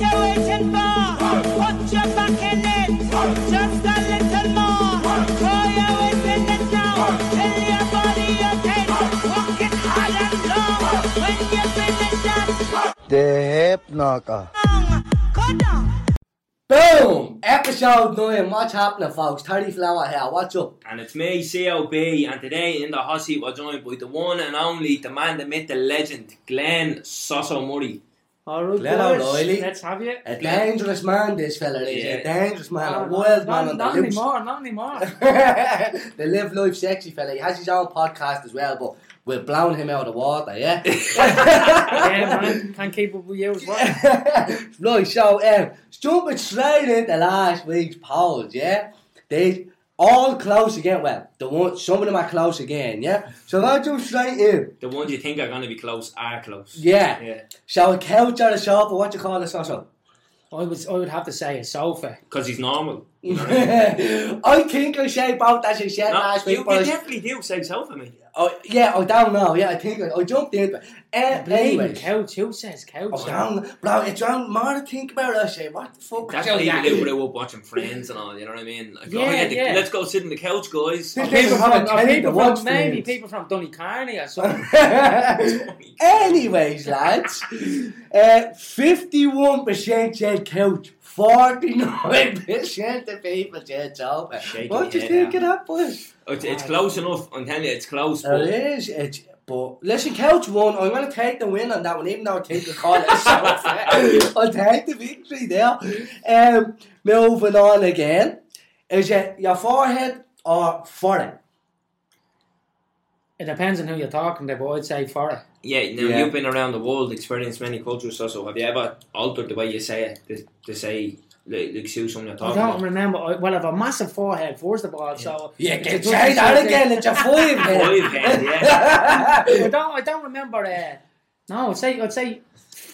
you waiting for? Put your back in it. Just a little more. Throw your weight in it now. Tell your body you're ten. Walk it hard and long. When you finish that The Hip Knocker. song, go down. Boom! Episode 9. What's happening, folks? Terry Flower here. What's up? And it's me, CLB, and today in the hot seat we're joined by the one and only, the man, the myth, the legend, Glenn Soso Murray. Boys, O'Reilly. let's have you. A dangerous man, this fella is. Yeah. A dangerous man. Oh, a wild not, man on not the loose. anymore, not anymore. the live life sexy fella. He has his own podcast as well, but we're blowing him out of the water, yeah? yeah, man, can't keep up with you as well. right, so um, jumping straight into last week's polls, yeah? They all close again. Well, the one, some of them are close again, yeah? So I'll jump straight in. The ones you think are going to be close are close. Yeah. Yeah. So a couch or a sofa, what you call it, so I was, I would have to say a sofa. Because he's normal. You know I mean? I think I said both as I said No, last you, week, but you I- definitely do say so for me. Oh, yeah, I don't know. Yeah, I think I, I jumped into it. Uh, Blaming anyways, couch, who says couch? oh, don't, know. bro, it's on more to think about. I say, what the fuck? That's is why that? grew up watching Friends and all, you know what I mean? Like, Yeah, oh, yeah, the- yeah. let's go sit on the couch, guys. This people is how from, I or tell you people to watch from maybe Friends. people from Donnycarney or something. Anyways, lads, uh, 51% said couch, 49% of people said sofa. Shaking What do you think of that, boys? It's, it's close enough. I'm telling you, it's close. It But is. It's, but listen, couch one. I'm going to take the win on that one, even though I think the call it a sofa. I'll take the victory there. Um, moving on again. Is it your forehead or forehead? It depends on who you're talking to, but I'd say for it. yeah, now Yeah. you've been around the world, experienced many cultures. So, so have you ever altered the way you say it to, to say, like, like suit someone you're I don't about? remember. I, well, I have a massive forehead, first of all, so. Yeah, it get doesn't say that again. It's a five head. Five head, yeah. I don't, I don't remember. Uh, no, I'd say, I'd say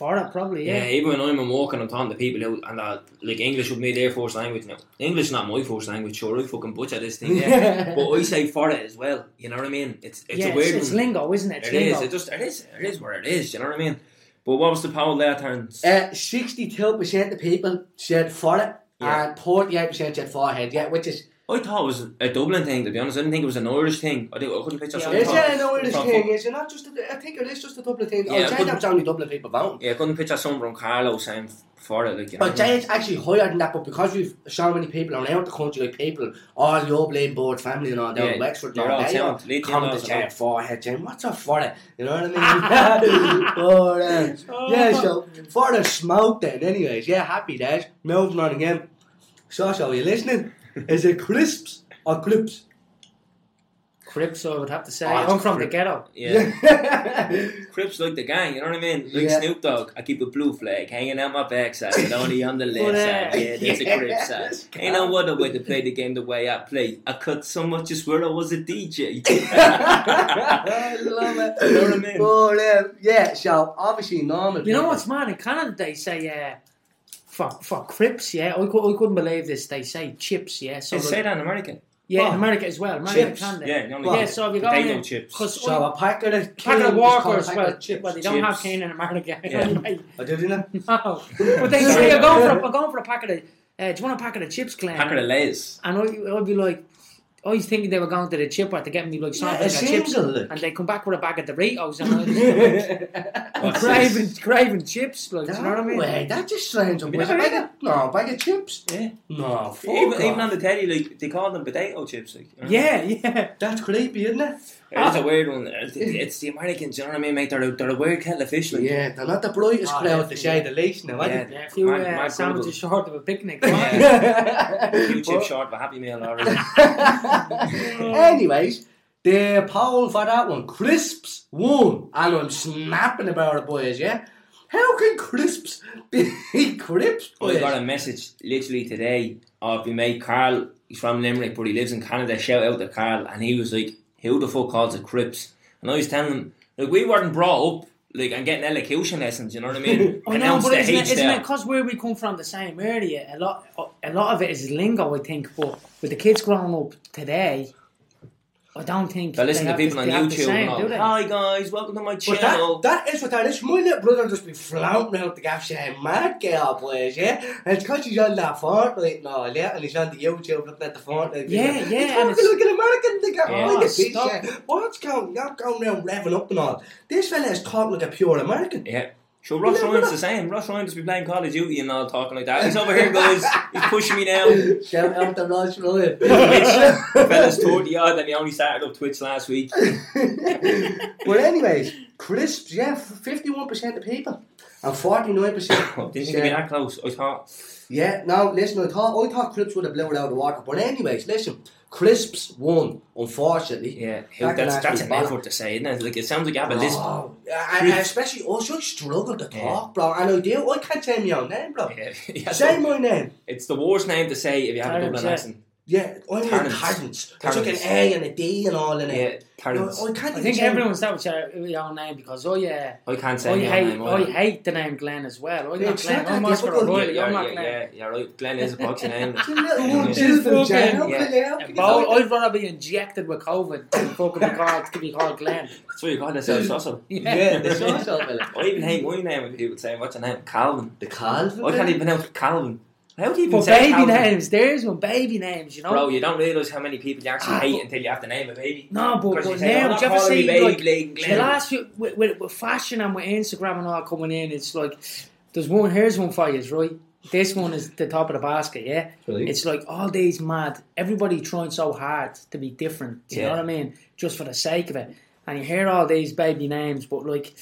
for it, probably, Yeah, yeah. even when I'm in and I'm talking to people who, and uh, like English would be their first language now. English is not my first language, sure, I fucking butcher this thing, yeah. but I say for it as well, you know what I mean? It's it's yeah, a weird it's, it's lingo, isn't it? It's It lingo. is, it just, it is, it is where it is, you know what I mean? But what was the poll there, Terence? Uh, 62% of people said for it, Yeah. and 48% said forehead, yeah, which is. I thought it was a Dublin thing, to be honest. I didn't think it was an Irish thing. I, didn't, I couldn't picture Yeah, something. Is from- it an Irish thing? Is it not just a, I think it is just a Dublin thing. Yeah, I'd I say couldn't- that was only Dublin people voting. Yeah, I couldn't picture someone from Carlow saying for it, like, you know. It's actually higher than that, but because we've so many people around the country, like people, all your blame board family and all down Yeah, in Wexford, they're all there, sound. Lead coming in to about- forehead, saying, what's a forehead? You know what I mean? oh, uh, yeah, so for the smoke then, anyways, yeah, happy days. Moving on again. So, so, are you listening? Is it crisps or clips? Crips, I would have to say. Oh, I'm from the ghetto. Yeah. Crips like the gang, you know what I mean? Like Yeah. Snoop Dogg, I keep a blue flag hanging out my backside, and only on the left But, side. Yeah, that's a Crip yes. side. Ain't no other way to play the game the way I play. I cut so much, I swear I was a DJ. I love it. You know what I mean? But, um, yeah, so obviously normal. You know people- what's mad? In Canada, they say, uh, for, for Crips, yeah. I, cou- I couldn't believe this. They say chips, yeah. So, They say that in America. yeah, What? in America as well. America Chips? and Canada. Yeah, you only Yeah, so if you go potato in, chips. because So a packet of packet of King is a walkers, well, of chips. well, they don't have cane in America. Yeah. Anyway, I did know. no. But they say, you're going for, we're going for a packet of, uh, do you want a packet of chips, Glenn? Packet of Lay's. And I, I'd be like, Oh, I was thinking they were going to the chipper to get me like Yeah, something a chips, single. and they come back with a bag of Doritos and I'm What's craving, this? craving chips. Like, do you know what I No mean? way, that just strange. Have you Was a never bag of, no, a bag of chips. Yeah. No, oh, fuck Even, off. even on the telly, like, they call them potato chips. Like, you know? Yeah, yeah. That's creepy, isn't it? It's a weird one. It's, it's the Americans, you know what I mean, mate? They're, a- they're a weird kettle of fish. Like. Yeah, they're not the brightest Oh, crowd to yeah. say the least now, are Yeah. they? Yeah, a few Mark- uh, sandwiches short of a picnic. Yeah. Yeah. Few chips short of a Happy Meal already. Anyways, the poll for that one, crisps won, and I'm snapping about it, boys. Yeah, how can crisps be crisps? I Boys? got a message literally today of my mate Carl. He's from Limerick, but he lives in Canada. Shout out to Carl, and he was like, "Who the fuck calls it Crips?" And I was telling them, like, we weren't brought up like and getting elocution lessons. You know what I mean? I know, but isn't it, isn't it because where we come from, the same area? A lot, a lot of it is lingo, I think. But with the kids growing up today, I don't think They're listening they to people the- on they have the YouTube same, and all. Hi guys, welcome to my But channel. that, that is what that is. My little brother just be flaunting out the gaff saying, mad girl, boys, yeah? And it's because he's on that Fortnite and all, yeah? And he's on the YouTube looking at the Fortnite video. Yeah, yeah, He's and talking it's- like an American, the guy. Yeah. like a Oh, bitch, stop. yeah. What's going, you're going around revving up and all. This fella is talking like a pure American. Yeah. Sure, Ross Ryan's the same. Ross Ryan just be playing Call of Duty and all talking like that. He's over here, guys. He's pushing me now. Shout out to Ross Ryan. Fella's 30 odd and he only started up Twitch last week. Well, anyways, crisps, yeah, 51% of people. And 49%. Oh, didn't think it'd be that close. I thought. Yeah, now listen, I thought I thought crisps would have blown out of the water. But anyways, listen, crisps won, unfortunately. Yeah, That that's, that's actually an bother. effort to say, isn't it? Like, it sounds like you have a list. Oh, I, I, especially oh, also I struggle to talk, bro. And I do. I can't say my own name, bro. Yeah, yeah, Say so my name. it's the worst name to say if you have a Terrence, Dublin yeah. accent. Yeah, I'm Terrence. like Terrence. It's like an A and a D and all in it. Yeah, Terrence. No, I can't I think say- everyone's that with your, your own name because oh yeah, I can't say my own hate name. Oh, I hate the name Glenn as well. Oh, I'm Yeah, not it's Glenn. not I'm that Oscar Yeah, I'm not yeah, Glenn. yeah, you're right. Glenn is a boxing name. It's Yeah. more Just children, fucking- Jan. How yeah. can you- how can you But I- find- I'd rather be injected with COVID than fucking be called to be called Glenn. That's what you call yourself, also. Yeah, the social fella. I even hate my name when people say, what's your name? Calvin. The Calvin. I can't even pronounce Calvin. How do you even But say baby Calvin? names, there's one baby names, you know. Bro, you don't realise how many people you actually Ah, hate but- until you have to name a baby. No, but, you but say, now, "Oh, do you ever see baby like Blake the last few with, with, with fashion and with Instagram and all coming in? It's like there's one. Here's one for you, right? This one is the top of the basket, yeah. Right. It's like all these mad. Everybody trying so hard to be different. Do you Yeah. know what I mean? Just for the sake of it. And you hear all these baby names, but like.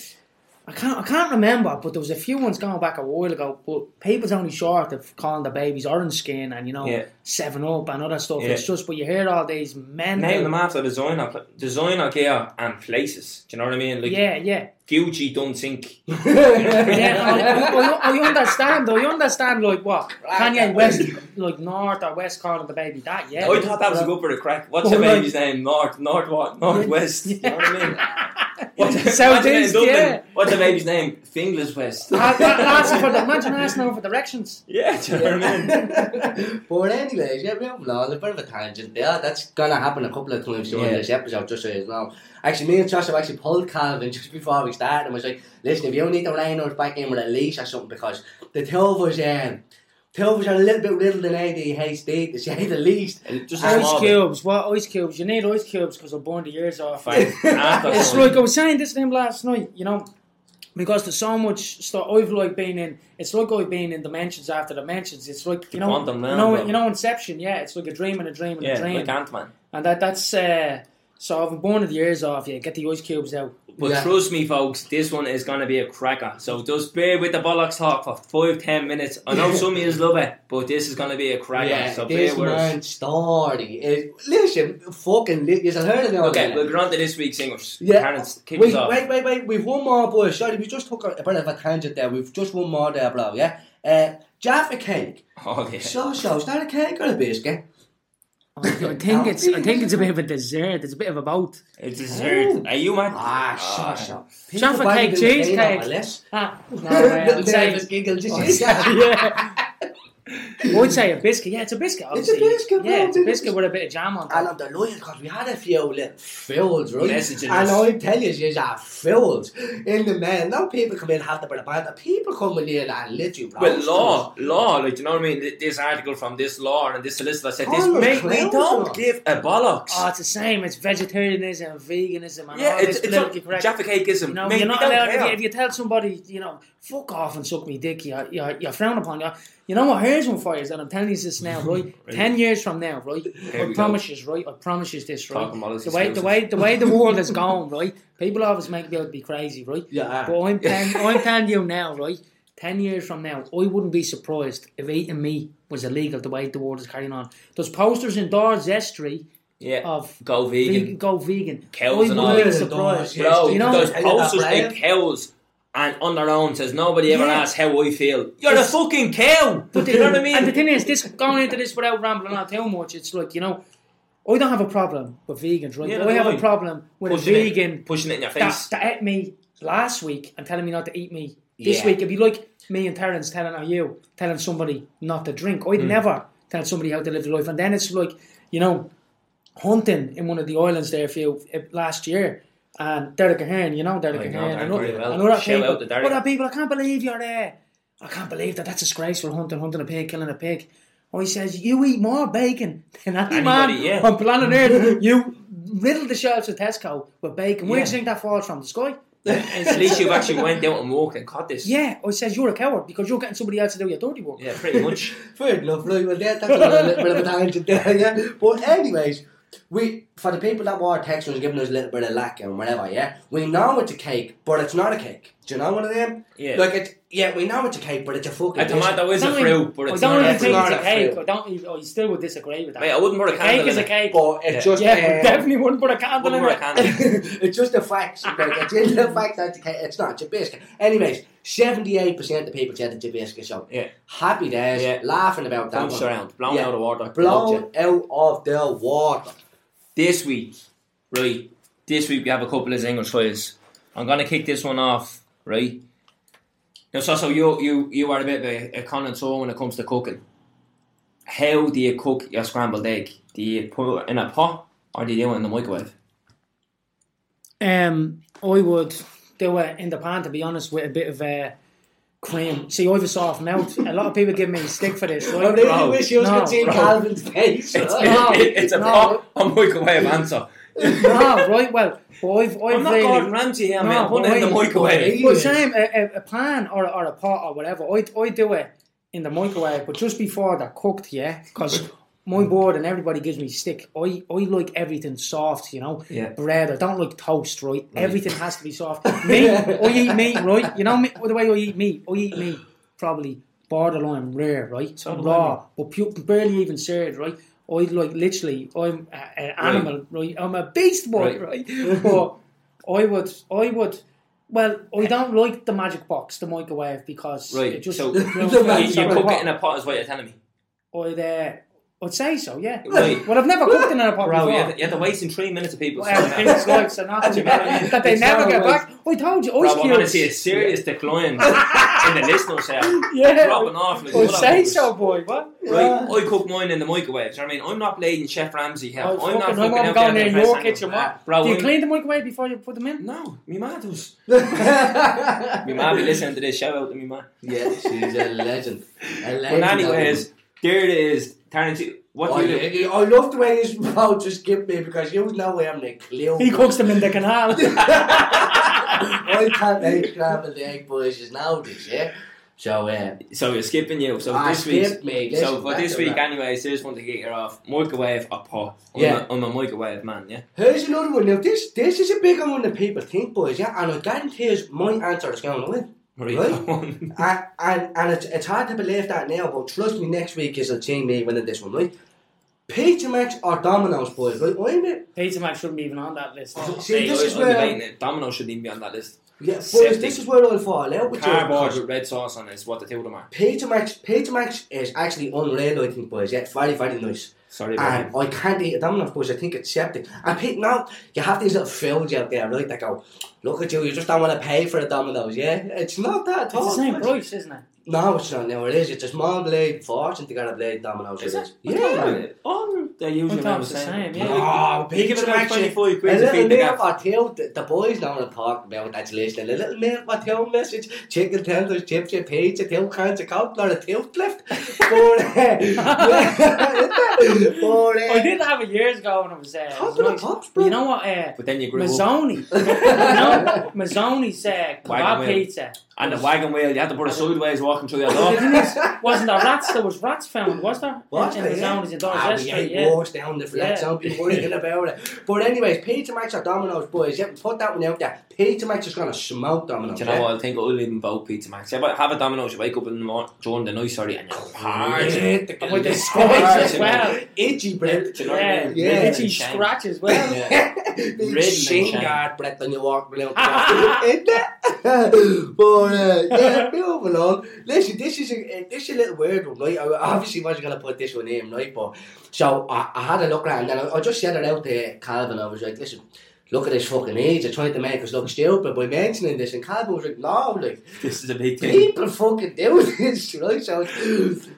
I can't, I can't remember, but there was a few ones going back a while ago. But people's only short of calling the babies orange skin and you know Yeah. Seven Up and other stuff. Yeah. It's just, but you hear all these men. Name them after designer, pl- designer gear and places. Do you know what I mean? Like Yeah, yeah. Gucci don't think. Yeah, I, I, I understand. I understand, like what Kanye West, like North or West calling the baby that. Yeah, I thought that was a good bit of crack. What's your right. baby's name? North, North what? Northwest. You know what I mean? What's, South imagine in East, yeah. What's the baby's name? Finglas West. Uh, asking for the, imagine asking them for directions. Yeah, do you know what I mean? but anyways, yeah, we're moving on. A bit of a tangent there. That's gonna happen a couple of times during Yeah. this episode, just so you know. Actually, me and Josh have actually pulled Calvin just before we started and was like, listen, if you don't need to rein us back in with a leash or something, because the two of us, um, two of us are a little bit riddled in ADHD, to say the least. And Just Ice cubes. What ice cubes? You need ice cubes because I'll burn the ears off. It's like I was saying this to him last night. You know. Because there's so much stuff I've like been in. It's like I've been in dimensions after dimensions. It's like you know, you know, you know, Inception. Yeah, it's like a dream and a dream and a Yeah, dream. like Ant-Man. And that that's uh so I've born the ears off, yeah, get the ice cubes out. But Yeah. trust me, folks, this one is going to be a cracker. So just bear with the bollocks talk for five, ten minutes. I know some of you love it, but this is going to be a cracker. Yeah, so this bear with us. man's story is listen, fucking. li- You've heard of it. Okay, we'll get on to this week's singers. Yeah. Parents, kick Wait, us off. wait, wait, wait. We've one more, boys. Sorry, we just took a, a bit of a tangent there. We've just one more there, bro. Yeah. Uh, Jaffa cake. Oh, yeah. So, so, is that a cake or a biscuit? I, I think it's I think it's a bit of a dessert. It's a bit of a boat. It's dessert. Are you mad? Ah, Ah, so, so. Jaffa cake, cheesecake. Ah, no, I'd say, Nervous giggle, just yeah. I'd say a biscuit. Yeah, it's a biscuit. It's a biscuit, bro, Yeah, it's a biscuit with a bit of jam on And top. I'm delighted because we had a few little fools, right? Messages. And I tell you, you are fools in the man. Now people come in, have the bit of banter. People come in here and literally Well, law, us. law, like, you know what I mean? This article from this law and this solicitor said this, look, mate, we don't on. give a bollocks. Oh, it's the same. It's vegetarianism, veganism, and yeah, all it's, this it's not politically correct. Jaffa cakeism. You know, mate, you're not allowed. If you, if you tell somebody, you know, fuck off and suck me dick, you're, you're, you're frowned upon. You're, you know what? Here's one for you, and I'm telling you this now, right? Ten years from now, right? I promise you, right? I promise you this, right? Talking about this The way, the way, the way the world is going, right? People always make me out to be crazy, right? Yeah. But I'm telling, I'm telling you now, right? Ten years from now, I wouldn't be surprised if eating meat was illegal. The way the world is carrying on, those posters in Dars Estuary Yeah, of go vegan, go vegan. Cows and all. be surprised. Bro, you know, there's I know that posters like cows and on their own says nobody ever Yeah. asks how I feel. You're a fucking cow. But Do you know what I mean? And the thing is, this going into this without rambling on too much, it's like you know, I don't have a problem with vegans, right? Yeah, I have right. a problem with pushing a it, vegan pushing it in your face. that ate me last week and telling me not to eat me this Yeah. week. It'd be like me and Terence telling or you telling somebody not to drink. I'd never tell somebody how to live their life, and then it's like you know. hunting in one of the islands there for you uh, last year. And Derek Ahern, you know Derek oh, I know Ahern. Derek and other- very well. and other Shout people, out to Derek. other people, I can't believe you're there. I can't believe that. That's disgraceful hunting, hunting a pig, killing a pig. Or he says, you eat more bacon than any Anybody, man yeah. on planet Earth. you riddle the shelves of Tesco with bacon. Where do you think that falls from? The sky? At least you've actually went out and walked and caught this. Yeah, or he says you're a coward because you're getting somebody else to do your dirty work. Yeah, pretty much. Fair enough, right? Well, that, that's a little bit of a tangent there, yeah. But anyways, we for the people that were texting us, giving us a little bit of lack and whatever, yeah. We know it's a cake, but it's not a cake. Do you know what I mean? Yeah. Like it's yeah, we know it's a cake, but it's a fucking. Cake. A tomato is a Don't fruit, but I it's don't not even a think not it's a a cake. fruit. I don't. even- Oh, you still would disagree with that. Mate, I wouldn't put a a candle cake is a cake. But it's Yeah. just yeah, um, definitely wouldn't put a candle in put a it. candle. it's just the facts. Like, it's in the fact that it's a cake. It's not. It's a biscuit. Anyways, seventy-eight percent of people said it's a biscuit. So Yeah. happy days. Yeah. Laughing about that. Punched one. around, blown Yeah. out of water. Blown out of the water. This week, right? This week we have a couple of English files. I'm gonna kick this one off, right? Now, so so you you you are a bit of a, a connoisseur when it comes to cooking. How do you cook your scrambled egg? Do you put it in a pot or do you do it in the microwave? Um, I would do it in the pan to be honest with a bit of uh, cream. See, I have a soft mouth. A lot of people give me a stick for this. I Right? really bro, wish you no, could see. Calvin's face. It's, No, it's a no. pot or microwave answer. no, right? Well, I've, I've I'm not really, Gordon Ramsay here, No, man. Put it in the but wait. microwave. Well, same a, a, a pan or, or a pot or whatever. I I do it in the microwave, but just before they're cooked, yeah. Because my board and everybody gives me stick. I I like everything soft, you know. Yeah. Bread. I don't like toast, right? Everything has to be soft. meat. I eat meat, right? You know me, the way I eat meat. I eat meat probably borderline rare, right? So raw, but pu- barely even seared, right? I like literally. I'm a- an animal, right? I'm a beast boy, Right. right? but I would, I would. Well, I don't like the magic box, the microwave, because Right, it just so you You, you it in a pot, is what you're telling me. I'd, uh, I'd say so, yeah. Right. Well, I've never cooked in a pot Bro, before. you had, you had to three minutes of people. Well, saying people's that. lives are not that they It's never not get a back. I told you, Bro, ice I'm going to see a serious decline in the listeners here. Yeah, Dropping off. Like, I'd say up? so, boy. What? Right, I cook mine in the microwave. Do you know what I mean? I'm not blading Chef Ramsay here. Oh, I'm fucking, not I'm fucking not out going there in press your angle. kitchen. What? Bro, Do you I'm- clean the microwave before you put them in? No, me ma does. yeah, Me ma be listening to this. Shout out to me ma. Yeah, she's a legend. A legend But anyways, there it is. Tarantino. What Oh, do you yeah, do? yeah, I love the way he's about to skip me because you know where I'm the clue. He cooks them in the canal. I can't make scrambled egg boys now, this yeah. So, uh, So you're skipping you. So I this week. skipped me. So Listen, for this to week, that. anyways, here's one to get you off. Microwave or pot. I'm, Yeah. a, I'm a microwave man, yeah? Here's another one. Now, this this is a bigger one than people think, boys. Yeah, and I guarantee is my answer is going to win. Right. Right. And and, and it's, it's hard to believe that now, but trust me, next week is a team me winning this one, right? Pizza Max or Domino's, boys, right? I'm it. Pizza Max shouldn't be even on that list. Oh, see, Hey, this I- is I'm where debating it. Domino shouldn't even be on that list. yeah, boys. Septic. This is where I'll fall out with you. Cardboard with red sauce on it is what the two of them are. Pizza Max, Pizza Max is actually unreal, I think, boys. Yeah, it's very, very nice. Sorry And I can't eat a Domino's because I think it's septic. And people, now, you have these little fools out there, right, that go, look at you, you just don't want to pay for a Domino's, yeah? It's not that at It's the same price, isn't it? No, it's not. No, it is. It's a small blade fortune to get a blade Domino's. Is it it? is. Yeah. Yeah. All they're usually I thought around it was the same, yeah. No, You give Pizza it about Max. 25 A quid to little feed the meal for two, the, the boys know what I'm talking about that's listening. A little meal for two message, chicken tenders, chips, and pizza, two cans of coke, not a tooth left. But, uh, but, I did have it years ago when I was there. top of the pops, bro. you know what? Uh, But then you grew up. Mazzoni. you know, Mazzoni's uh, kebab pizza. And the wagon wheel, you had to put it sideways walking through The is, wasn't there rats? There was rats found, was there? What? In, Mazzoni's in Ah, Dorset we Street, ain't yeah. washed down the flats, Yeah. don't be worrying about it. But anyways, Pizza Max or Domino's, boys, yeah, put that one out there. Pizza Max is gonna smoke Domino's. Do you know yeah? what? I think I'll even vote Pizza Max. Yeah, but have a Domino's, you wake up in the morning during the night, sorry, and you're hard. Yeah, the- with the the scratches, as well. Itchy breath. Do you know what I Yeah, mean? Yeah. itchy scratch as well. Yeah. Shin guard breath when you walk around. Isn't it? but uh, yeah, moving on. Listen, this is a this is a little weird one, right? I obviously wasn't gonna put this one in, right? But so I, I had a look around and I, I just said it out to Calvin. I was like, listen, look at this fucking age, they're trying to make us look stupid by mentioning this, and Calvin was like, no, like, This is a big thing. people fucking do this, right? So,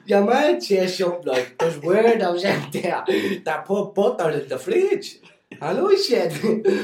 your man says something like, there's weirdos out there that put butter in the fridge. And I said,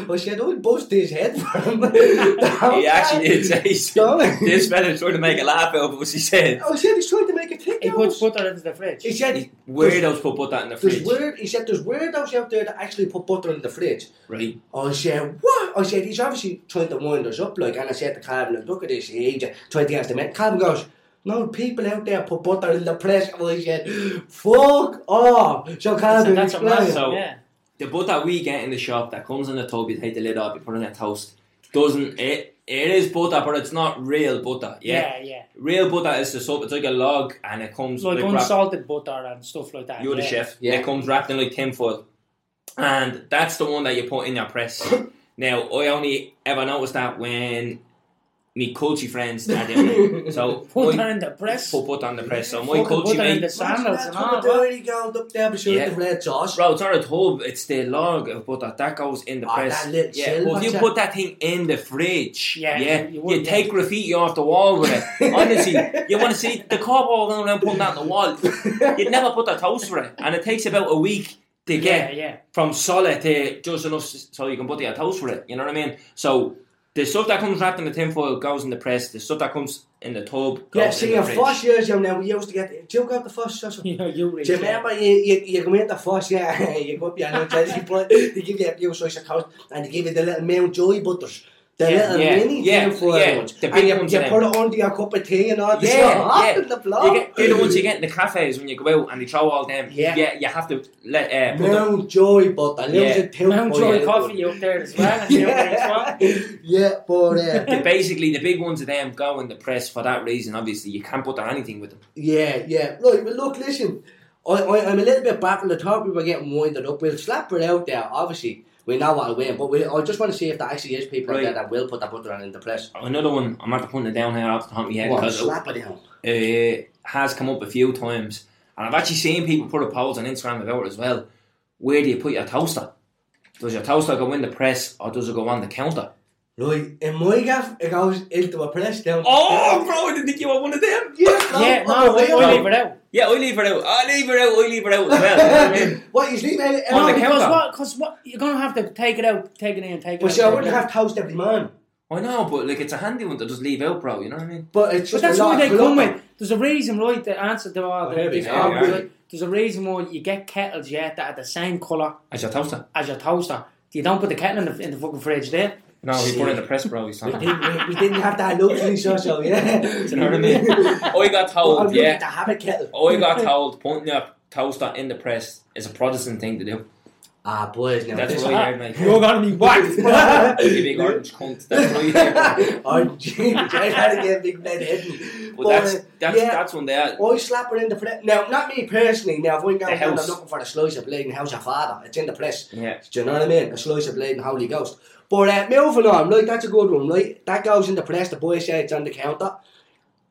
I said, I'll bust his head for him. He actually did say Stop it. this fella's trying to make a laugh out of what he said. I said, he's trying to make a thing He out puts of us. butter into the fridge. He said, Weirdos put butter in the there's fridge. weird, he said, there's weirdos out there that actually put butter in the fridge. Right. I said, what? I said, he's obviously trying to wind us up, like, and I said to Calvin, like, look at this age, trying to get us to make. Calvin goes, no, people out there put butter in the press. And I said, fuck off. So Calvin That's a explained. massive, So- yeah. The butter we get in the shop that comes in the tub, you take the lid off, you put it in a toast. Doesn't it? It is butter, but it's not real butter. Yeah. Yeah, yeah. Real butter is the soap. It's like a log, and it comes Like like wrapped- unsalted butter and stuff like that. You're the chef. Yeah. It comes wrapped in like tinfoil, and that's the one that you put in your press. now, I only ever noticed that when me culture friends are doing it. So Put my- that in the press. put butter on the press. So my Fucking culture butter in mate, the sandals and all. That's that. what he goes up there beside Yeah. the red sauce. Bro, it's not a tub, it's the log of butter that goes in the Oh, press. that little yeah, silver but if you chap. put that thing in the fridge, Yeah, yeah, you you, would, take graffiti off the wall with it. Honestly, you want to see the cardboard going around putting that on the wall. You'd never put that toast for it, and it takes about a week to get yeah. from solid to just enough so you can put the toast for it. You know what I mean? So the stuff that comes wrapped in the tinfoil goes in the press. The stuff that comes in the tub goes Yeah, in see, the in fridge. first years, you know, we used to get. Do you got the first sauce? You you really Do you remember you, you, you come into first, yeah, you go up, you know, you put, they give you a few slices of toast and they give you the little Mount Joy butters. The Yeah, little yeah, mini yeah, tinfoil yeah, ones. the and big you, ones you of put it under your cup of tea and all this. Yeah, yeah. in the You block. get, they're the ones you get in the cafes when you go out and they throw all them. Yeah. yeah you have to let uh, put them- Mount Joy butter. Yeah. Little tinfoil. Mount Joy coffee up there as well. and you as well. Yeah, yeah, but uh, the- basically the big ones of them go in the press for that reason. Obviously, you can't butter anything with them. Yeah, yeah. Right, but look, listen. I, I, I'm a little bit baffled. I thought we were getting winded up. We'll slap it out there. Obviously, we know what'll win, but we, I just want to see if there actually is people out there that will put that butter on in the press. Another one, I'm after putting it down here off the top of my head What, slap it down. it uh, has come up a few times, and I've actually seen people put a post on Instagram about it as well. Where do you put your toaster? Does your toaster go in the press or does it go on the counter? Right, in my gaff, it goes into a press down. Oh, bro, I didn't think you were one of them. yeah, no, Yeah, on no, the I, way I out. leave it out. Yeah, I leave it out. I leave it out. I leave it out as well. You know what I mean? What, you sleep out? On No, the because counter. what? Because what? You're gonna have to take it out, take it in, take it But out. see, I take it wouldn't out. have toast every man. I know, but like it's a handy one to just leave out, bro. You know what I mean? But it's But just that's a lot why they of come clutter. with. There's a reason, right? The answer to all Oh, the, these go. problems, Yeah. right? There's a reason why you get kettles, yeah, that are the same colour As your toaster. as your toaster. You don't put the kettle in the, in the fucking fridge there. No, he put in the press, bro. He's We didn't, we, we didn't have that luxury, so, so yeah. You know what I mean? I got told, looking yeah. at the habit kettle. I got told putting your toaster in the press is a Protestant thing to do. Ah, boys, now That's this what I heard, mate. You're gonna be whacked. You big orange cunt. That's what I heard. oh, I had to get big red head. But that's uh, that's yeah. that's one there. I slap it in the press. Now, not me personally. Now, if I'm going down, I'm looking for a slice of blade in house of father. It's in the press. Yeah. Do you know what I mean? A slice of blade in Holy Ghost. But uh, moving on, right, that's a good one, right? That goes in the press, the boy said it's on the counter.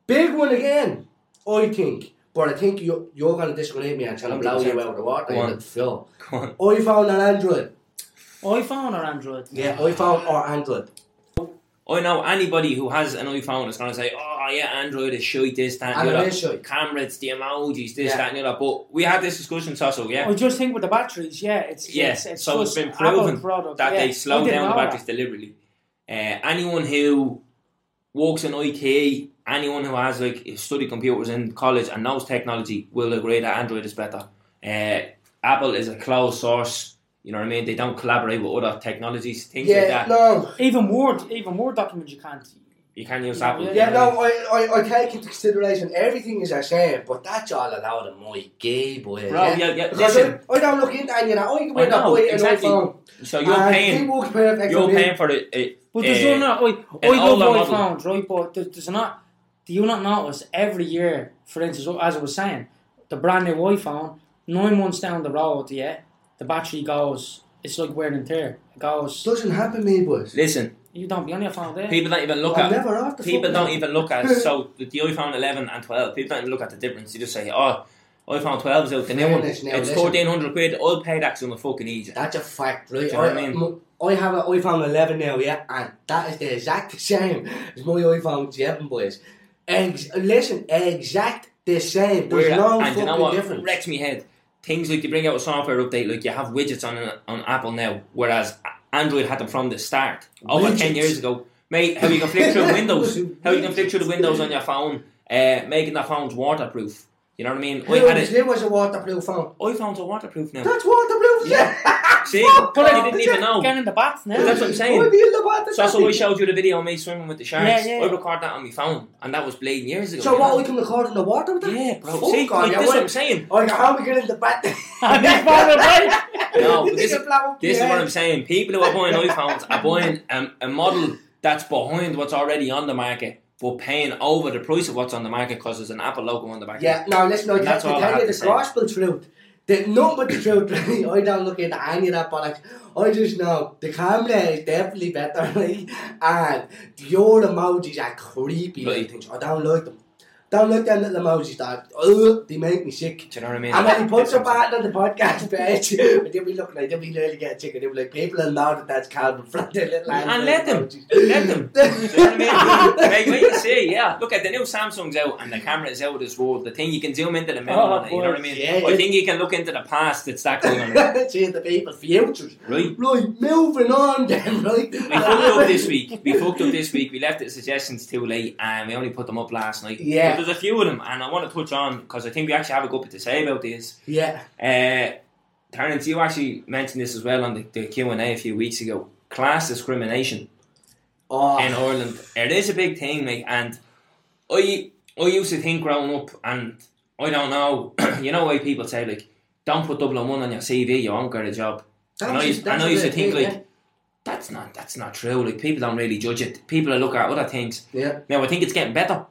Big one again, I think. But I think you, you're going to disagree with me and trying to blow you out of the water. Go you on. little fool. Come on. iPhone and Android. iPhone or Android? Yeah, iPhone or Android. I know anybody who has an iPhone is going to say, "Oh yeah, Android is shite, this, that, and And the it other. is shite. Camera, it's the emojis, this, Yeah. that, and the other." But we had this discussion, Sasso, yeah, I just think with the batteries, yeah, it's Yeah, it's, it's so it's just been Apple proven product, that yeah. they slow down the know batteries deliberately. Uh, anyone who works in IT, anyone who has like studied computers in college and knows technology will agree that Android is better. Uh, Apple is a closed source. You know what I mean? They don't collaborate with other technologies, things like Yeah, that. no. Even Word, even Word documents you can't. You can use Yeah, Apple. yeah. Yeah, no, I, I, I take into consideration everything is the same, but that's all allowed in my gay boy. Bro, yeah, yeah, Because listen. I, I don't look into any of that. I can I win that know, boy an exactly. iPhone. So you're and paying. It works perfect You're paying for the. Uh, But there's uh, not. I, I an love older model. iPhones, right? But there- there's not. Do you not notice every year, for instance, as I was saying, the brand new iPhone, nine months down the road, yeah, the battery goes. It's like wear and tear. It goes. Doesn't happen, me boys. Listen, You don't be on your phone there. people don't even look I'm at. never off the People fucking- don't even look at so with the iPhone 11 and 12. People don't even look at the difference. You just say, "Oh, iPhone 12's out, the new one. Now, It's listen. 1300 quid. I'll pay that because I'm a fucking idiot. That's a fact, right? Do you know what I mean? m- I have an iPhone 11 now, yeah, and that is the exact same as my iPhone 7, boys. Ex- listen, exact the same. There's Weird. no and fucking you know what difference. wrecks me head? Things like they bring out a software update, like you have widgets on on Apple now, whereas Android had them from the start. Over ten years ago, mate, how you can flick through Windows, how you can flick through the Windows on your phone, uh, making the phones waterproof. You know what I mean? Who I had was, it. who was a waterproof phone? iPhones are waterproof now. That's waterproof, yeah. See, Fuck, you didn't even know. Get in the bath now. But that's what I'm Why saying. be in the water? So, so I showed you the video of me swimming with the sharks. Yeah, yeah. I recorded that on my phone, and that was bleeding years ago. So you what, know? we can record in the water with that? Yeah, bro. Fuck See, on like, you, this is what what? I'm saying. Oh, how we get in the bath? And this phone will. No, but this, Nigga blow up this is what. I'm saying. People who are buying iPhones are buying um, a model that's behind what's already on the market, but paying over the price of what's on the market because there's an Apple logo on the back. Yeah, now listen, I tell, That's to all I tell have you to the gospel truth. The nothing but the truth, really. I don't look into any of that bollocks. I just know the camera is definitely better, right? And your emojis are creepy, like. I don't like them. Don't like at the emojis that, ugh, they make me sick. Do you know what I mean? And when he puts a That's what I'm button on the podcast page, they'll be looking like, they'll be nearly getting sick. and They'll be like, people will know that that's Calvin from the little And let them. Let them. Do you know what I mean? Like, wait and see, yeah. Look at the new Samsung's out and the camera is out as well. The thing you can zoom into the middle Oh, you know what I mean? yeah, I think you can look into the past, it's that going on. See the people's futures. Right? Right, moving on then, right? We fucked up this week. We fucked up this week. We left the suggestions too late, and we only put them up last night. Yeah. There's a few of them, and I want to touch on because I think we actually have a good bit to say about these. Yeah. Uh, Terence, you actually mentioned this as well on the, the Q and A a few weeks ago. Class discrimination Oh, in Ireland. It is a big thing, mate. And I I used to think growing up, and I don't know. you know why people say like, don't put double one on your CV, you won't get a job. And I, used, and I used to think like, that's not that's not true. Like people don't really judge it. People look at other things. yeah, Now I think it's getting better.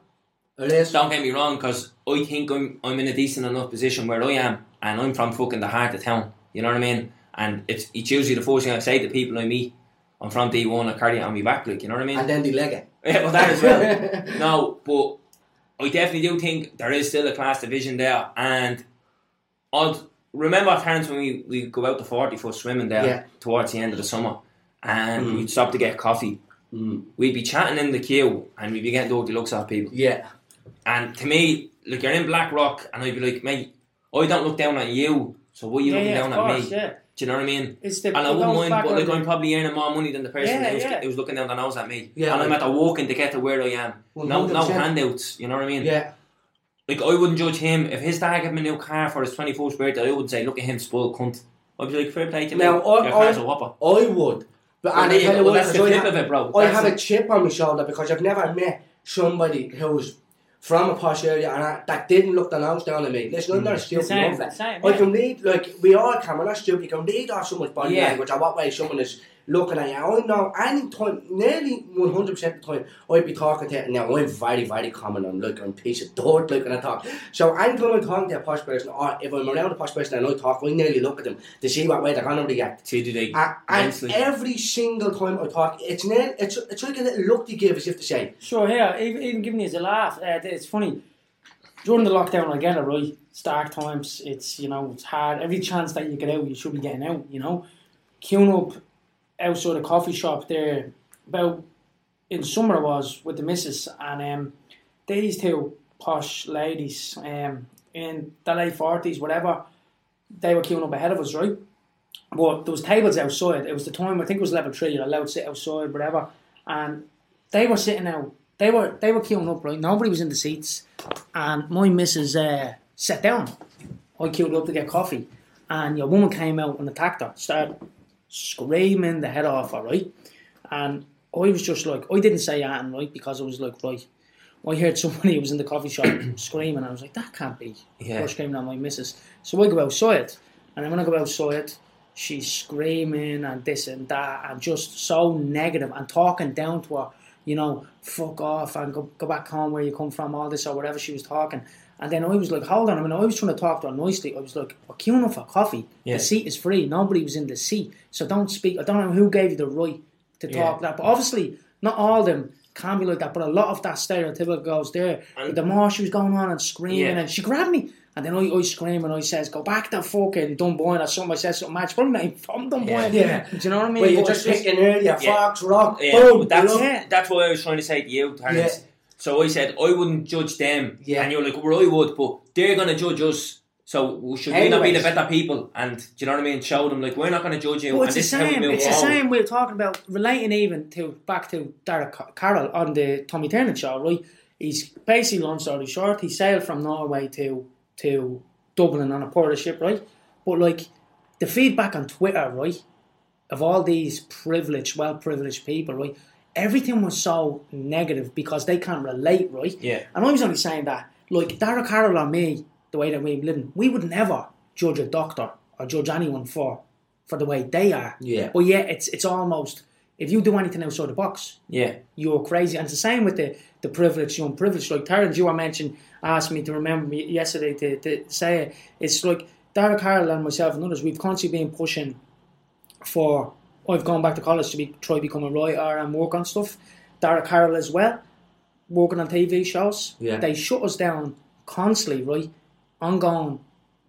Is. Don't get me wrong, because I think I'm I'm in a decent enough position where I am, and I'm from fucking the heart of town. You know what I mean? And it's it's usually the first thing I say to people I meet. I'm from D1. I carry it on my back, like you know what I mean? And then the leg it. Yeah, well, that as well. no, but I definitely do think there is still a class division there, and I'll remember times when we we go out to Forty Foot swimming there Yeah. towards the end of the summer, and Mm. we'd stop to get coffee. Mm. We'd be chatting in the queue, and we'd be getting dirty looks at people. Yeah. And to me, like you're in Blackrock, and I'd be like, mate, I don't look down at you, so why are you yeah, looking yeah, down of at course, me? yeah. Do you know what I mean? It's the, And I it wouldn't goes mind, back but like I'm probably earning more money than the person Yeah, who, was, yeah. who was looking down the nose at me. Yeah, and I'm I- at the walking to get to where I am. No, no handouts. You know what I mean? Yeah. Like I wouldn't judge him if his dad gave him a new car for his twenty fourth birthday. I wouldn't say, look at him, spoiled cunt. I'd be like, fair play to me. Now, Your I- car's I- a whopper. I would. But Well, and I you tell go. you Well, what, that's the 'cause I flip have- of it, bro. I That's have the- a chip on my shoulder because I've never met somebody who's from a posh area and I, that didn't look the nose down at me. Listen, I'm not mm. stupid same, lovely. the same, I can read, like, we all can, we're not stupid, you can read off someone's body Yeah. language or what way someone is looking at you. I know any time, nearly 100% of the time, I'd be talking to you. Now, I'm very, very common, I'm like, I'm a piece of dirt, like, when I talk. So, anytime I'm talking to a posh person, or if I'm around a posh person and I talk, I nearly look at them to see what way they're going to react. See, do they And, and every single time I talk, it's near, it's, it's like a little look they give as if to say, Sure, here, even, even giving you a laugh, uh, it's funny. During the lockdown, I get it right. It's dark times. It's you know it's hard. Every chance that you get out, you should be getting out. You know, queuing up outside a coffee shop there about in summer it was with the missus and um, these two posh ladies um, in the late forties, whatever. They were queuing up ahead of us, right? But there was tables outside. It was the time I think it was level three. You're allowed to sit outside, whatever. And they were sitting out. They were they were queuing up, right? Nobody was in the seats, and my missus uh, sat down. I queued up to get coffee, and your woman came out and attacked her. Started screaming the head off her, right? And I was just like, I didn't say anything, right? Because I was like, right. I heard somebody who was in the coffee shop screaming. I was like, that can't be. Yeah. Or screaming at my missus. So I go outside, and then when I go outside, she's screaming and this and that, and just so negative and talking down to her. You know, fuck off and go, go back home where you come from, all this or whatever she was talking. And then I was like, hold on I mean, I was trying to talk to her nicely. I was like, we're queuing up for coffee. Yeah. The seat is free. Nobody was in the seat. So don't speak. I don't know who gave you the right to Yeah. talk that. But obviously, not all of them can't be like that. But a lot of that stereotypical goes there. And- the more she was going on and screaming, Yeah. and she grabbed me. And then I, I scream and I says, go back to fucking Dunboyne or something. I says something mad. It's probably not from Dunboyne. Yeah. Do you know what I mean? Well, you're But just it's picking earlier, Yeah. Fox, Rock, Yeah, boom. that's you know? Yeah. that's what I was trying to say to you, Terence. So I said I wouldn't judge them, Yeah. and you're like, well, I would, but they're gonna judge us. So should we not be the better people? And do you know what I mean? Show them like we're not gonna judge you. Well, and it's the this is how we same. It's the same. We're talking about relating even to back to Derek Carroll on the Tommy Tiernan show, right? He's basically long story short. He sailed from Norway to to Dublin on a porter ship, right? But like the feedback on Twitter, right, of all these privileged, well privileged people, right? Everything was so negative because they can't relate, right? Yeah. And I was only saying that, like Dara Carroll and me, the way that we're living, we would never judge a doctor or judge anyone for for the way they are. Yeah. But yeah, it's it's almost if you do anything outside the box, Yeah, you're crazy. And it's the same with the the privileged, young privileged. Like Terence, you were mentioned, asked me to remember me yesterday to, to say it. It's like Derek Carroll and myself and others, we've constantly been pushing for. I've gone back to college to be try to become a writer and work on stuff. Derek Carroll as well, working on TV shows. Yeah. They shut us down constantly, right? Ongoing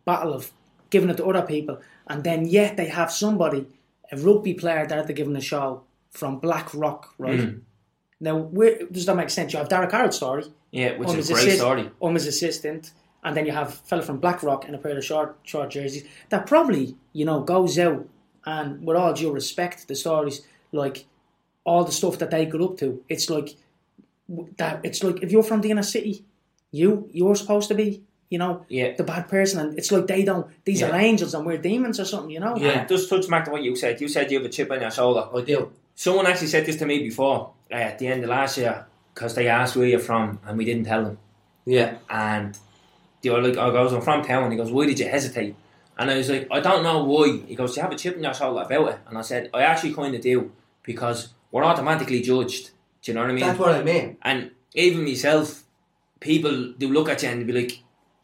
battle of giving it to other people, and then yet they have somebody, a rugby player that they're giving a show from Blackrock, right? Hmm. Now, where does that make sense? You have Derek Carroll's story, yeah, which is his a great assist- story. on his assistant, and then you have a fella from BlackRock in a pair of short short jerseys that probably you know goes out and with all due respect, the stories like all the stuff that they got up to. It's like that. It's like if you're from the inner city, you you're supposed to be you know Yeah. the bad person, and it's like they don't. These are angels and we're demons or something, you know. Yeah. And just touch back to what you said. You said you have a chip on your shoulder. I do. Someone actually said this to me before uh, at the end of last year because they asked where you're from and we didn't tell them. Yeah. And they were like, I goes, I'm from town. He goes, why did you hesitate? And I was like, I don't know why. He goes, you have a chip on your shoulder about it. And I said, I actually kind of do because we're automatically judged. Do you know what I mean? That's what I mean. And even myself, people do look at you and be like,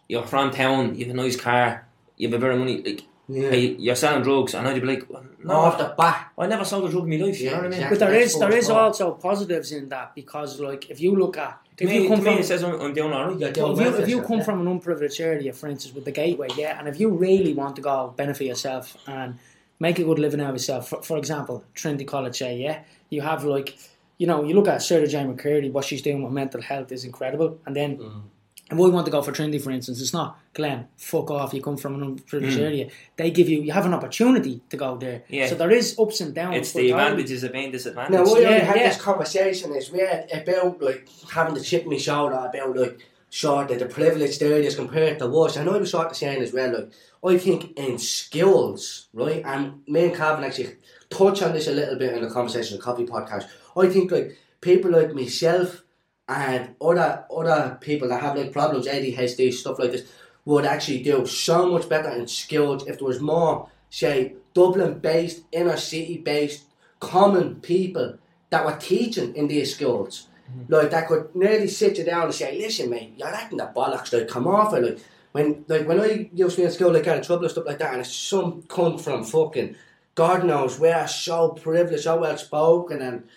you're from town, you have a nice car, you have a bit of money, like, Yeah. hey, you're selling drugs. And I'd be like, well, no, Off the bat. I never sold a drug in my life. you know what I mean? exactly. But there That's is there what is it's called. also positives in that because like if you look at To if me, you come from it says I'm, I'm doing alright. Well, if you, if you come yourself, from an unprivileged area, for instance, with the gateway, yeah, and if you really want to go benefit yourself and make a good living out of yourself, for, for example, Trinity College, say, yeah, you have like, you know, you look at Sarah Jane McCurdy, what she's doing with mental health is incredible, and then. Mm. And we want to go for Trinity, for instance. It's not Glenn. Fuck off. You come from an unprivileged Mm. area. They give you. You have an opportunity to go there. Yeah. So there is ups and downs. It's the totally- advantages of being disadvantaged. Now, we Yeah, only had yeah. this conversation is where about like having the chip in my shoulder about like sort of the privileged areas compared to us. And I was sort of saying as well, like I think in skills, right? And me and Calvin actually touch on this a little bit in the conversation, the coffee podcast. I think like people like myself and other other people that have like problems, ADHD, stuff like this, would actually do so much better in skills if there was more, say, Dublin based, inner city based, common people that were teaching in these schools. Mm-hmm. Like that could nearly sit you down and say, Listen mate, you're acting the bollocks, like come off it like when like when I used to be in school like got in trouble and stuff like that and it's some cunt from fucking God knows where so privileged, so well spoken and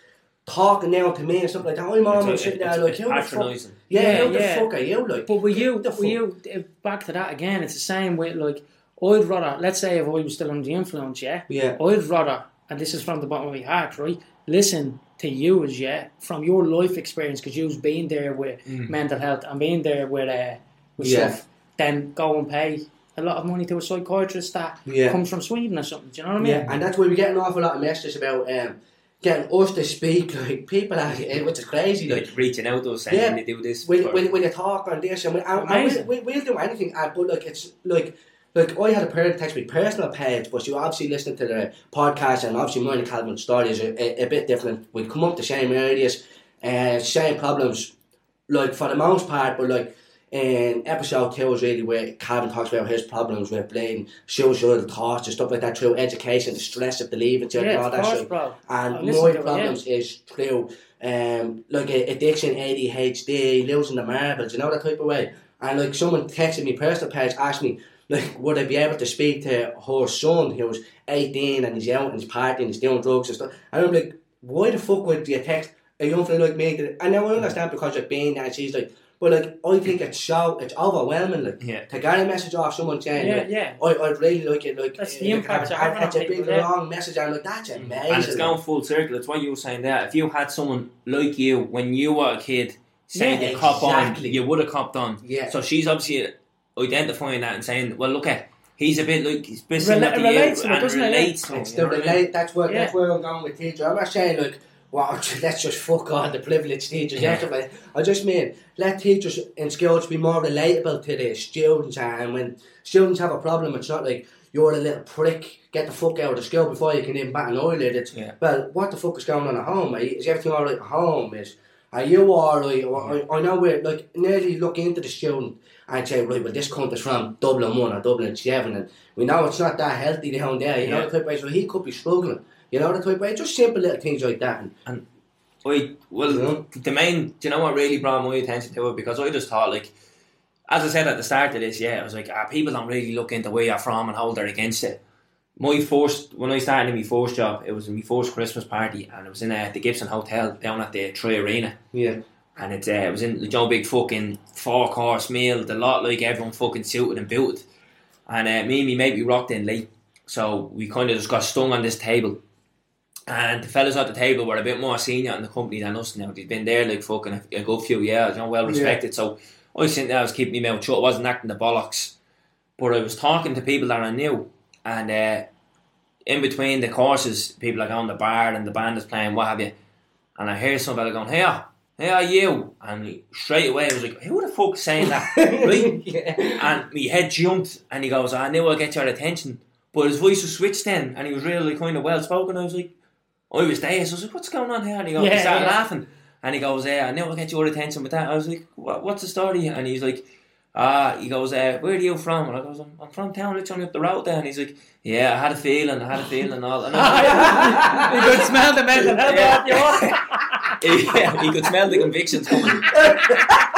talking down to me and stuff like that. I'm almost It's- sitting there it's- like it's who the fuck patronising. Yeah, Yeah, who the yeah. fuck are you like? But were you, Who the with you, back to that again, it's the same with like, I'd rather, let's say if I was still under the influence, yeah, Yeah. I'd rather, and this is from the bottom of my heart, right, listen to you as, yeah, from your life experience, because you've been there with mental health and been there with, uh, with Yeah. stuff, then go and pay a lot of money to a psychiatrist that Yeah. comes from Sweden or something, do you know what I mean? Yeah, and that's where we get an awful lot of messages about um, getting us to speak like people are, which is crazy. Like Like reaching out to us saying Yeah. they do this. when, for- when, when you talk on this, and, we, and, and we, we, we'll do anything, but like it's like. Like I had a parent text me personal page, but you obviously listen to the podcast, and obviously mine and Calvin's story is a, a, a bit different. We come up the same areas, uh, same problems, like for the most part. But like in episode two is really where Calvin talks about his problems with bleeding, suicidal thoughts and stuff like that through education, the stress of the leaving cert and all that course, shit. bro. And listen my it, problems is through um, like addiction, ADHD, losing the marbles, you know that type of way. And like someone texted me personal page, asked me like would I be able to speak to her son who was eighteen and he's out and he's partying, he's doing drugs and stuff. And I'm like, why the fuck would you text a young fella like me, and now I understand because you're being that she's like, but like I think it's so it's overwhelming. Like Yeah. to get a message off someone saying, Yeah, like, yeah. I, I'd really like it. Like That's uh, the impact and- you're and having It's a on big people, yeah. long message, and like that's amazing. And it's going full circle. It's what you were saying there. If you had someone like you when you were a kid saying Yeah, you cop exactly. on, you would have copped on. Yeah. So she's obviously identifying that and saying, "Well, look at he's a bit like he's a bit similar Rela- relates you to it, and doesn't it? relates to him." It's the know what I mean? relate. That's where that's Yeah. where I'm going with teacher. I'm not saying like, wow, let's just fuck all the privileged teachers. Yeah. I just mean let teachers in schools be more relatable to the students, uh, and when students have a problem, it's not like you're a little prick. Get the fuck out of the school before you can even bat an eyelid. It's Yeah. well, what the fuck is going on at home? Mate? Is everything all right at home? Is are you all right? I, I know we're like nearly look into the student and say, right, well, this cunt is from Dublin 1 or Dublin 7, and we know it's not that healthy down there, you know, Yeah. the type of so he could be struggling, you know, the type of way, just simple little things like that. And, I well, Yeah. the main, do you know what really brought my attention to it? Because I just thought, like, as I said at the start of this, yeah, I was like, ah, people don't really look into where you're from and hold their against it. My first, when I started in my first job, it was my first Christmas party, and it was in uh, the Gibson Hotel down at the Troy Arena. yeah. And it, uh, it was in the Joe Big fucking four course meal, the lot like everyone fucking suited and built. And uh, me and me mate, we rocked in late. So we kind of just got stung on this table. And the fellas at the table were a bit more senior in the company than us now. They'd been there like fucking a, a good few years, you know, well respected. So I was sitting there, I was keeping my mouth shut, I wasn't acting the bollocks. But I was talking to people that I knew. And uh, in between the courses, people are going to the bar and the band is playing, what have you. And I hear some fella going, Hey, hey, are you? And straight away I was like, Who the fuck is saying that? right? yeah. And my head jumped and he goes, I knew I'd get your attention. But his voice was switched then and he was really kind of well spoken. I was like, I was there. So I was like, what's going on here? And he goes, Yeah, he started yeah. laughing. And he goes, yeah, I knew I'd get your attention with that. I was like, what, what's the story? And he's like, ah, he goes, uh, where are you from? And I goes, I'm, I'm from town, literally up the road there. And he's like, yeah, I had a feeling, I had a feeling and all. And I was you could smell the mental health Yeah. off you. like, yeah, he could smell the convictions coming.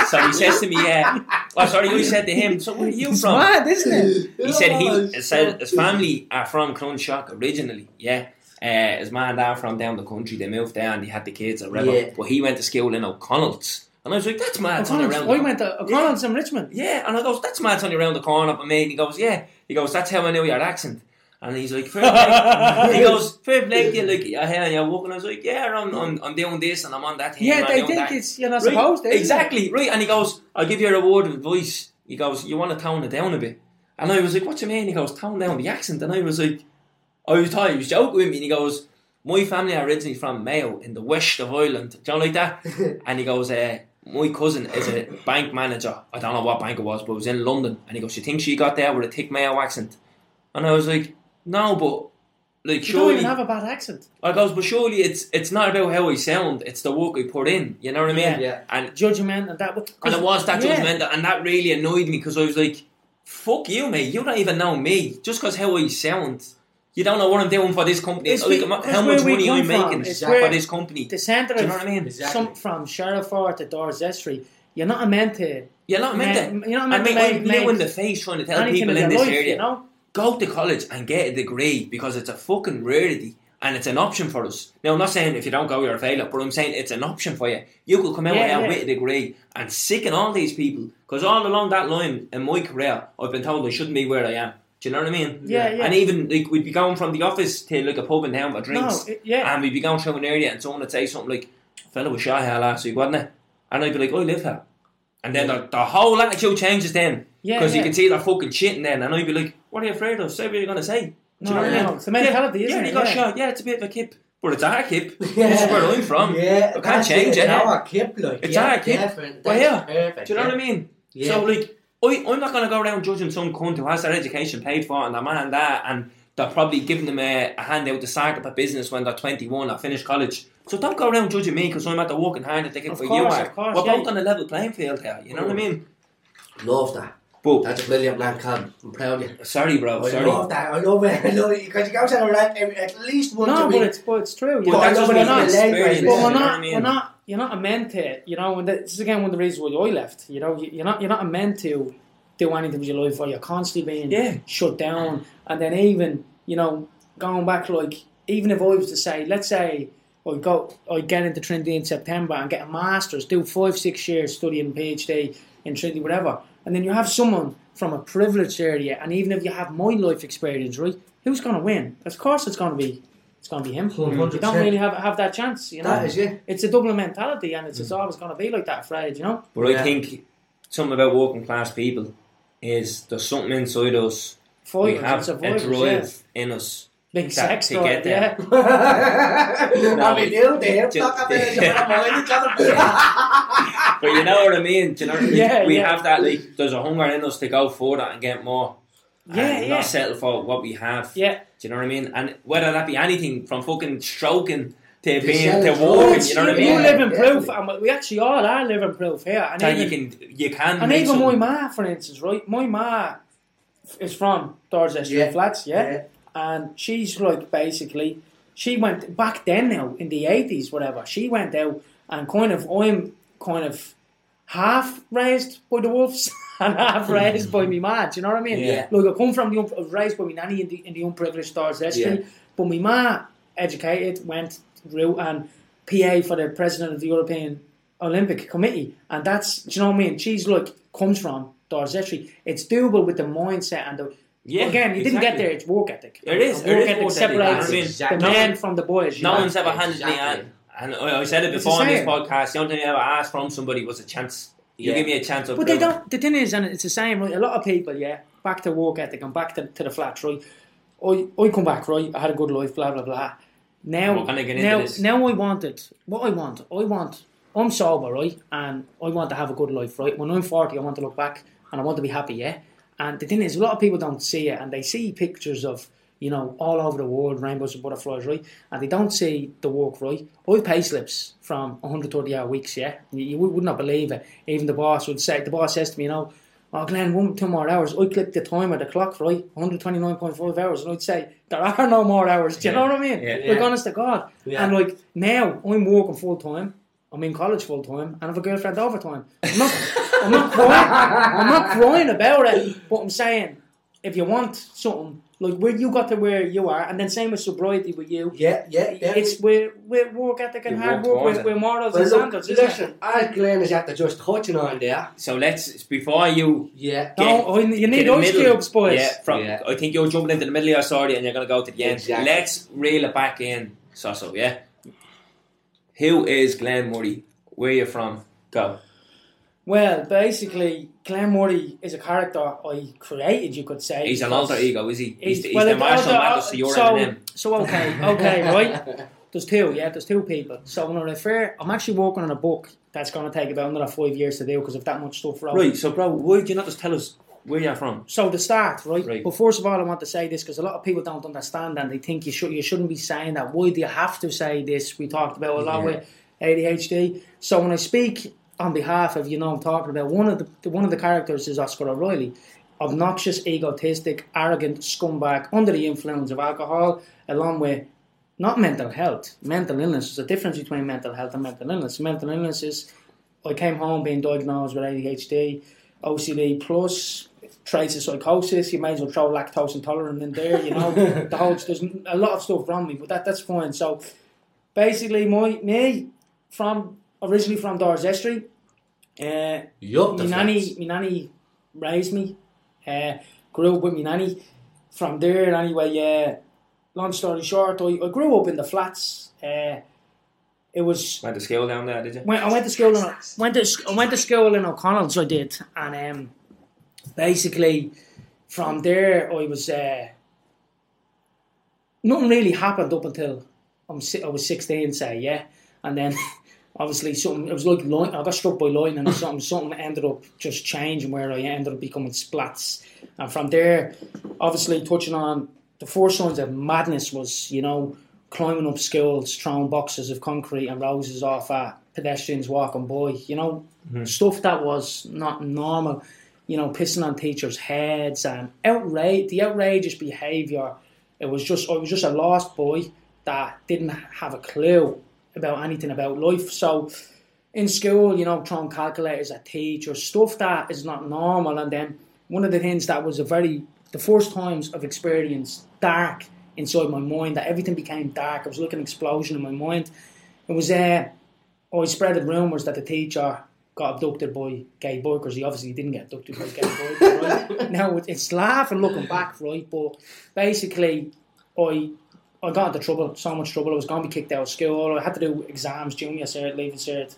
so he says to me, yeah, oh, sorry, you said to him, so where are you It's from? mad, isn't it? He said Oh, he said his family are from Clonshaugh originally. Yeah, uh, his man and dad from down the country. They moved down, and they had the kids or whatever. Yeah. But he went to school in O'Connell's, and I was like, "That's mad." It's only O'Connell's, around. I the- went to O'Connell's in Richmond. yeah, and I goes, "That's mad." It's only around the corner for me. And he goes, "Yeah." He goes, "That's how I knew your accent." And he's like, fair play. he goes, fair play to you, like, I hear you walking. I was like, yeah, I'm, I'm, I'm doing this and I'm on that thing. Yeah, I'm they doing think that. it's you're not Right, supposed to. isn't it? Exactly, right. And he goes, I'll give you a word of advice. He goes, You want to tone it down a bit? And I was like, What do you mean? He goes, Tone down the accent. And I was like, I was thought he was joking with me. And he goes, My family are originally from Mayo in the west of Ireland. Do you know like that? and he goes, uh, My cousin is a bank manager. I don't know what bank it was, but it was in London. And he goes, You think she got there with a thick Mayo accent? And I was like, No, but. Like You don't surely, even have a bad accent. I goes, but surely it's it's not about how I sound. It's the work I put in. You know what I mean? Yeah. Yeah. And Judgment and that. and it was that Yeah. judgmental, and that really annoyed me because I was like, "Fuck you, mate! You don't even know me. Just because how I sound, you don't know what I'm doing for this company. It's like, we- how much money I'm from. making It's for this company. The centre Do you know what I mean? Exactly. some from Sheriff Street to Dorset Street, you're not meant to. You're not meant to. You're not I meant mean, to I'm blue in the face trying to tell people in this life, area, you know. go to college and get a degree because it's a fucking rarity and it's an option for us. Now, I'm not saying if you don't go, you're a failure, but I'm saying it's an option for you. You could come out Yeah, here yeah. with a degree and sicken all these people because all along that line in my career, I've been told I shouldn't be where I am. Do you know what I mean? Yeah, yeah. And even like we'd be going from the office to like a pub in town for drinks, No, it- yeah. and we'd be going through an area and someone would say something like, "Fella was shot here last week, wasn't it?" And I'd be like, "Oh, "I live here," and then the, the whole attitude changes then Yeah, because you can see they're fucking shitting then, and I'd be like, "What are you afraid of? Say what you're gonna say." Do No, you know what I mean? it's the mentality, yeah, isn't yeah, it? you got Yeah. shot. Yeah, it's a bit of a kip, but it's our kip. Yeah. This is where I'm from. Yeah, I can't change it. Our kip, like, It's yeah, our kip. different. Well, That's yeah. perfect. Do you know what I mean? Yeah. So like, I, I'm not going to go around judging some cunt who has their education paid for and their man and that, and they're probably giving them a, a handout to start up a business when they're 21 or finish college. So don't go around judging me because I'm at the working hard to take it Of for course, you are. of course, We're yeah. both on a level playing field here. You know what I mean? Love that. But That's a brilliant plan, Cam. I'm proud of you. sorry, bro. I Sorry. love that. I love it. I love it because you go to a rant at least once No, a week. but it's but it's true. But You that's know, just but me you're not, experience. but but we're not, I mean? we're not, you're not meant to, you know, and this is again one of the reasons why I left, you know, you- you're not, you're not meant to do anything with your life or you're constantly being Yeah. shut down. And then even, you know, going back, like, even if I was to say, let's say I go, I get into Trinity in September and get a master's, do five, six years studying PhD in Trinity, whatever. And then you have someone from a privileged area, and even if you have my life experience, right, who's going to win? Of course, it's going to be, it's going to be him. You don't really have have that chance, you know. That is it. It's a double mentality, and it's, it's always going to be like that, afraid, you know. But Yeah. I think something about working class people is there's something inside us. we Fighters, have it's a a virus, drive in us. Big that- sex to drive, get there. yeah. I mean, you there, Just- talk about it, you're mind each other. But you know what I mean? Do you know? we- Yeah, we yeah. have that like there's a hunger in us to go further and get more. Yeah, and yeah. Not settle for what we have. Yeah. Do you know what I mean? And whether that be anything from fucking stroking to To being selling to drugs, walking, you know what I you, you mean? Live in proof, definitely. and we actually all are living proof here. And That you even, can you can and make even my ma, for instance, right? My ma is from Dorset Street Yeah. Flats, yeah? and she's like basically she went back then now in the eighties, whatever. She went out and kind of I'm kind of half raised by the wolves and half raised by me ma. Do you know what I mean? Yeah. Like I come from the un- I was raised by me nanny in the in the unprivileged Dorset Street, Yeah. but my ma educated went route and PA for the president of the European Olympic Committee, and that's do you know what I mean? She's like comes from Dorset Street. It's doable with the mindset and the Yeah, again, you didn't get there. It's work ethic. It is, work is ethic work separates exactly. the man from the boys. No know? one's ever handed me Exactly. an, and I said it before on this podcast. The only thing I ever asked from somebody was a chance. You Yeah. give me a chance. But they don't. The thing is, and it's the same. Right? A lot of people, yeah, back to work ethic and back to, to the flats, right? I I come back, right? I had a good life, blah blah blah. Now, We're gonna get into now, this. now, I want it. what I want. I want. I'm sober, right? And I want to have a good life, right? When I'm 40, I want to look back and I want to be happy, yeah. And the thing is, a lot of people don't see it, and they see pictures of you know all over the world, rainbows and butterflies, right? And they don't see the work, right? I have pay slips from 130 hour weeks, yeah. You, you would not believe it. Even the boss would say, the boss says to me, you know, oh Glenn, one two more hours. I click the time of the clock, right? 129.5 hours, and I'd say there are no more hours. Do you know what I mean? Yeah. Like Yeah. honest to God. Yeah. And like now, I'm working full time. I'm in college full time, and I have a girlfriend overtime. I'm not, I'm not crying. I'm not crying about it. But I'm saying, if you want something like where you got to where you are, and then same with sobriety with you, Yeah, yeah, yeah. it's with with work ethic and You hard work work towards with, it. with morals well, and look, standards. isn't it? listen, as Glenn is after just touching on there, So let's before you yeah, No, I- you need get the ice cubes, boys. Yeah, from Yeah. I think you're jumping into the middle of your story and you're gonna go to the end. Exactly. Let's reel it back in, Sasso. Yeah. Who is Glenn Murray? Where you from? Go. Well, basically, Glenn Murray is a character I created, you could say. He's an alter ego, is he? He's, He's, the- he's well, the Marshall uh, Mathers to your so, Eminem. so okay, okay, right. There's two, yeah. There's two people. So when I refer, I'm actually working on a book that's going to take about another five years to do because of that much stuff. Right. So, bro, why do you not just tell us where you're from? So the start, right? Right. But first of all, I want to say this because a lot of people don't understand and they think you should you shouldn't be saying that. Why do you have to say this? We talked about a lot Yeah. with ADHD. So when I speak on behalf of you know I'm talking about one of the one of the characters is Oscar O'Reilly, obnoxious, egotistic, arrogant scumbag under the influence of alcohol, along with not mental health, mental illness. There's a difference between mental health and mental illness. Mental illness is I came home being diagnosed with ADHD, OCD plus traits of psychosis. You may as well throw lactose intolerant in there. You know, the whole there's a lot of stuff wrong with me, but that that's fine. So basically, my me from originally from Dorset Street. Uh, yup, my nanny, my nanny raised me. Uh, grew up with my nanny. From there, anyway. Uh, long story short, I, I grew up in the flats. Uh, it was Went to school down there, did you? when I went to school in went to I went to school in O'Connell's. I did, and um, basically from there I was uh, nothing really happened up until I'm I was sixteen, say yeah, and then obviously something it was like light, I got struck by lightning or something. Something ended up just changing where I ended up becoming splats, and from there, obviously touching on the four signs of madness was you know climbing up schools, throwing boxes of concrete and roses off at pedestrians walking by. You know, mm-hmm. stuff that was not normal. You know, pissing on teachers' heads and outrage the outrageous behaviour. It was just I was just a lost boy that didn't have a clue about anything about life. So in school, you know, throwing calculators at teachers, stuff that is not normal. And then one of the things that was a very the first times I've experienced dark inside my mind, that everything became dark. I was like an explosion in my mind. it was uh, I spread the rumours that the teacher got abducted by gay boy because He obviously didn't get abducted by gay bikers. Right? now it- it's laughing looking back, right? But basically, I I got into trouble, so much trouble. I was going to be kicked out of school. I had to do exams, junior cert, leaving cert,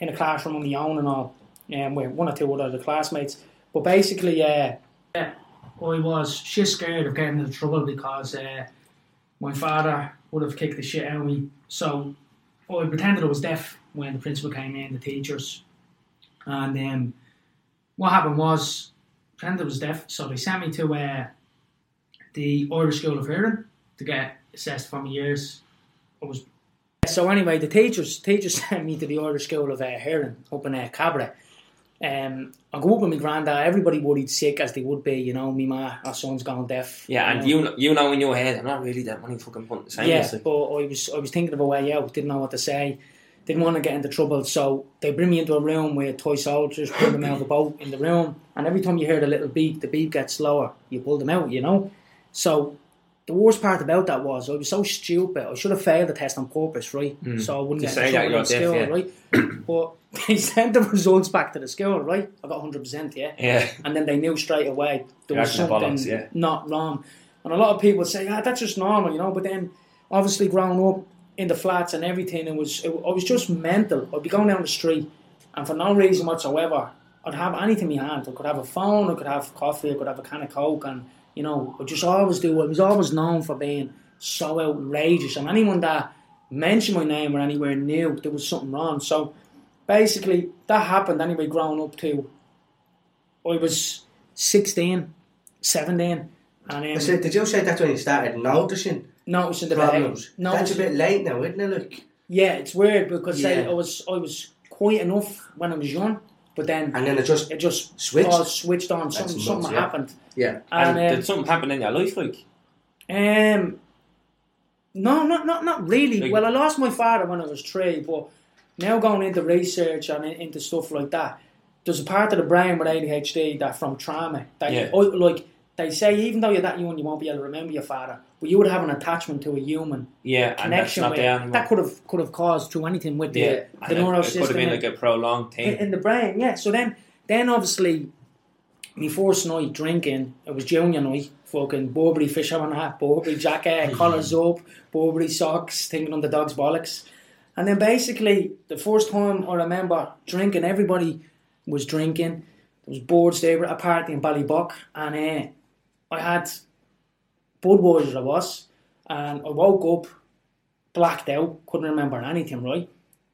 in a classroom on my own and all, um, with one or two other classmates. But basically, uh, I was shit scared of getting into trouble because uh, my father would have kicked the shit out of me. So I pretended I was deaf when the principal came in, the teachers. And um, what happened was, pretended I was deaf, so they sent me to uh, the Irish School of Hearing to get assessed for my years. I was so anyway, the teachers teachers sent me to the Irish School of uh, Hearing up in uh, Cabaret. Um, I grew up with my granddad. Everybody worried sick as they would be, you know. Me ma, our son's gone deaf. Yeah, and know. you you know in your head, I'm not really that money fucking putting the. Yeah, as but I was I was thinking of a way out. Didn't know what to say. Didn't want to get into trouble. So they bring me into a room with toy soldiers, pull them out of the boat in the room, and every time you hear the little beep, the beep gets slower. You pull them out, you know. So the worst part about that was I was so stupid. I should have failed the test on purpose, right? So I wouldn't To get say in that trouble in school, yeah. right? but they sent the results back to the school, right? I got hundred percent, yeah Yeah, and then they knew straight away there You're was something bollocks, yeah. not wrong. And a lot of people say, "Ah, that's just normal," you know. But then, obviously, growing up in the flats and everything, it was it, I was just mental. I'd be going down the street, and for no reason whatsoever, I'd have anything in my hand. I could have a phone, I could have coffee, I could have a can of coke, and you know, I just always do. I was always known for being so outrageous, and anyone that mentioned my name or anywhere knew there was something wrong. So basically, that happened anyway. Growing up to I was 16, 17, and um, said, did you say that's when you started noticing noticing the problems? behaviour. That's a bit late now, isn't it? Look, Yeah, it's weird because say, Yeah. I was I was quiet enough when I was young, but then and then it just it just Switched? all switched on. That's Something, nuts, something yeah. happened. yeah. and And, did something happen in your life, like? um, no, not not not really. Like- well, I lost my father when I was three, but now going into research and into stuff like that, there's a part of the brain with ADHD that from trauma that Yeah. you, like they say even though you're that young, you won't be able to remember your father, but you would have an attachment to a human Yeah, and connection not with there it. anymore. that could have could have caused through anything with yeah, the, the and neural it could have been in- like a prolonged in, thing. in the brain. Yeah. So then, then obviously, my first night drinking, it was junior night. Fucking Burberry fisherman hat, Burberry jacket, collars up, Burberry socks, thinking on the dog's bollocks. And then basically, the first time I remember drinking, everybody was drinking. There was boards there at a party in Ballybough, and uh, I had Budweiser, I was, and I woke up blacked out, couldn't remember anything, right?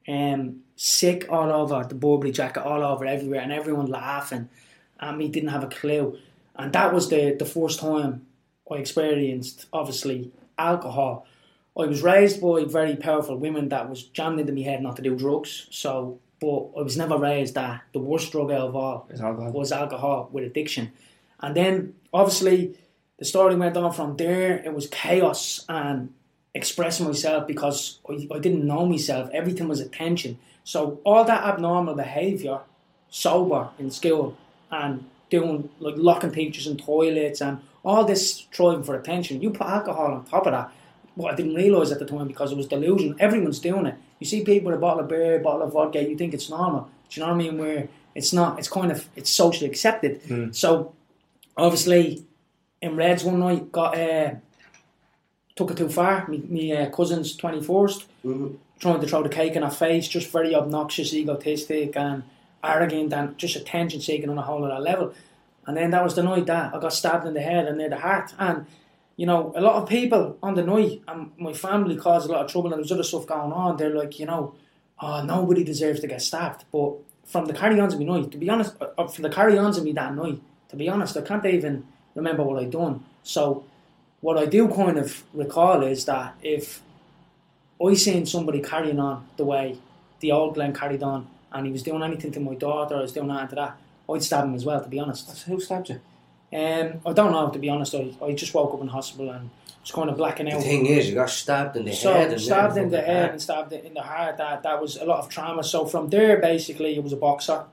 Um, sick all over, the Burberry jacket all over everywhere, and everyone laughing at me, didn't have a clue. And that was the, the first time I experienced, obviously, alcohol. I was raised by very powerful women that was jammed into my head not to do drugs. So, but I was never raised that the worst drug out of all alcohol. was alcohol with addiction. And then obviously the story went on from there. It was chaos and expressing myself because I, I didn't know myself. Everything was attention. So all that abnormal behaviour, sober in school and doing like locking teachers in toilets and all this striving for attention. You put alcohol on top of that. What I didn't realise at the time because it was delusion. Everyone's doing it. You see people with a bottle of beer, a bottle of vodka, you think it's normal. Do you know what I mean? Where it's not. It's kind of it's socially accepted. Mm. So obviously, in Reds one night got uh, took it too far. Me, me uh, cousin's twenty first, Mhm. trying to throw the cake in her face, just very obnoxious, egotistic, and arrogant, and just attention seeking on a whole other level. And then that was the night that I got stabbed in the head and near the heart. And you know, a lot of people on the night, and my family caused a lot of trouble, and there was other stuff going on. They're like, you know, oh, nobody deserves to get stabbed. But from the carry-ons of me night, to be honest, uh, uh, from the carry-ons of me that night, to be honest, I can't even remember what I done. So, what I do kind of recall is that if I seen somebody carrying on the way the old Glenn carried on, and he was doing anything to my daughter, or was doing anything to that, I'd stab him as well. To be honest. Who stabbed you? Um, I don't know, to be honest. I, I just woke up in hospital and was kind of blacking out. The thing is, you got stabbed in the So head. and stabbed in the head heart. and stabbed in the heart. That that was a lot of trauma. So from there, basically, it was a boxer.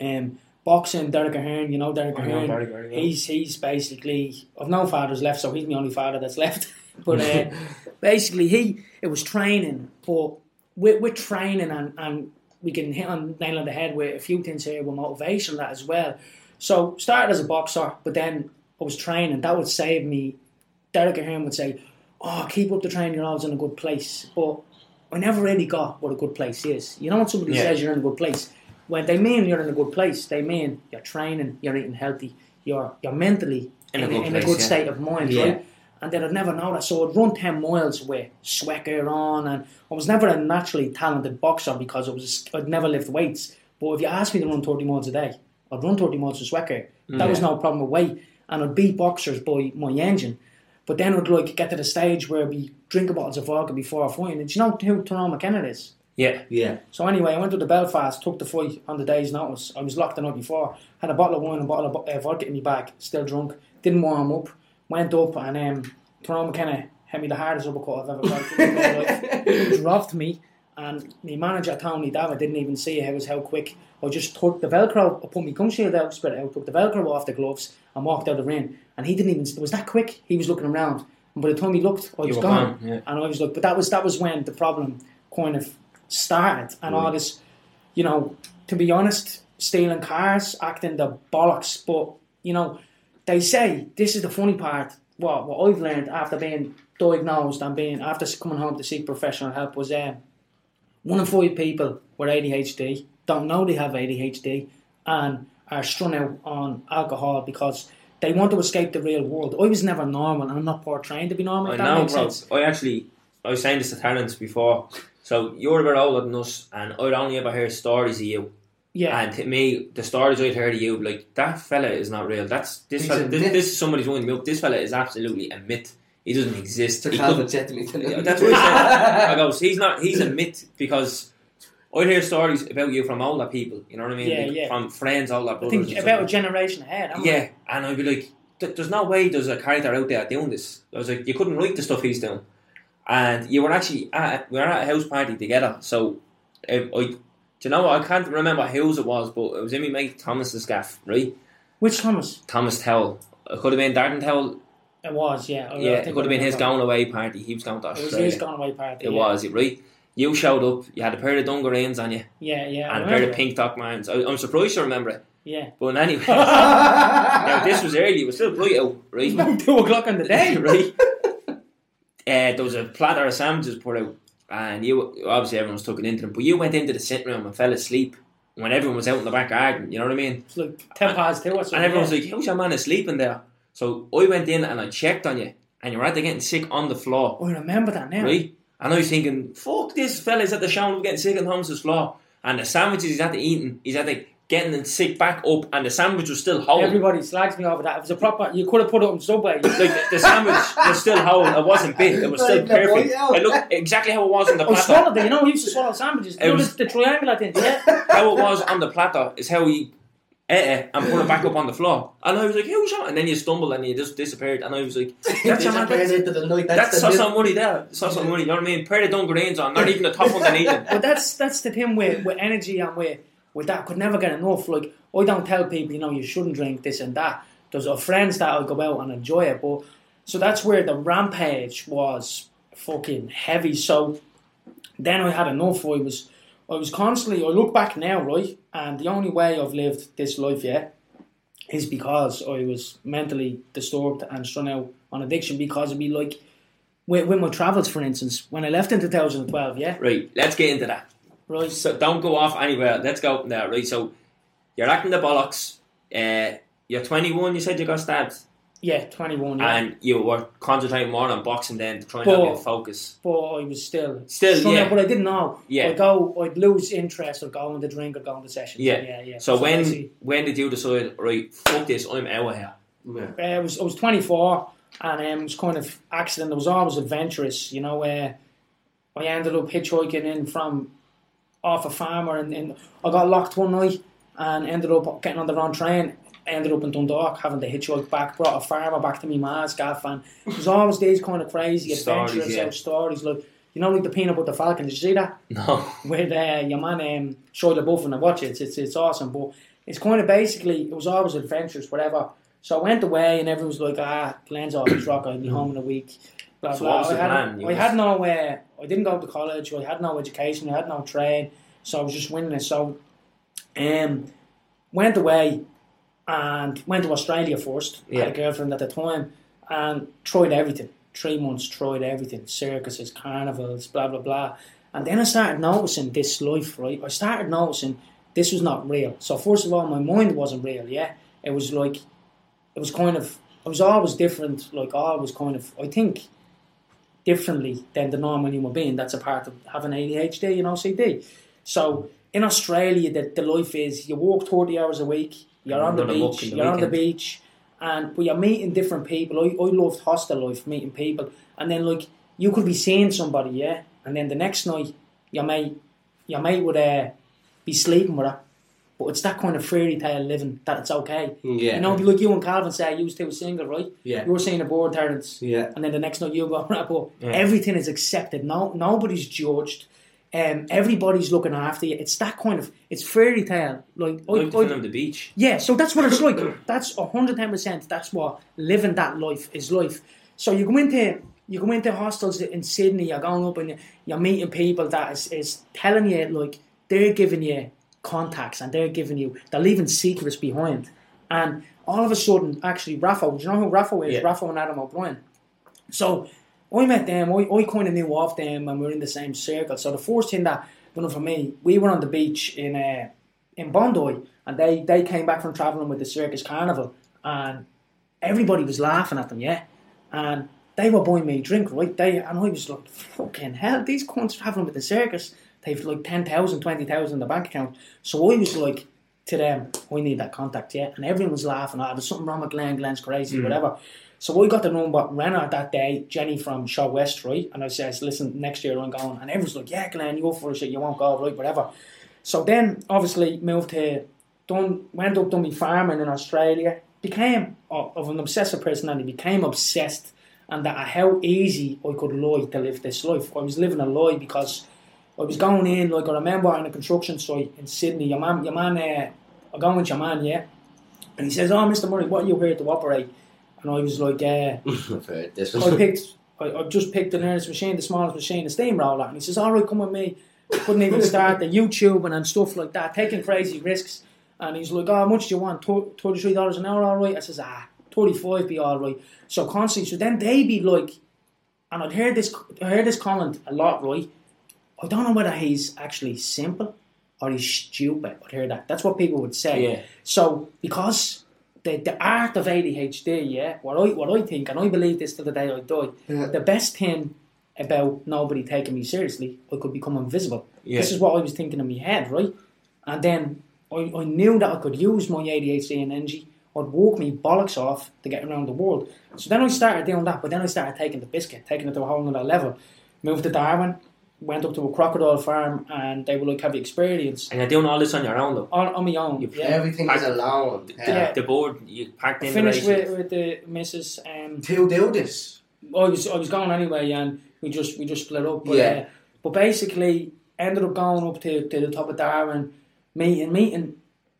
Um, boxing, Derek Ahern, you know Derek Ahern. very. He's he's basically I've no fathers left, so he's my only father that's left. but uh, basically, he it was training, but we're training and, and we can hit on nail on the head with a few things here with motivation that as well. So started as a boxer, but then I was training. That would save me. Derek Ahern would say, "Oh, keep up the training. You're always in a good place." But I never really got what a good place is. You know when somebody Yeah. says you're in a good place, when they mean you're in a good place, they mean you're training, you're eating healthy, you're you're mentally In in, a good in place, a good yeah. state of mind, Yeah. right? And then I'd never know that. So I'd run 10 miles with Swecker on, and I was never a naturally talented boxer because I was I'd never lift weights. But if you asked me to run 30 miles a day, I'd run 30 miles with Swecker. That was no problem with weight. And I'd beat boxers by my engine. But then I'd like get to the stage where we drink bottles of vodka before a fight. And do you know who Tyrone McKenna is? Yeah. Yeah. So anyway, I went to the Belfast, took the fight on the day's notice. I was locked the night before. Had a bottle of wine and a bottle of uh, vodka in my bag, still drunk. Didn't warm up. Went up and um, Tyrone McKenna hit me the hardest uppercut I've ever felt in my life. He dropped me, and the manager Tony David didn't even see how was how quick. I just took the Velcro, I put my gum shield out, spread it out, took the Velcro off the gloves, and walked out the ring. And he didn't even. It was that quick. He was looking around, and by the time he looked, I was gone. gone, yeah. And I was like, but that was that was when the problem kind of started, and all this, you know, to be honest, stealing cars, acting the bollocks. But you know, they say this is the funny part. What what I've learned after being diagnosed and being after coming home to seek professional help was um, one in five people with ADHD don't know they have ADHD and are strung out on alcohol because they want to escape the real world. I was never normal, and I'm not portraying to be normal. I know, bro. I actually, I was saying this to Terence before. So you're a bit older than us, and I'd only ever heard stories of you. Yeah, And to me, the stories I'd heard of you, like that fella is not real. That's this. Fella, this, this is somebody's winding me up. This fella is absolutely a myth. He doesn't exist. He couldn't- said me. Yeah, That's what he said. I goes, he's not. He's a myth because I'd hear stories about you from older people. You know what I mean? Yeah, Like, yeah. From friends, older I brothers. think and about a generation ahead. am I? Yeah, and I'd be like, there's no way there's a character out there doing this. I was like, you couldn't write the stuff he's doing. And you were actually at, we were at a house party together. So, um, I, do you know what? I can't remember whose it was, but it was in my mate Thomas's gaff, right? Which Thomas? Thomas Tell. It could have been Darden Tell. It was, yeah. I- I Yeah, it could have been his going away party. He was going to Australia. It was his going away party. It yeah. was, right? You showed up, you had a pair of dungareens on you Yeah, yeah. And a pair of pink Doc Martens. I, I'm surprised you remember it. Yeah. But anyway, now, this was early, it was still bright out, right? About two o'clock in the day. right? Uh, there was a platter of sandwiches put out, and you obviously everyone was tucking into them, but you went into the sitting room and fell asleep when everyone was out in the back garden. You know what I mean? It's like ten past two or something. And everyone was like, "How's your man asleep in there?" So I went in and I checked on you, and you were either getting sick on the floor, I remember that now. right? And I was thinking, "Fuck, this fella's at the shower getting sick on Thomas's floor." And the sandwiches he's at the eating, he's at the getting sick back up, and the sandwich was still whole. Everybody slags me over that. It was a proper. You could have put it on Subway. like the, the sandwich was still whole. It wasn't bit. It was still Like the boy perfect. out. Oh, it looked exactly how it was on the I platter. swallowed it. You know, he used to swallow sandwiches. It You know, was- the, the triangular thing. Yeah. How it was on the platter is how he ate it and put it back up on the floor. And I was like, "Who's that?" And then you stumbled and you just disappeared. And I was like, "That's your man. That's, into the night. that's That's, the on money there. Sauce on money. You know what I mean? Pair of dungareens on, not even the top underneath it. But that's that's the thing with, with energy and with with that. Could never get enough. Like I don't tell people, you know, you shouldn't drink this and that. There's uh, friends that I go out and enjoy it, but so that's where the rampage was fucking heavy. So then I had enough. I was I was constantly. I look back now, right, and the only way I've lived this life yet is because I was mentally disturbed and strung out on addiction. Because it'd be like with, with my travels, for instance, when I left in 2012, yeah, Right. Let's get into that. Right. So don't go off anywhere. Let's go from there. Right. So you're acting the bollocks. Uh, you're 21. You said you got stabbed. Yeah, 21, yeah. and you were concentrating more on boxing then to try and But- have your focus. but I was still Still, strung yeah. out, but I didn't know. Yeah. I'd go, I'd lose interest or go on the drink or go on the sessions. Yeah. yeah, yeah. So when basically, when did you decide, right, fuck this, I'm out of here? Yeah. uh, I was I was 24 and um, it was kind of accident. I was always adventurous, you know. Uh, I ended up hitchhiking in from off a farmer and, and I got locked one night and ended up getting on the wrong train. Ended up in Dundalk having to hitchhike back. Brought a farmer back to me ma's gaff and it was always these kind of crazy Stories, adventurous yeah. stories like you know like the peanut butter falcon. Did you see that? No. with uh, your man um, Shia LaBeouf and I watch it. It's, it's it's awesome, but it's kind of basically it was always adventures, whatever. So I went away and everyone was like, ah, Glenn's off his rock. I'll be home in a week. Blah So blah. what was I the had, plan? You I was- had no. Uh, I didn't go to college. I had no education. I had no trade. So I was just winning it. So, um, went away and went to Australia first. Had a girlfriend at the time and tried everything. Three months tried everything: circuses, carnivals, blah blah blah. And then I started noticing this life. Right, I started noticing this was not real. So first of all, my mind wasn't real. Yeah, it was like it was kind of I was always different. Like always kind of I think differently than the normal human being. That's a part of having ADHD, and know, CD. So in Australia, the, the life is you work 30 hours a week, you're on the beach, the you're on the beach, and but you're meeting different people. I, I loved hostel life, meeting people, and then like you could be seeing somebody, yeah, and then the next night your mate, your mate would uh, be sleeping with her. But it's that kind of fairy tale living that it's okay. Yeah. You know, like you and Calvin say, you two single, right? Yeah. You were saying a board, Terence Yeah. and then the next night you go right, but Yeah. everything is accepted. No, nobody's judged. Um, everybody's looking after you. It's that kind of it's fairy tale. Like, I, Like the I- on the beach. yeah, so that's what it's like. That's hundred ten percent. That's what living that life is life. So you go into you go into hostels in Sydney. You're going up and you're meeting people that is, is telling you like they're giving you contacts and they're giving you they're leaving secrets behind. And all of a sudden, actually, Rafa. Do you know who Rafa is? Yeah. Rafa and Adam O'Brien. So I met them. I, I kind of knew of them, and we were in the same circle. So the first thing that done it for me, we were on the beach in uh, in Bondi, and they they came back from traveling with the Circus Carnival, and everybody was laughing at them, yeah, and they were buying me a drink, right? They and I was like, fucking hell, these cunts traveling with the circus, they've like 10,000, 20,000 in the bank account. So I was like to them, we need that contact, yeah, and everyone was laughing. Ah, there's something wrong with Glenn. Glenn's crazy, whatever. So I got the number, Renner that day, Jenny from Shaw West, right? And I says, listen, next year I'm going. And everyone's like, yeah, Glenn, you up for it, shit, you won't go, right, whatever. So then, obviously, moved to, done, went up, done me farming in Australia, became of of an obsessive personality, became obsessed, and that how easy I could lie to live this life. I was living a lie because I was going in, like I remember on a construction site in Sydney, your man, your man, uh, I'm going with your man, yeah? And he says, oh, Mr. Murray, what are you here to operate? And I was like, uh, I've heard this I picked, I, I just picked the nearest machine, the smallest machine, the steamroller. And he says, all right, come with me. I couldn't even start the YouTube and stuff like that, taking crazy risks. And he's like, oh, how much do you want? Thir- $33 an hour, all right? I says, ah, 35 be all right. So constantly, so then they be like, and I'd heard this, I heard this comment a lot, right? I don't know whether he's actually simple or he's stupid. I'd hear that. That's what people would say. Yeah. So because the, the art of ADHD, yeah, what I what I think, and I believe this till the day I die, Yeah. the best thing about nobody taking me seriously, I could become invisible. Yeah. This is what I was thinking in my head, right? And then I, I knew that I could use my ADHD and energy. I'd walk me bollocks off to get around the world. So then I started doing that, but then I started taking the biscuit, taking it to a whole other level. Moved to Darwin, went up to a crocodile farm, and they were like, "Have you experience?" And you're doing all this on your own though. On, on my own. You yeah. Everything is alone. Yeah. Yeah. The board you packed in finished the with, races. with the missus. Um, To do this. I was I was going anyway, and we just we just split up. But, Yeah. uh, but basically, ended up going up to, to the top of Darwin, meeting meeting.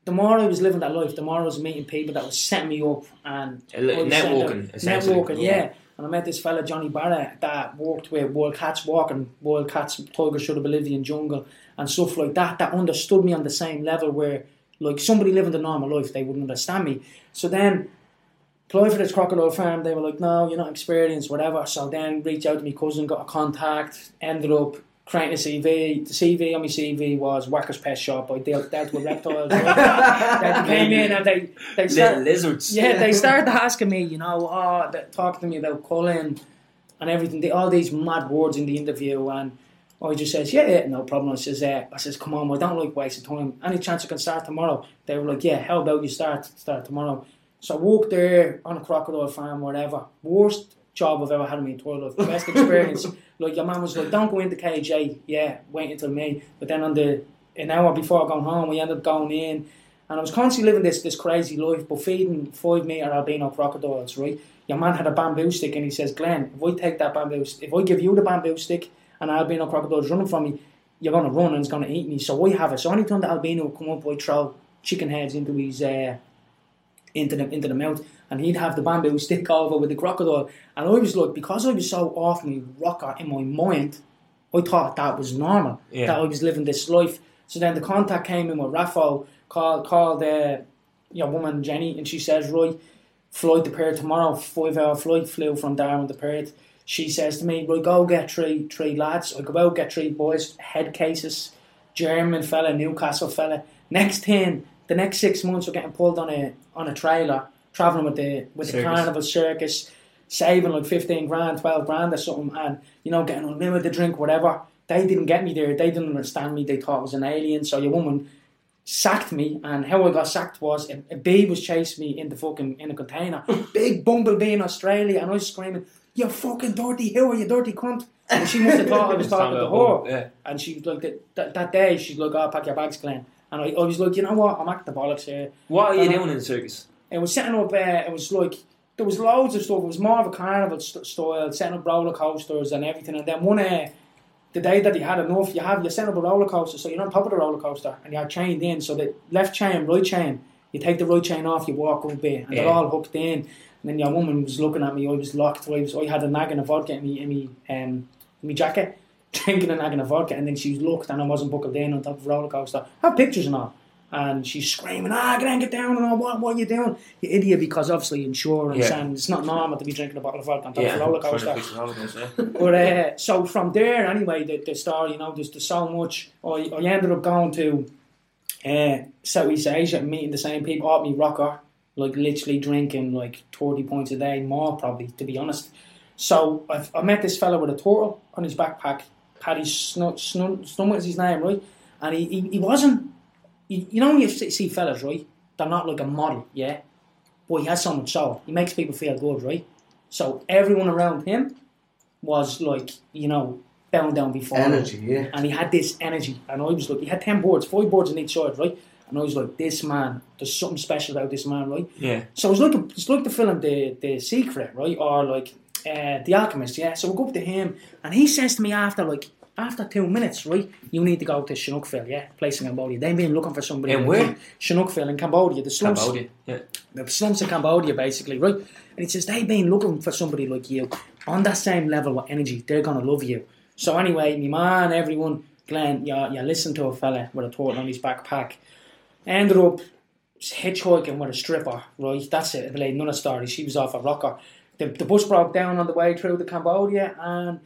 The more I was living that life, the more I was meeting people that was setting me up and A li- I was networking, setting. Networking, Yeah. yeah. And I met this fella Johnny Barrett that worked with World Cats Walking, World Cats Tigers Should the Bolivian Jungle, and stuff like that. That understood me on the same level where, like, somebody living the normal life, they wouldn't understand me. So then applied for this crocodile farm. They were like, no, you're not experienced, whatever. So then reached out to my cousin, got a contact, ended up creating a CV. The CV on my CV was Whacker's Pet Shop. I dealt, dealt with reptiles. right? they came in and they, they started, lizards. yeah, they started asking me, you know, oh, they- talking to me about culling and everything. They, all these mad words in the interview, and I just says, yeah, yeah, no problem. I says, uh, I says, come on, I don't like wasting time. Any chance I can start tomorrow? They were like, yeah, how about you start start tomorrow? So I walked there on a crocodile farm, whatever. Worst job I've ever had in my entire life. Best experience. like your man was like, don't go into KJ. Yeah, wait until May. But then on the an hour before going home, we ended up going in. And I was constantly living this this crazy life, but feeding five meter albino crocodiles, right? Your man had a bamboo stick and he says, Glenn, if I take that bamboo if I give you the bamboo stick and albino crocodile's running from me, you're gonna run and it's gonna eat me. So I have it. So anytime the albino come up, I throw chicken heads into his uh, into the into the mouth, and he'd have the bamboo stick over with the crocodile, and I was like, because I was so off my rocker in my mind, I thought that was normal, Yeah. that I was living this life. So then the contact came in with Raffo, called called uh, your woman Jenny, and she says, right, flight to Perth tomorrow, five hour flight, flew from Darwin to Perth. She says to me, right, go get three three lads. I go out, get three boys, head cases, German fella, Newcastle fella. Next thing, the next six months, we're getting pulled on a on a trailer, traveling with the with the carnival circus, saving like fifteen grand, twelve grand or something, and you know getting unlimited drink, whatever. They didn't get me there. They didn't understand me. They thought I was an alien. So your woman sacked me, and how I got sacked was a, a bee was chasing me in the fucking in a container, big bumblebee in Australia, and I was screaming, "You fucking dirty who are you, dirty cunt!" And she must have thought I was talking to her. Yeah. And she was like, that, that, that day, she's like, oh, pack your bags, Glenn. And I, I was like, you know what, I'm at the bollocks here. What are you Uh, doing in the circus? It was setting up, uh, it was like, there was loads of stuff. It was more of a carnival st- style, setting up roller coasters and everything. And then one, uh, the day that he had enough, you have, you set up a roller coaster, so you're on top of the roller coaster and you're chained in. So the left chain, right chain, you take the right chain off, you walk up there, and they're all hooked in. And then your woman was looking at me, I was locked, I, was, I had a nagging of vodka in me, in me, um, in me jacket, drinking a nagging of vodka, and then she looked and I wasn't buckled in on top of the roller coaster. I have pictures and all. And she's screaming, ah, get, get down and all, what, what are you doing? You idiot, because obviously insurance Yeah. and it's not normal to be drinking a bottle of vodka on top Yeah. of a roller coaster. fix the roller coaster, yeah. But uh, so from there, anyway, the, the story, you know, there's, there's so much. I, I ended up going to uh, Southeast Asia, meeting the same people, out me rocker, like literally drinking like 30 points a day, more probably, to be honest. So I've, I met this fellow with a turtle on his backpack. Paddy Snut, Snut, Snut is his name, right? And he, he, he wasn't, you, you know, when you see see fellas, right? They're not like a model, yeah? But he has so much soul. He makes people feel good, right? So everyone around him was like, you know, bowing down before him. Energy, yeah. And he had this energy. And I was like, he had 10 boards, five boards on each side, right? And I was like, this man, there's something special about this man, right? Yeah. So it's like it's like the film The The Secret, right? Or like uh, The Alchemist, yeah. So we go up to him, and he says to me after like after two minutes, right? You need to go to Sihanoukville, yeah, place in Cambodia. They've been looking for somebody. In like where? Sihanoukville in Cambodia, the slums, Cambodia. Yeah. the slums in Cambodia, basically, right? And he says they've been looking for somebody like you on that same level of energy. They're gonna love you. So anyway, me man, everyone, Glenn, you you listen to a fella with a turtle on his backpack. Ended up hitchhiking with a stripper, right? That's it. Like another story. She was off a rocker. The, the bus broke down on the way through to Cambodia, and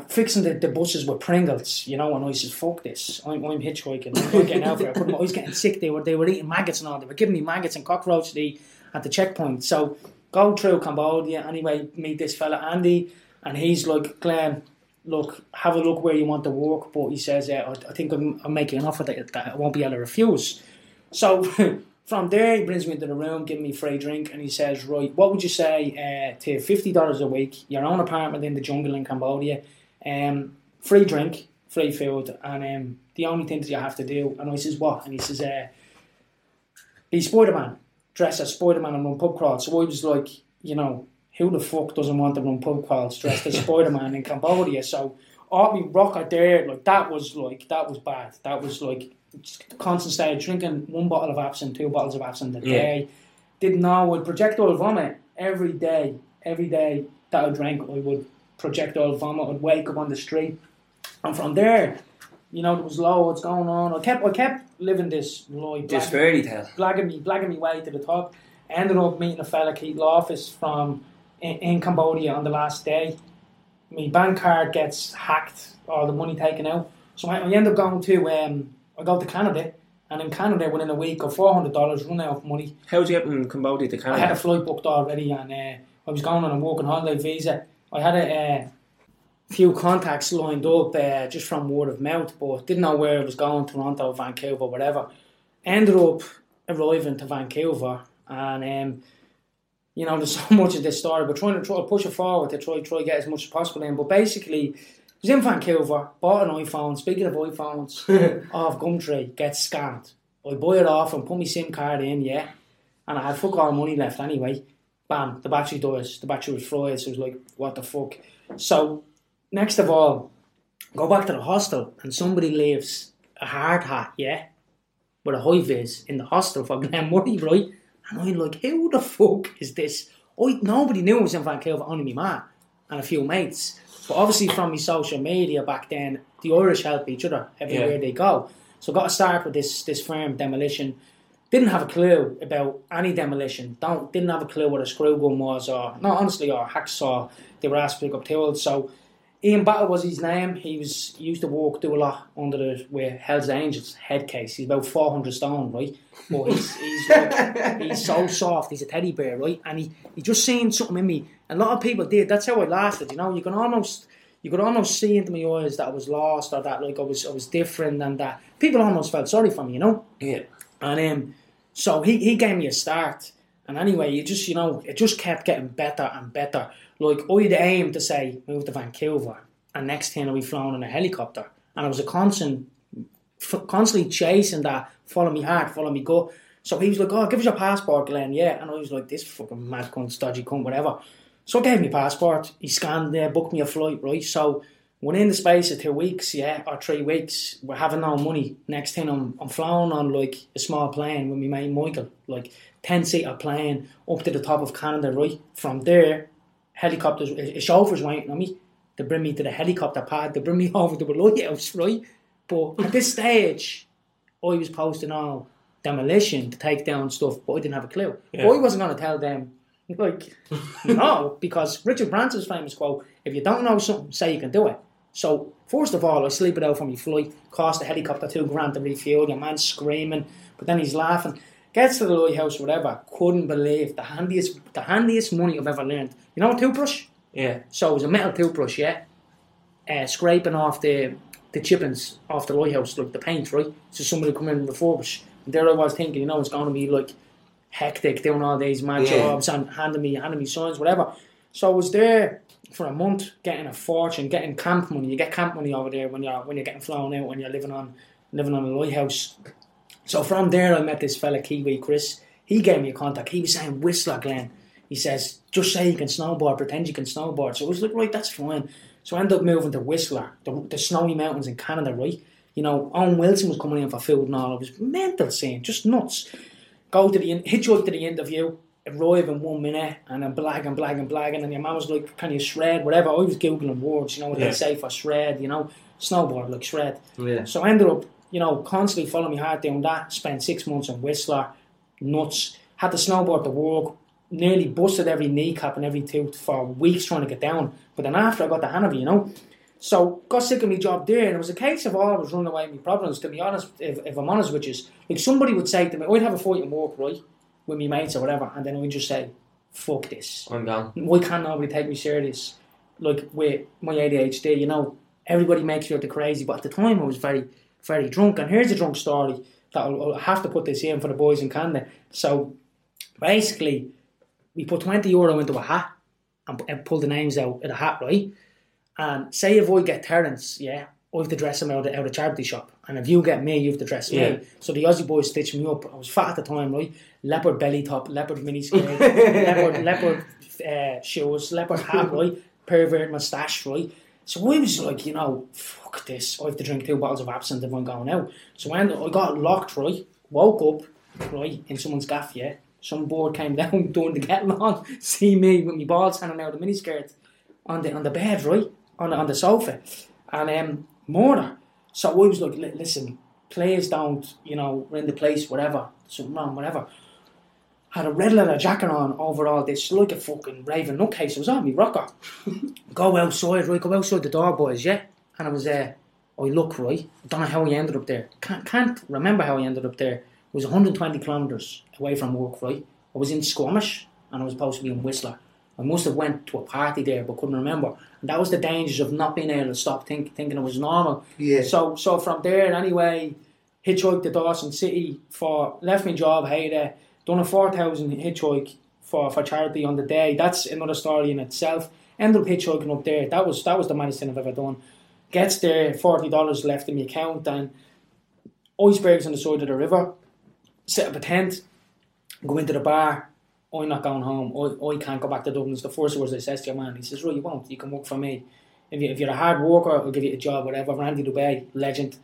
fixing the, the buses with Pringles, you know. And I says, "Fuck this! I'm, I'm hitchhiking. I'm getting out there." I, I was getting sick. They were they were eating maggots and all. They were giving me maggots and cockroaches at the checkpoint. So go through Cambodia anyway. Meet this fella Andy, and he's like, "Glenn, look, have a look where you want to work." But he says, uh, I, "I think I'm, I'm making an offer that, that I won't be able to refuse." So from there, he brings me into the room, giving me free drink, and he says, "Right, what would you say uh, to fifty dollars a week, your own apartment in the jungle in Cambodia, um, free drink, free food, and um, the only thing that you have to do?" And I says, "What?" And he says, uh, "Be Spider Man, dress as Spider Man and run pub crawls." So I was like, you know, who the fuck doesn't want to run pub crawls dressed as Spider Man in Cambodia? So. Art me rocker there, like that was like that was bad. That was like constant state of drinking one bottle of absinthe, two bottles of absinthe a Yeah. day. Didn't know would projectile vomit every day. Every day that I drank, I would projectile vomit. I'd wake up on the street, and from there, you know, there was loads going on. I kept, I kept living this life, Just blagging, fairy tale. blagging me, blagging me way to the top. Ended up meeting a fella, Keith Loftus, from in, in Cambodia on the last day. My bank card gets hacked, all the money taken out. So I, I end up going to, um, I go to Canada, and in Canada within a week of four hundred dollars, run out of money. How'd you get from Cambodia to Canada? I had a flight booked already, and uh, I was going on a working holiday visa. I had a uh, few contacts lined up uh, just from word of mouth, but didn't know where it was going, Toronto, Vancouver, whatever. Ended up arriving to Vancouver, and um, you know, there's so much of this story, but trying to try to push it forward to try try to get as much as possible in. But basically, I was in Vancouver, bought an iPhone. Speaking of iPhones, off Gumtree, gets scammed. I buy it off and put my SIM card in, yeah, and I had fuck all money left anyway. Bam, the battery dies. The battery was fried, so it was like, what the fuck? So, next of all, go back to the hostel and somebody leaves a hard hat, yeah, with a high vis in the hostel for Glenn Murray, right? And I'm like, who the fuck is this? I, nobody knew it was in Vancouver, only my man and a few mates. But obviously from my social media back then, the Irish help each other everywhere Yeah. they go. So got to start with this this firm demolition. Didn't have a clue about any demolition. Don't didn't have a clue what a screw gun was or no honestly or hacksaw. They were asked to pick up tools. So Ian Battle was his name. He was he used to walk do a lot under the with Hell's Angels head case. He's about four hundred stone, right? But he's he's like, he's so soft. He's a teddy bear, right? And he he just seen something in me. A lot of people did. That's how I lasted. You know, you can almost you could almost see into my eyes that I was lost or that like I was I was different and that people almost felt sorry for me. You know. Yeah. And um, so he, he gave me a start. And anyway, you just, you know, it just kept getting better and better. Like, I had aim to say, move to Vancouver. And next thing I we flown in a helicopter. And I was a constant, f- constantly chasing that, follow me hard, follow me gut. So he was like, oh, give us your passport, Glenn. Yeah. And I was like, this fucking mad cunt, dodgy cunt, whatever. So I gave me passport. He scanned there, booked me a flight, right? So within the space of two weeks, yeah, or three weeks, we're having no money. Next thing I'm, I'm flying on like a small plane with my mate Michael, like 10 seater plane up to the top of Canada, right? From there, helicopters, a a chauffeur's waiting on me to bring me to the helicopter pad, to bring me over to the lighthouse, right? But at this stage, I was posting all demolition to take down stuff, but I didn't have a clue. Yeah. I wasn't going to tell them, like, no, because Richard Branson's famous quote, if you don't know something, say you can do it. So, first of all, I sleep it out from my flight, cost the helicopter two grand to refuel, your man's screaming, but then he's laughing. Gets to the lighthouse, whatever, couldn't believe the handiest the handiest money I've ever learned. You know a toothbrush? Yeah. So it was a metal toothbrush, yeah. Uh, scraping off the the chippings off the lighthouse, like the paint, right? So somebody come in and refurbish. And there I was thinking, you know, it's going to be like hectic doing all these mad Yeah. jobs and handing me handing me signs, whatever. So I was there for a month, getting a fortune, getting camp money. You get camp money over there when you're when you're getting flown out when you're living on living on a lighthouse. So from there, I met this fella Kiwi Chris. He gave me a contact. He was saying Whistler, Glenn. He says just say you can snowboard, pretend you can snowboard. So I was like, right, that's fine. So I ended up moving to Whistler, the, the snowy mountains in Canada, right? You know, Owen Wilson was coming in for food and all. It was mental scene, just nuts. Go to the hitchhike to the interview, arrive in one minute, and then blag and blagging, and blag, and then your man was like, "Can you shred?" Whatever. I was googling words, you know what Yeah. they say for shred. You know, snowboard like shred. Yeah. So I ended up, you know, constantly following my heart doing that. Spent six months in Whistler, nuts. Had to snowboard to work. Nearly busted every kneecap and every tooth for weeks trying to get down. But then after I got the it, you know. So got sick of my job there, and it was a case of all I was running away with my problems. To be honest, if, if I'm honest with you, like somebody would say to me, I'd have a fight in work, right, with my mates or whatever, and then I'd just say, "Fuck this." I'm gone. why can't nobody take me serious? Like with my ADHD, you know, everybody makes you look crazy. But at the time, I was very, very drunk. And here's a drunk story that I'll, I'll have to put this in for the boys in Canada. So basically, we put 20 euro into a hat and, and pull the names out of the hat, right? And say if I get Terence, yeah, I have to dress him out of, out of charity shop. And if you get me, you have to dress Yeah. me. So the Aussie boys stitched me up. I was fat at the time, right? Leopard belly top, leopard mini skirt, leopard, leopard uh, shoes, leopard hat, right? Pervert moustache, right? So I was like, you know, fuck this. I have to drink two bottles of absinthe if I'm going out. So when I got locked, right? Woke up, right, in someone's gaff, yeah. Some board came down doing the getting on, see me with my balls hanging out of the miniskirt on the on the bed, right? On the, on the sofa. And um murder. So I was like, listen, please don't, you know, rent the place, whatever, something wrong, whatever. Had a red leather jacket on over all this, like a fucking raving nutcase. I was on me rocker. go outside, right? Go outside the door, boys, yeah? And I was there. I look, right? don't know how I ended up there. Can't, can't remember how I ended up there. It was 120 kilometres away from work, right? I was in Squamish and I was supposed to be in Whistler. I must have went to a party there but couldn't remember. And that was the dangers of not being able to stop think, thinking it was normal. Yeah. So so from there anyway, hitchhiked to Dawson City for left my job, hey it, done a four thousand hitchhike for, for charity on the day. That's another story in itself. Ended up hitchhiking up there. That was that was the maddest thing I've ever done. Gets there, forty dollars left in my account and icebergs on the side of the river. Set up a tent, go into the bar. I'm not going home. I, I can't go back to Dublin. It's the first words I says to your man. He says, Right, you won't. You can work for me. If, you, if you're a hard worker, I'll give you a job, whatever. Randy Dubay, legend.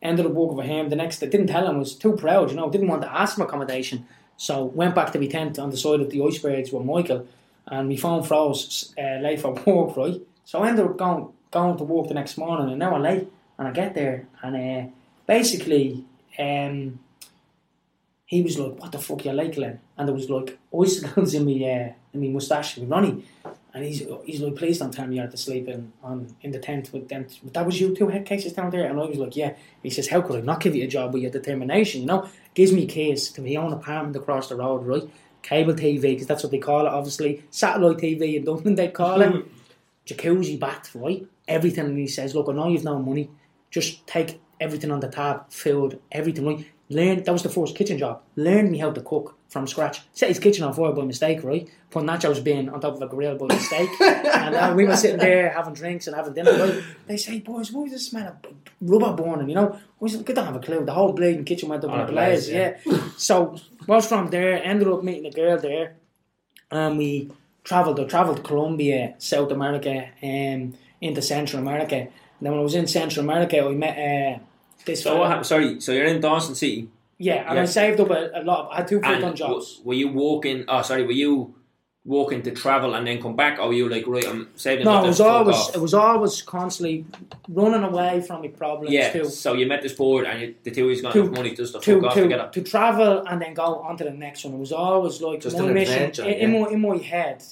Ended up working for him. The next, I didn't tell him, I was too proud, you know, didn't want to ask for accommodation. So went back to my tent on the side of the icebergs with Michael, and my phone froze uh, late for work, right? So I ended up going going to work the next morning, an hour late, and I get there, and uh, basically, um, he was like, "What the fuck you like, Glenn?" And there was like icicles in me, uh, in me mustache with Ronnie, and he's he's like, "Please don't tell me you had to sleep in on in the tent with them. That was you two head cases down there." And I was like, "Yeah." He says, "How could I not give you a job with your determination?" You know, gives me keys to my own apartment across the road, right? Cable TV, because that's what they call it, obviously. Satellite TV in Dublin, they call it. Jacuzzi bath, right? Everything. And he says, Look, I know you've no money. Just take everything on the tab, food, everything, right? Learn, that was the first kitchen job. Learn me how to cook from scratch. Set his kitchen on fire by mistake, right? Put nachos bin on top of a grill by mistake. and uh, we were sitting there having drinks and having dinner, right? They say, Boys, what was the smell of rubber burning, you know? We said, I don't have a clue. The whole bleeding kitchen went up in Oh, a blaze, blaze, yeah. so, was from there, ended up meeting a girl there, and we travelled. I travelled to Colombia, South America, um, into Central America. And then when I was in Central America, I met uh, this. So what happened? Sorry, so you're in Dawson City. Yeah, and Yeah. I saved up a, a lot. I had two full time jobs. w- were you walking? Oh, sorry, were you walking to travel and then come back, or were you like, right, I'm saving? No, it was always off? it was always constantly running away from my problems Yeah, to so you met this board and you, the two of you got To- money just to to, fuck off to, together. to travel and then go on to the next one. It was always like Just an mission adventure, in, my in my head.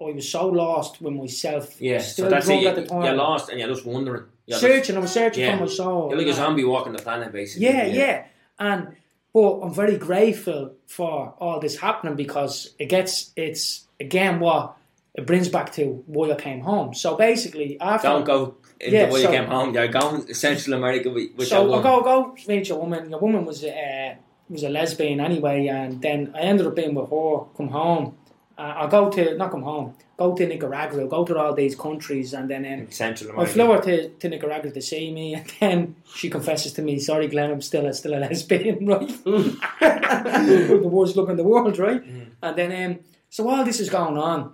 I was so lost with myself. Yeah, still so that's it. at the time. you're lost and you're just wondering. You're, searching, I was searching Yeah. for my soul. you're like a zombie walking the planet, basically. Yeah, yeah. And but I'm very grateful for all this happening because it gets it's again what it brings back to why I came home. So basically after Don't go into Yeah, where so- you came home. You're going to Central America with, so your I woman. go go meet your woman. Your woman was uh, was a lesbian anyway, and then I ended up being with her. Come home. Uh, I go to not come home. Go to Nicaragua. Go to all these countries, and then um, in Central I flew her to, to Nicaragua to see me, and then she confesses to me, "Sorry, Glenn, I'm still a, still a lesbian, right? the worst look in the world, right?" And then, um, so while this is going on,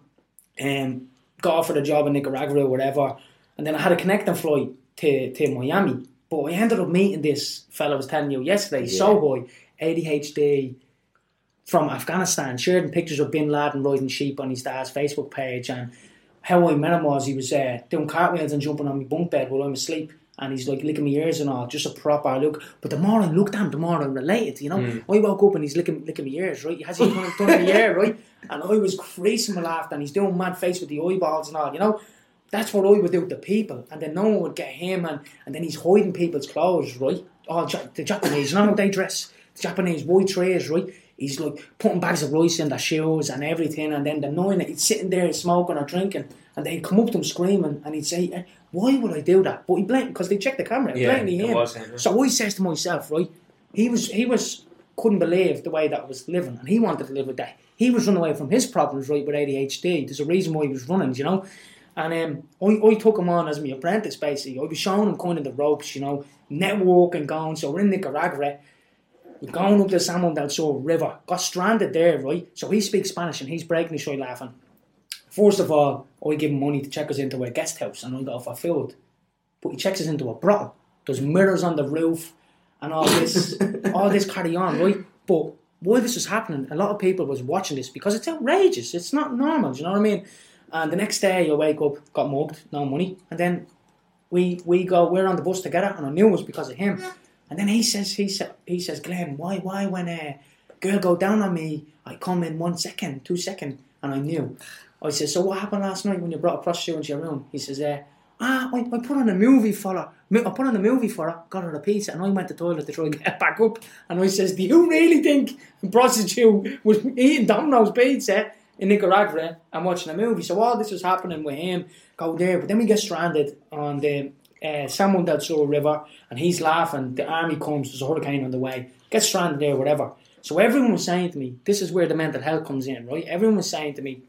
um, got offered a job in Nicaragua or whatever, and then I had a connecting flight to, to Miami. But I ended up meeting this fellow I was telling you yesterday, Sohoy, ADHD, from Afghanistan, sharing pictures of Bin Laden riding sheep on his dad's Facebook page. And how I met him was he was uh, doing cartwheels and jumping on my bunk bed while I'm asleep. And he's like licking my ears and all, just a proper look. But the more I looked at him, the more I related, you know. I woke up and he's licking, licking my ears, right? He has his tongue in the air, right? And I was creasing with laughter and he's doing mad face with the eyeballs and all, you know. That's what I would do to people. And then no one would get him and, and then he's hiding people's clothes, right? All the Japanese, you know how they dress? The Japanese white trays, right? He's like putting bags of rice in their shoes and everything, and then the knowing that he's sitting there smoking or drinking, and they'd come up to him screaming, and he'd say, eh, "Why would I do that?" But he blamed because they checked the camera, Yeah, blatantly it him. was yeah. So I says to myself, right, he was he was couldn't believe the way that I was living, and he wanted to live with that. He was running away from his problems, right, with ADHD. There's a reason why he was running, you know. And um, I, I took him on as my apprentice, basically. I was showing him kind of the ropes, you know, networking going. So we're in Nicaragua. We're going up the San del Sur River. Got stranded there, right? So he speaks Spanish and he's breaking his straight laughing. First of all, I give him money to check us into a guest house and I go for food. But he checks us into a brothel. There's mirrors on the roof and all this, all this carry on, right? But while this was happening, a lot of people was watching this because it's outrageous. It's not normal. Do you know what I mean? And the next day, I wake up, got mugged, no money, and then we we go. We're on the bus together, and I knew it was because of him. And then he says, he said, he says, Glenn, why, why when a girl go down on me, I come in one second, two second, and I knew. I said, so what happened last night when you brought a prostitute into your room? He says, uh, ah, I, I put on a movie for her. I put on a movie for her, got her a pizza, and I went to the toilet to try and get back up. And I says, do you really think a prostitute was eating Domino's pizza in Nicaragua and watching a movie? So all this was happening with him, go there, but then we get stranded on the uh, San del Sur River, and he's laughing. The army comes, there's a hurricane on the way, get stranded there, whatever. So everyone was saying to me, this is where the mental health comes in, right? Everyone was saying to me,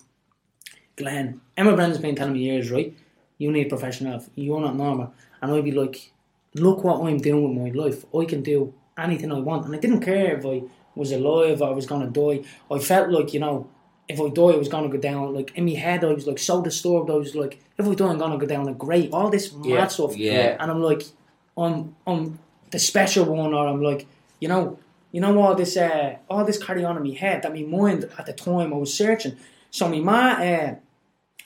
Glenn, Emma Brennan's been telling me years, right? You need professional help. You're not normal. And I'd be like, look what I'm doing with my life. I can do anything I want. And I didn't care if I was alive or I was going to die. I felt like, you know, if I die, I was going to go down. Like, in my head, I was like so disturbed. I was like, if I die, I'm going to go down like great. All this mad Yeah, stuff. yeah. And I'm like, I'm, I'm the special one, or I'm like, you know, you know all this uh, all this carry on in my head that my mind at the time I was searching. So my ma, uh,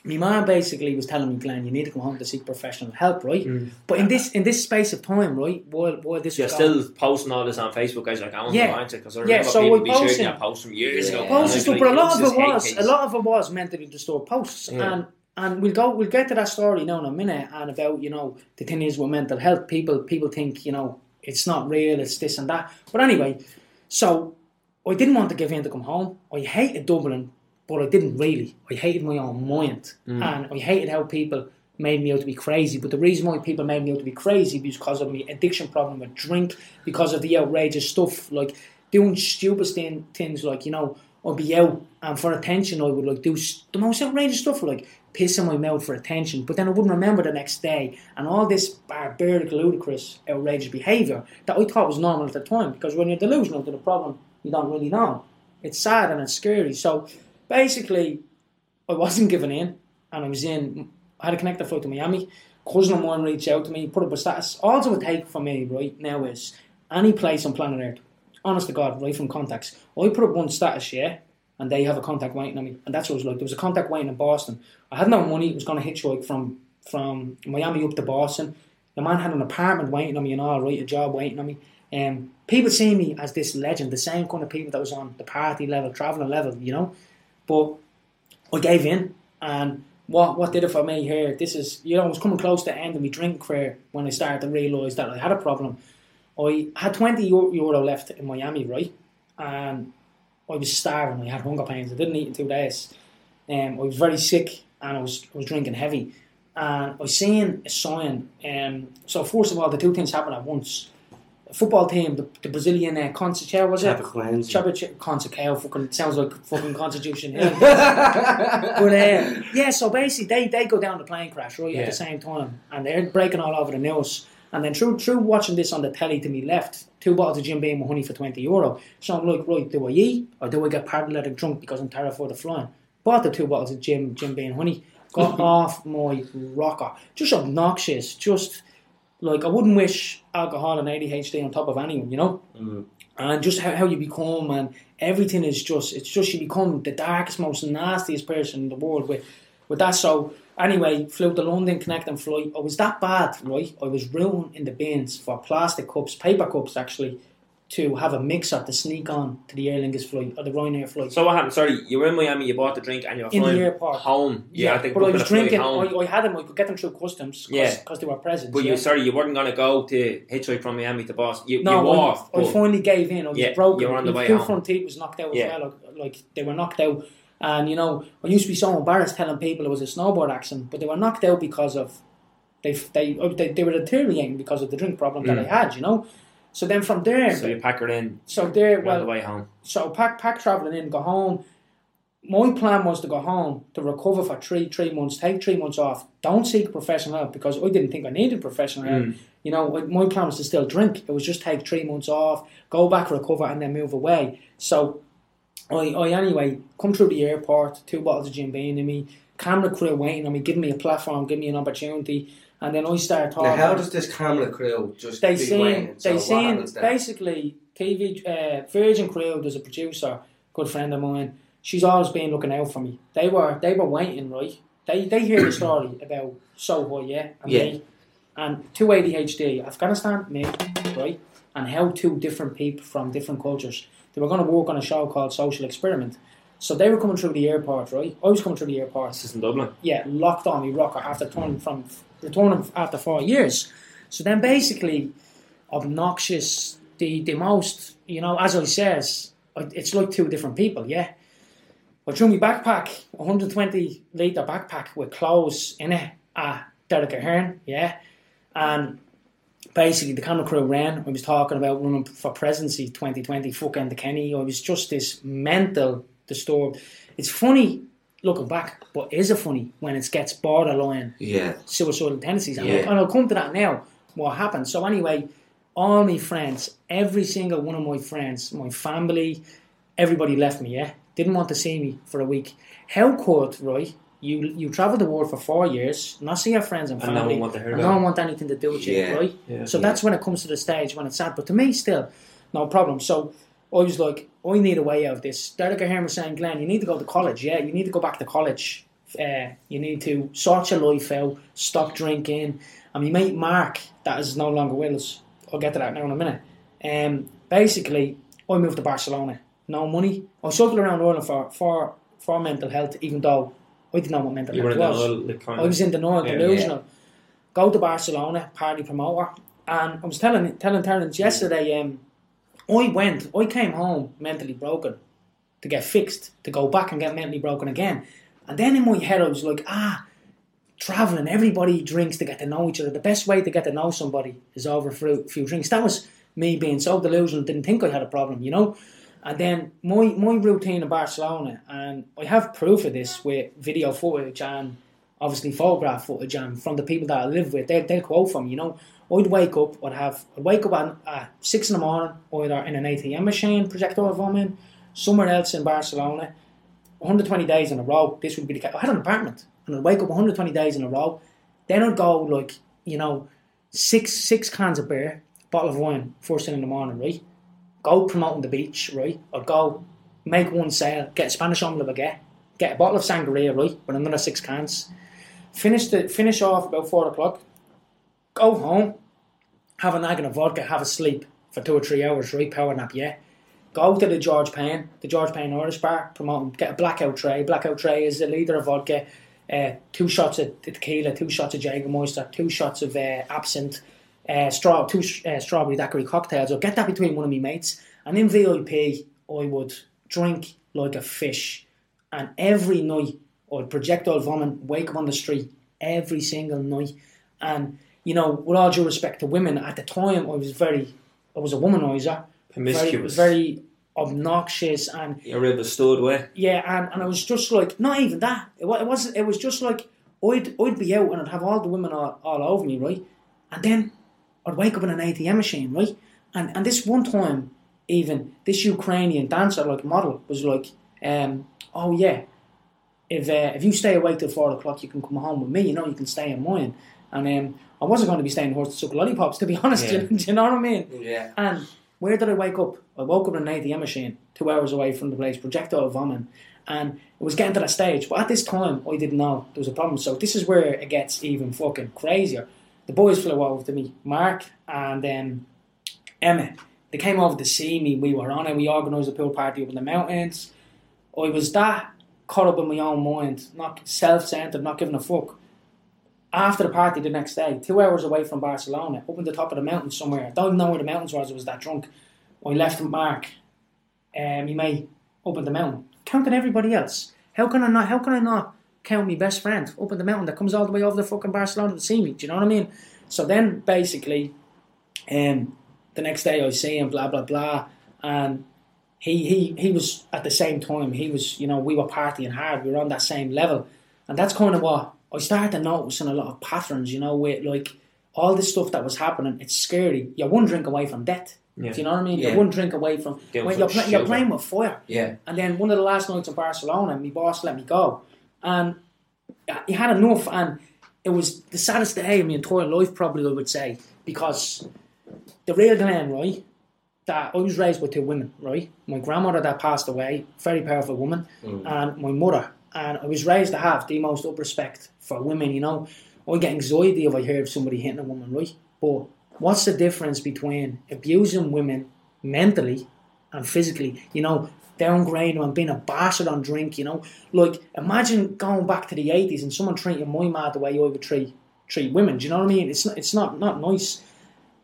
my mom basically was telling me, Glenn, you need to come home to seek professional help, right? Mm. But in this in this space of time, right, while while this You're still posting all this on Facebook, guys. Like I want Yeah. to answer because I Yeah, remember so people be sharing posting- that post from years Yeah. ago. posts and And stuff, it's but a lot of it was case. a lot of it was mentally disturbed posts, Yeah. and and we'll go we'll get to that story now in a minute, and about you know the thing is with mental health, people people think you know it's not real, it's this and that, but anyway, so I didn't want to give in to come home. I hated Dublin, but I didn't really. I hated my own mind, mm. Mm. and I hated how people made me out to be crazy. But the reason why people made me out to be crazy was because of my addiction problem with drink, because of the outrageous stuff like doing stupid thing, things like you know I'd be out and for attention I would like do the most outrageous stuff like piss in my mouth for attention, but then I wouldn't remember the next day, and all this barbaric, ludicrous, outrageous behaviour that I thought was normal at the time. Because when you're delusional to the problem, you don't really know. It's sad and it's scary. So basically, I wasn't giving in, and I was in. I had a connected flight to Miami. Cousin of mine reached out to me, put up a status. All it would take for me right now is any place on planet Earth. Honest to God, right from contacts. I put up one status, yeah, and they have a contact waiting on me, and that's what it was like. There was a contact waiting in Boston. I had no money. It was going to hitchhike from from Miami up to Boston. The man had an apartment waiting on me and all, right, a job waiting on me. Um, people see me as this legend, the same kind of people that was on the party level, traveling level, you know. But I gave in, and what what did it for me here? This is you know I was coming close to the end of my drink career when I started to realise that I had a problem. I had twenty euro left in Miami, right, and I was starving. I had hunger pains. I didn't eat in two days. Um, I was very sick, and I was I was drinking heavy. And I was seen a sign. Um, so first of all, the two things happened at once. Football team, the, the Brazilian uh, Conceição, was it? Chapecoense. Conceição, fucking sounds like fucking Constitution Hill. but uh, yeah, so basically they, they go down the plane crash right at the same time, and they're breaking all over the news. And then through through watching this on the telly to me left, two bottles of Jim Beam with honey for twenty euro. So I'm like, right, do I eat or do I get paralytic drunk because I'm terrified of flying? Bought the two bottles of Jim Jim Beam honey, got off my rocker. Just obnoxious, just like I wouldn't wish alcohol and ADHD on top of anyone, you know? Mm. And just how, how you become and everything is just it's just you become the darkest most nastiest person in the world with with that. So anyway flew to London connecting flight I was that bad right? I was ruining in the bins for plastic cups paper cups actually to have a mixer to sneak on to the Aer Lingus flight or the Ryanair flight So what happened? Sorry, you were in Miami. You bought the drink and you were In the flying airport. home. Yeah, I think but I was drinking home. I, I had them I could get them through customs because Yeah. they were presents But yeah. you sorry, you weren't gonna go to hitchhike from Miami to Boston. You, No, you were. I, I finally gave in. I was Yeah, broken. you were on the My way home. front teeth was knocked out Yeah. as well. Like, like they were knocked out. And you know, I used to be so embarrassed telling people it was a snowboard accident, but they were knocked out because of they they oh, they, they were deteriorating because of the drink problem that Mm. I had. You know. So then from there, so you pack her in so there, on the way home. so pack pack traveling in, go home. My plan was to go home to recover for three three months, take three months off. Don't seek professional help because I didn't think I needed professional help. Mm. You know, my plan was to still drink. It was just take three months off, go back, recover, and then move away. So, I, I anyway come through the airport, two bottles of Jim Beam in me, camera crew waiting on me, giving me a platform, giving me an opportunity, and then I start talking. Now, how does this camera crew just they be seen waiting? So they seen basically TV uh, Virgin Crew. There's a producer, good friend of mine. She's always been looking out for me. They were they were waiting right. They they hear the story about Soho, yeah, and Yeah. me, and two ADHD, Afghanistan, me, right, and how two different people from different cultures. They were going to work on a show called Social Experiment. So they were coming through the airport, right? I was coming through the airport This is in Dublin. yeah, locked on me rocker after turning from returning after four years. So then basically obnoxious, the the most, you know, as I says, it's like two different people, yeah. I threw my backpack, 120 litre backpack with clothes in it at Derek Ahern, yeah. And basically the camera crew ran. I was talking about running for presidency 2020, fucking the Kenny. I was just this mental disturbed. It's funny looking back, but is it funny when it gets borderline Yeah. suicidal tendencies? And, Yeah. I'll, and I'll come to that now, what happened. So anyway, all my friends, every single one of my friends, my family, everybody left me, yeah? Didn't want to see me for a week. How could, right, you you travel the world for four years, not see your friends and And no family, one want to hear and no one want anything to do with you, Yeah. right? Yeah. So that's when it comes to the stage when it's sad. But to me, still, no problem. So I was like, I need a way out of this. Derek Ahern was saying, Glenn, you need to go to college. Yeah, you need to go back to college. Uh, you need to sort your life out, stop drinking. And my mate Mark, that is no longer with us. I'll get to that now in a minute. Um, basically, I moved to Barcelona. No money. I cycled around Ireland for, for, for mental health, even though I didn't know what mental You were health in was. kind I was in the North, Yeah. delusional. Go to Barcelona, party promoter. And I was telling telling Terence yesterday, um, I went, I came home mentally broken to get fixed, to go back and get mentally broken again. And then in my head, I was like, ah, traveling, everybody drinks to get to know each other. The best way to get to know somebody is over a few, drinks. That was me being so delusional, didn't think I had a problem, you know? And then my, my routine in Barcelona, and I have proof of this with video footage and obviously photograph footage and from the people that I live with, they, they'll quote from, you know, I'd wake up, I'd have, I'd wake up at uh, 6 in the morning, either in an ATM machine, projectile vomit, somewhere else in Barcelona, 120 days in a row, this would be the case. I had an apartment, and I'd wake up 120 days in a row, then I'd go like, you know, six six cans of beer, bottle of wine, first thing in the morning, right? Go promoting the beach, right? I'd go make one sale, get a Spanish omelette baguette, get a bottle of sangria, right, with another six cans. Finish the finish off about four o'clock. Go home, have a nagging of vodka, have a sleep for two or three hours, right? Power nap, yeah. Go to the George Payne, the George Payne Irish bar, promote, get a blackout tray. Blackout tray is a litre of vodka, uh, two shots of tequila, two shots of Jägermeister, two shots of uh, absinthe, uh, straw, two uh, strawberry daiquiri cocktails. I'll get that between one of my mates. And in VIP, I would drink like a fish. And every night, I'd projectile vomit, wake up on the street every single night. And, you know, with all due respect to women, at the time, I was very, I was a womanizer. Very, promiscuous. very obnoxious and You're real stowed away. yeah, and, and I was just like, not even that. It, it wasn't. It was just like I'd I'd be out and I'd have all the women all, all over me, right? And then I'd wake up in an ATM machine, right? And and this one time, even this Ukrainian dancer, like model, was like, um, oh yeah, if uh, if you stay awake till four o'clock, you can come home with me. You know, you can stay in mine. And um, I wasn't going to be staying horse to suck lollipops, to be honest. Yeah. Do, you, do you know what I mean? Yeah. And where did I wake up? I woke up in an ATM machine, two hours away from the place, projectile vomiting. And it was getting to that stage. But at this time, I didn't know there was a problem. So this is where it gets even fucking crazier. The boys flew over to me, Mark and um, Emma. They came over to see me. We were on it. We organised a pool party up in the mountains. I was that caught up in my own mind, not self-centered, not giving a fuck. After the party the next day, two hours away from Barcelona, up in the top of the mountain somewhere. I don't know where the mountains was. I was that drunk. I left Mark, um, he may up in the mountain, counting everybody else. How can I not? How can I not count my best friend up in the mountain that comes all the way over the fucking Barcelona to see me? Do you know what I mean? So then, basically, um, the next day I see him, blah blah blah, and he he he was at the same time. He was, you know, we were partying hard. We were on that same level, and that's kind of what I started noticing a lot of patterns. You know, with like all this stuff that was happening. It's scary. You're one drink away from death. Yeah. Do you know what I mean? Yeah. You're one drink away from Getting when some you're, play, you're playing with fire. Yeah. And then one of the last nights in Barcelona, my boss let me go, and he had enough, and it was the saddest day of my entire life, probably I would say, because the real Glenn, right? That I was raised with two women, right? My grandmother that passed away, very powerful woman, mm. and my mother, and I was raised to have the most up respect for women. You know, I get anxiety if I hear of somebody hitting a woman, right? But what's the difference between abusing women mentally and physically? You know, downgrading them and being a bastard on drink. You know, like imagine going back to the eighties and someone treating my mad the way I would treat treat women. Do you know what I mean? It's not, it's not not nice.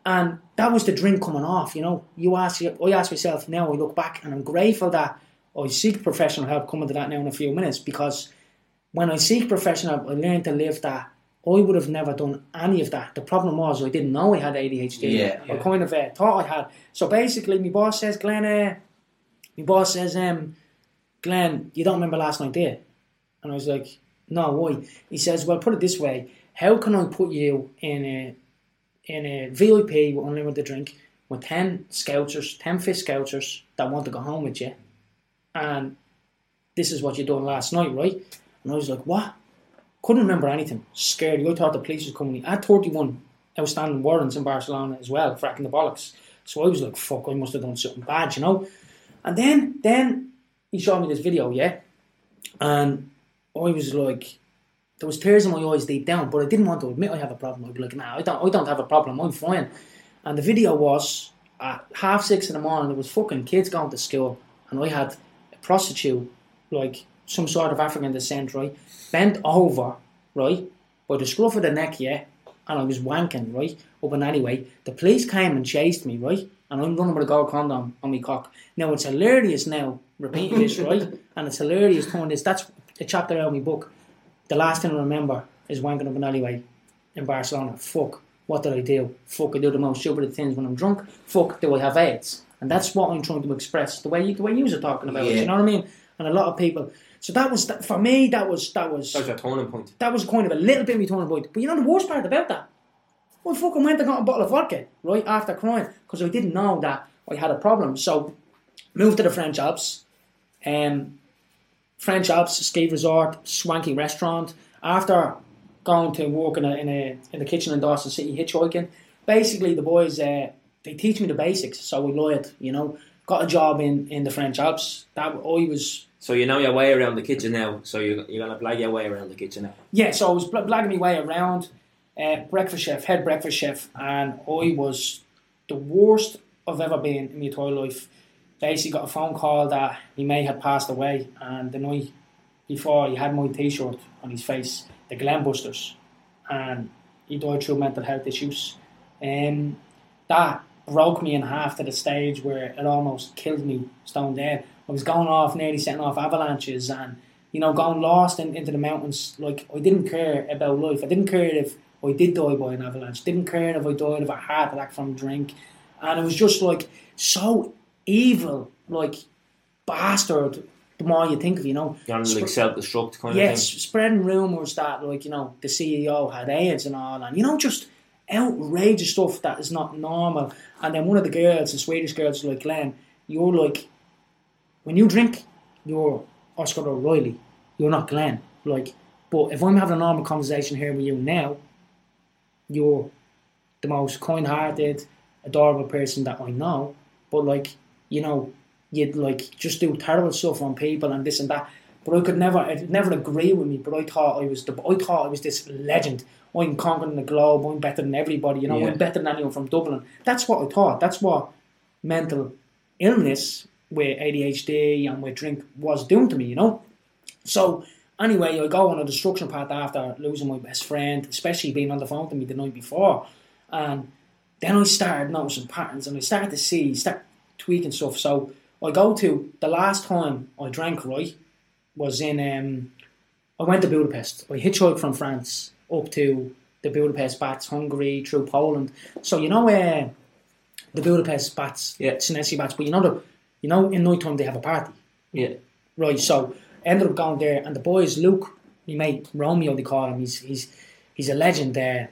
And that was the drink coming off. You know, you ask I ask myself now. I look back and I'm grateful that I seek professional help. Coming to that now in a few minutes because when I seek professional help, I learned to live that. I would have never done any of that. The problem was I didn't know I had ADHD. Yeah, I kind of uh, thought I had. So basically, my boss says, Glenn, uh, my boss says, um, Glenn, you don't remember last night, do you? And I was like, no, why? He says, well, put it this way. How can I put you in a in a VIP with unlimited drink with 10 scouters, 10 fish scouters that want to go home with you? And this is what you done last night, right? And I was like, what? Couldn't remember anything. Scared. I thought the police was coming. I had 31 outstanding warrants in Barcelona as well, fracking the bollocks. So I was like, fuck, I must have done something bad, you know? And then, then he showed me this video, yeah, and I was like, there was tears in my eyes deep down, but I didn't want to admit I have a problem. I'd be like, nah, I don't, I don't have a problem. I'm fine. And the video was at half six in the morning. There was fucking kids going to school, and I had prostitute, like some sort of African descent, right, bent over, right, by the scruff of the neck, yeah, and I was wanking, right, up and anyway. The police came and chased me, right, and I'm running with a gold condom on my cock. Now it's hilarious now, repeating this, right, and it's hilarious telling this. That's a chapter out of my book. The last thing I remember is wanking up an alleyway in Barcelona. Fuck, what did I do? Fuck, I do the most stupid things when I'm drunk. Fuck, do I have AIDS? And that's what I'm trying to express. The way you, the way you were talking about it, you know what I mean? And a lot of people. So that was for me. That was that was That was a turning point. that was kind of a little bit of a turning point. But you know the worst part about that? I fucking went and got a bottle of vodka, right, after crying, because I didn't know that I had a problem. So, moved to the French Alps. Um, French Alps ski resort, swanky restaurant. After going to work in a, in a in the kitchen in Dawson City hitchhiking, basically the boys uh, they teach me the basics. So we learned, you know, got a job in, in the French Alps. That I was So you know your way around the kitchen now. So you're, you're gonna blag your way around the kitchen now. Yeah, so I was blagging my way around, uh, breakfast chef, head breakfast chef, and I was the worst I've ever been in my entire life. Basically, got a phone call that he may had passed away, and the night before, he had my T-shirt on his face, the Glenn Busters, and he died through mental health issues. Um, that broke me in half to the stage where it almost killed me stone dead. I was going off, nearly setting off avalanches, and you know, going lost in, into the mountains. Like I didn't care about life. I didn't care if I did die by an avalanche. Didn't care if I died of a heart attack from drink, and it was just like so evil, like bastard. The more you think of, you know, You're Sp- like self destruct kind yes, of thing. spreading rumours that like you know the CEO had AIDS and all, and you know just outrageous stuff that is not normal. And then one of the girls, the Swedish girls, like Glenn, you're like when you drink, you're Oscar O'Reilly. You're not Glenn. Like, but if I'm having a normal conversation here with you now, you're the most kind-hearted, adorable person that I know. But like, you know, you'd like just do terrible stuff on people and this and that. But I could never, it never agree with me. But I thought I was the, I thought I was this legend. I'm conquering the globe. I'm better than everybody. You know, Yeah. I'm better than anyone from Dublin. That's what I thought. That's what mental illness with ADHD and with drink was doing to me. You know. So anyway, I go on a destruction path after losing my best friend, especially being on the phone to me the night before, and then I started noticing patterns and I started to see, start tweaking stuff. So I go to the last time I drank right was in um, I went to Budapest. I hitchhiked from France up to the Budapest Bats, Hungary, through Poland. So you know uh, the Budapest Bats, Yeah. Sinesi Bats, but you know the you know in night time they have a party. Yeah. Right, so ended up going there, and the boys, Luke, he mate Romeo, they call him. He's he's he's a legend there.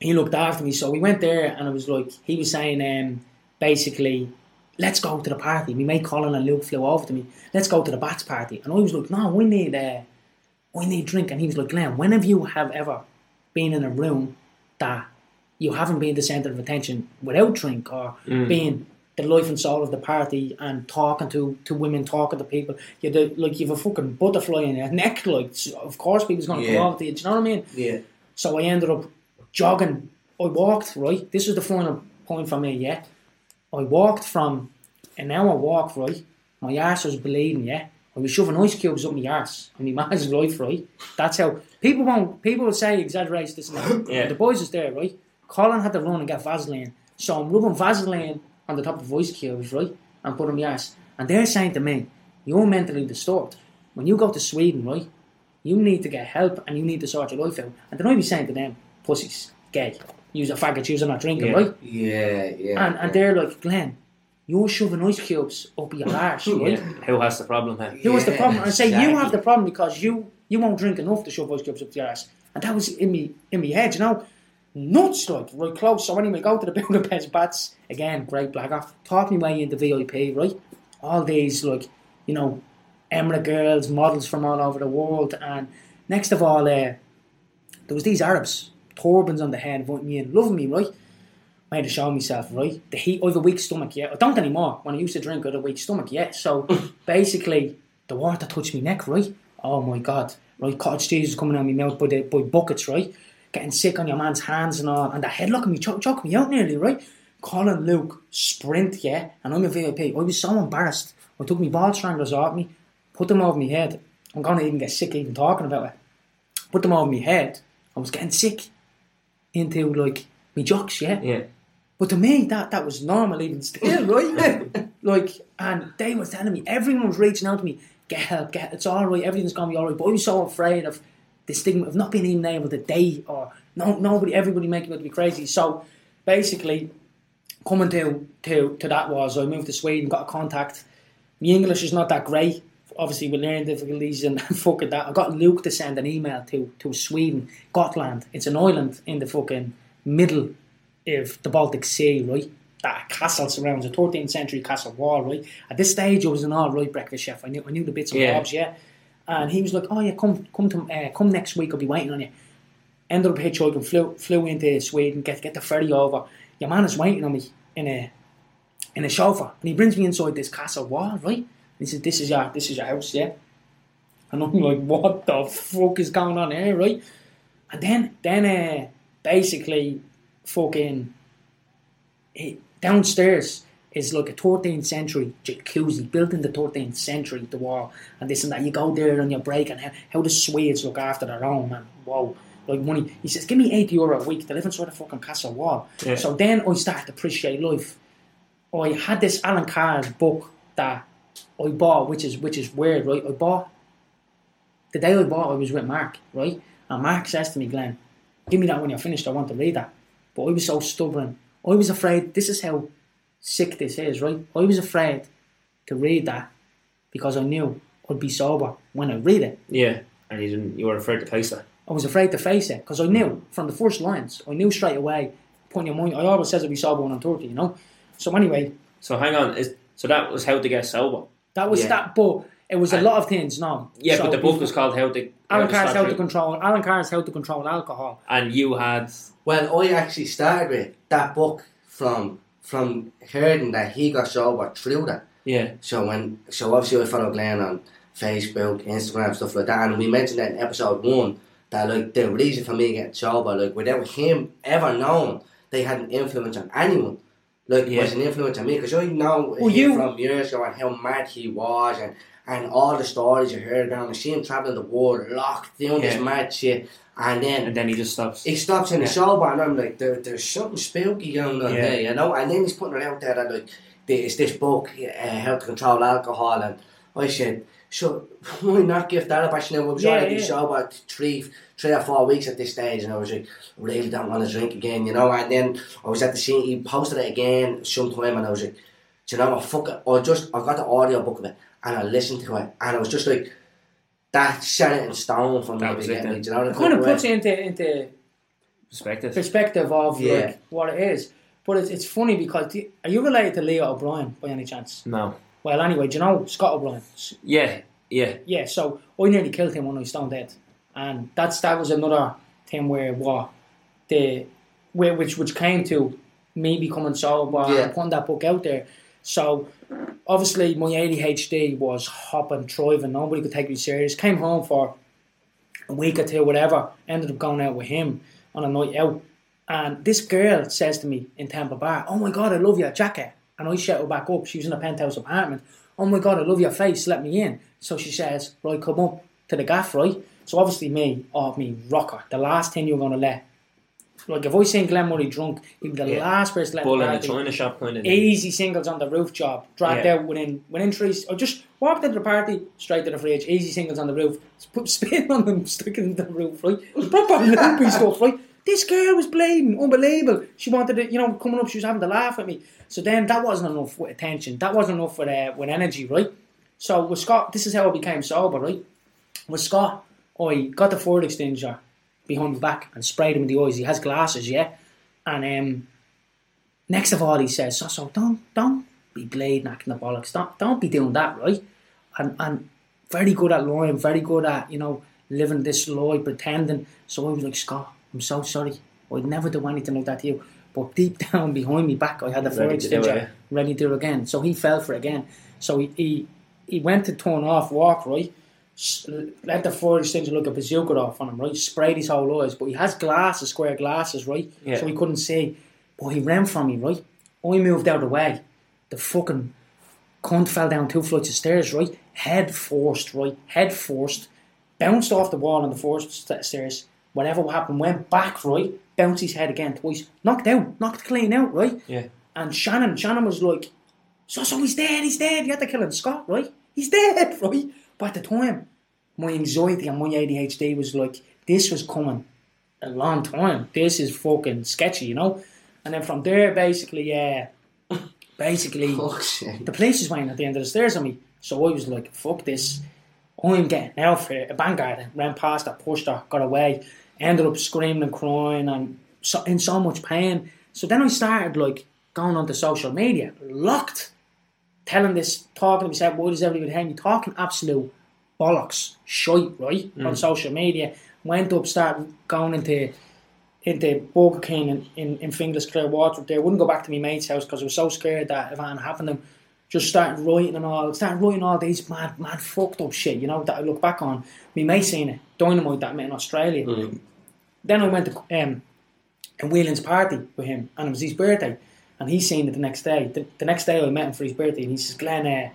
He looked after me, so we went there, and it was like he was saying, um, basically, let's go to the party. My mate Colin and Luke flew over to me. Let's go to the bats party, and I was like, no, we need uh, we need drink, and he was like, Glenn, when have you have ever been in a room that you haven't been the centre of attention without drink or being the life and soul of the party and talking to, to women, talking to people. You're the, like you've a fucking butterfly in your neck. Like of course people's gonna Yeah. come over to you. Do you know what I mean? Yeah. So I ended up jogging. I walked right. This was the final point for me. Yeah, I walked from an hour walk right. My arse was bleeding. Yeah, I was shoving ice cubes up my arse and my man's life. Right. That's how people won't. People will say exaggerates this and that. Yeah. The boys was there. Right. Colin had to run and get Vaseline. So I'm rubbing Vaseline on the top of ice cubes. Right. And put on my arse. And they're saying to me, "You're mentally disturbed. When you go to Sweden, right." You need to get help and you need to sort your life out. And then I be saying to them, pussies, gay, use a faggot, use not drinking, Yeah. right? Yeah, yeah. And and they're like, Glenn, you're shoving ice cubes up your arse, right? Yeah. Who has the problem? Hey? Who was the problem? And I say you have the problem because you you won't drink enough to shove ice cubes up your arse. And that was in me in me head, you know. Nuts like right close. So anyway, go to the Budapest Bats again, great blagger. Talk me way into VIP, right? All these like, you know, Emirates girls, models from all over the world, and next of all, uh, there was these Arabs, turbans on the head, inviting me in, loving me, right? I had to show myself, right? The heat, I have a weak stomach, yeah. I don't anymore. When I used to drink, I had a weak stomach, yeah. So basically, the water touched my neck, right? Oh my god, right? Cottage cheese was coming out of my mouth by, the, by buckets, right? Getting sick on your man's hands and all, and the head look at me, choke, choke me out nearly, right? Colin Luke, sprint, yeah, and I'm a VIP. I was so embarrassed. I took my ball stranglers off me, put them over my head. I'm gonna even get sick even talking about it. Put them over my head. I was getting sick into like me jocks, yeah. Yeah. But to me, that that was normal even still, right? like, and they was telling me, everyone was reaching out to me, get help, get it's all right, everything's gonna be all right. But I was so afraid of the stigma of not being even able to date or no nobody, everybody making it to be crazy. So basically, coming to to to that was I moved to Sweden, got a contact. My English is not that great. Obviously, with learning difficulties and fucking that, I got Luke to send an email to to Sweden, Gotland. It's an island in the fucking middle of the Baltic Sea, right? That castle surrounds a 13th century castle wall, right? At this stage, I was an all right breakfast chef. I knew I knew the bits and Yeah. bobs, yeah. And he was like, "Oh yeah, come come to uh, come next week. I'll be waiting on you." Ended up hitchhiking, flew flew into Sweden, get get the ferry over. Your man is waiting on me in a in a chauffeur, and he brings me inside this castle wall, right? He said, "This is your this is your house, yeah." And I'm like, "What the fuck is going on here, right?" And then then uh, basically, fucking it, downstairs is like a 13th century jacuzzi built in the 13th century, the wall, and this and that. You go there on your break, and how, how the Swedes look after their own, man. Wow. Like money, he says, give me 80 euro a week to live inside a fucking castle wall. Yeah. So then I started to appreciate life. I had this Allen Carr's book that I bought, which is which is weird, right? I bought the day I bought, I was with Mark, right? And Mark says to me, Glenn, give me that when you're finished. I want to read that. But I was so stubborn. I was afraid. This is how sick this is, right? I was afraid to read that because I knew I'd be sober when I read it. Yeah. And you didn't. You were afraid to face that. I was afraid to face it because I knew from the first lines. I knew straight away. Putting your mind. I always says I'd be sober when I'm thirty, you know. So anyway, So hang on. Is so that was how to get sober. that was Yeah. that. But it was a And- lot of things. No. Yeah, So but the book was called How uh, to. Allen Carr's Stop how to control. Allen Carr's how to control alcohol. And you had. Well, I actually started with that book from from hearing that he got sober through that. Yeah. So when so obviously I follow Glenn on Facebook, Instagram, stuff like that, and we mentioned that in episode one that like the reason for me getting sober, like without him ever knowing they had an influence on anyone. Like Yeah. was an influence on me because I know Well, you- from years ago and how mad he was and and all the stories you heard about him, see him traveling the world, locked doing this Yeah. mad shit, and then And then he just stops. he stops in the Yeah. show, and I'm like, there, there's something spooky going on Yeah. there, you know. And then he's putting it out there that like, is this book, uh, how to control alcohol, and I said, so why not give that a bash? Now I was Yeah, already yeah. sober three, three or four weeks at this stage, and I was like, really don't want to drink again, you know. And then I was at the scene, he posted it again sometime, and I was like, do you know what, fuck it. I just, I got the audio book of it, and I listened to it, and I was just like, that set it in stone for me. That to was get it me, do you know the It kind of puts you into into Perspective. perspective of Yeah. like what it is. But it's, it's funny because do- are you related to Leo O'Brien by any chance? No. Well, anyway, do you know Scott O'Brien? Yeah. Yeah. Yeah, so I nearly killed him when I was stone dead, and that's that was another thing where what the where which which came to me becoming sober Yeah. and putting that book out there. So obviously my ADHD was hopping, thriving. Nobody could take me serious. Came home for a week or two, whatever. Ended up going out with him on a night out. And this girl says to me in Tampa Bar, Oh my God, I love your jacket. And I shout her back up. She was in a penthouse apartment. Oh my God, I love your face. Let me in. So she says, Right, come up to the gaff, right? So obviously me, oh, me, rocker. The last thing you're going to let. Like if I seen Glenn Murray drunk, he'd be the Yeah. last person let Bull the in party. china shop kind of thing. Easy singles on the roof job. Dragged Yeah. out within within trees. Or just walked into the party, straight to the fridge. Easy singles on the roof. Put spin on them, stick it into the roof, right? It was proper loopy stuff, right? This girl was bleeding, unbelievable. She wanted to, you know, coming up, she was having to laugh at me. So then that wasn't enough with attention. That wasn't enough with uh, with energy, right? So with Scott, this is how I became sober, right? With Scott, I got the Ford extinguisher behind my back and sprayed him in the eyes. He has glasses, yeah. And um, next of all, he says, "So, so don't, don't be bleeding, acting the bollocks. Don't, don't be doing that, right?" And and very good at lying, very good at you know living this lie, pretending. So I was like, Scott, I'm so sorry. I'd never do anything like that to you. but deep down behind me back, I had the fire Ready to do extinguisher it. ready to do it again. So he fell for it again. So he he, he went to turn off, walk right, let the fire extinguisher look a bazooka off on him, right, sprayed his whole eyes, but he has glasses, square glasses, right, Yeah. so he couldn't see. But he ran from me, right. I moved out of the way. The fucking cunt fell down two flights of stairs, right, head forced, right, head forced. bounced off the wall on the first stairs. Whatever happened, went back, right, bounced his head again twice, knocked out, knocked clean out, right. Yeah. And Shannon, Shannon was like, so, so he's dead, he's dead. You had to kill him, Scott, right? He's dead, right? But at the time, my anxiety and my ADHD was like, this was coming a long time. This is fucking sketchy, you know? And then from there, basically, yeah, basically, the police is waiting at the end of the stairs on me. So I was like, fuck this. I'm getting out for it. A vanguard ran past her, pushed her, got away, ended up screaming and crying and so, in so much pain. So then I started like going onto social media, locked, telling this, talking to myself, why does everybody hate me? Talking absolute bollocks, shite, right? On mm. social media. Went up, started going into into Burger King in, in, in Finglas Clearwater there. Wouldn't go back to my mate's house because I was so scared that if anything happened to him, just started writing and all, started writing all these mad, mad fucked up shit, you know, that I look back on. Me mate seen it, Dynamite that I met in Australia. Then I went to um, a Whelan's party with him and it was his birthday and he seen it the next day. The, the next day I met him for his birthday and he says, Glenn, uh,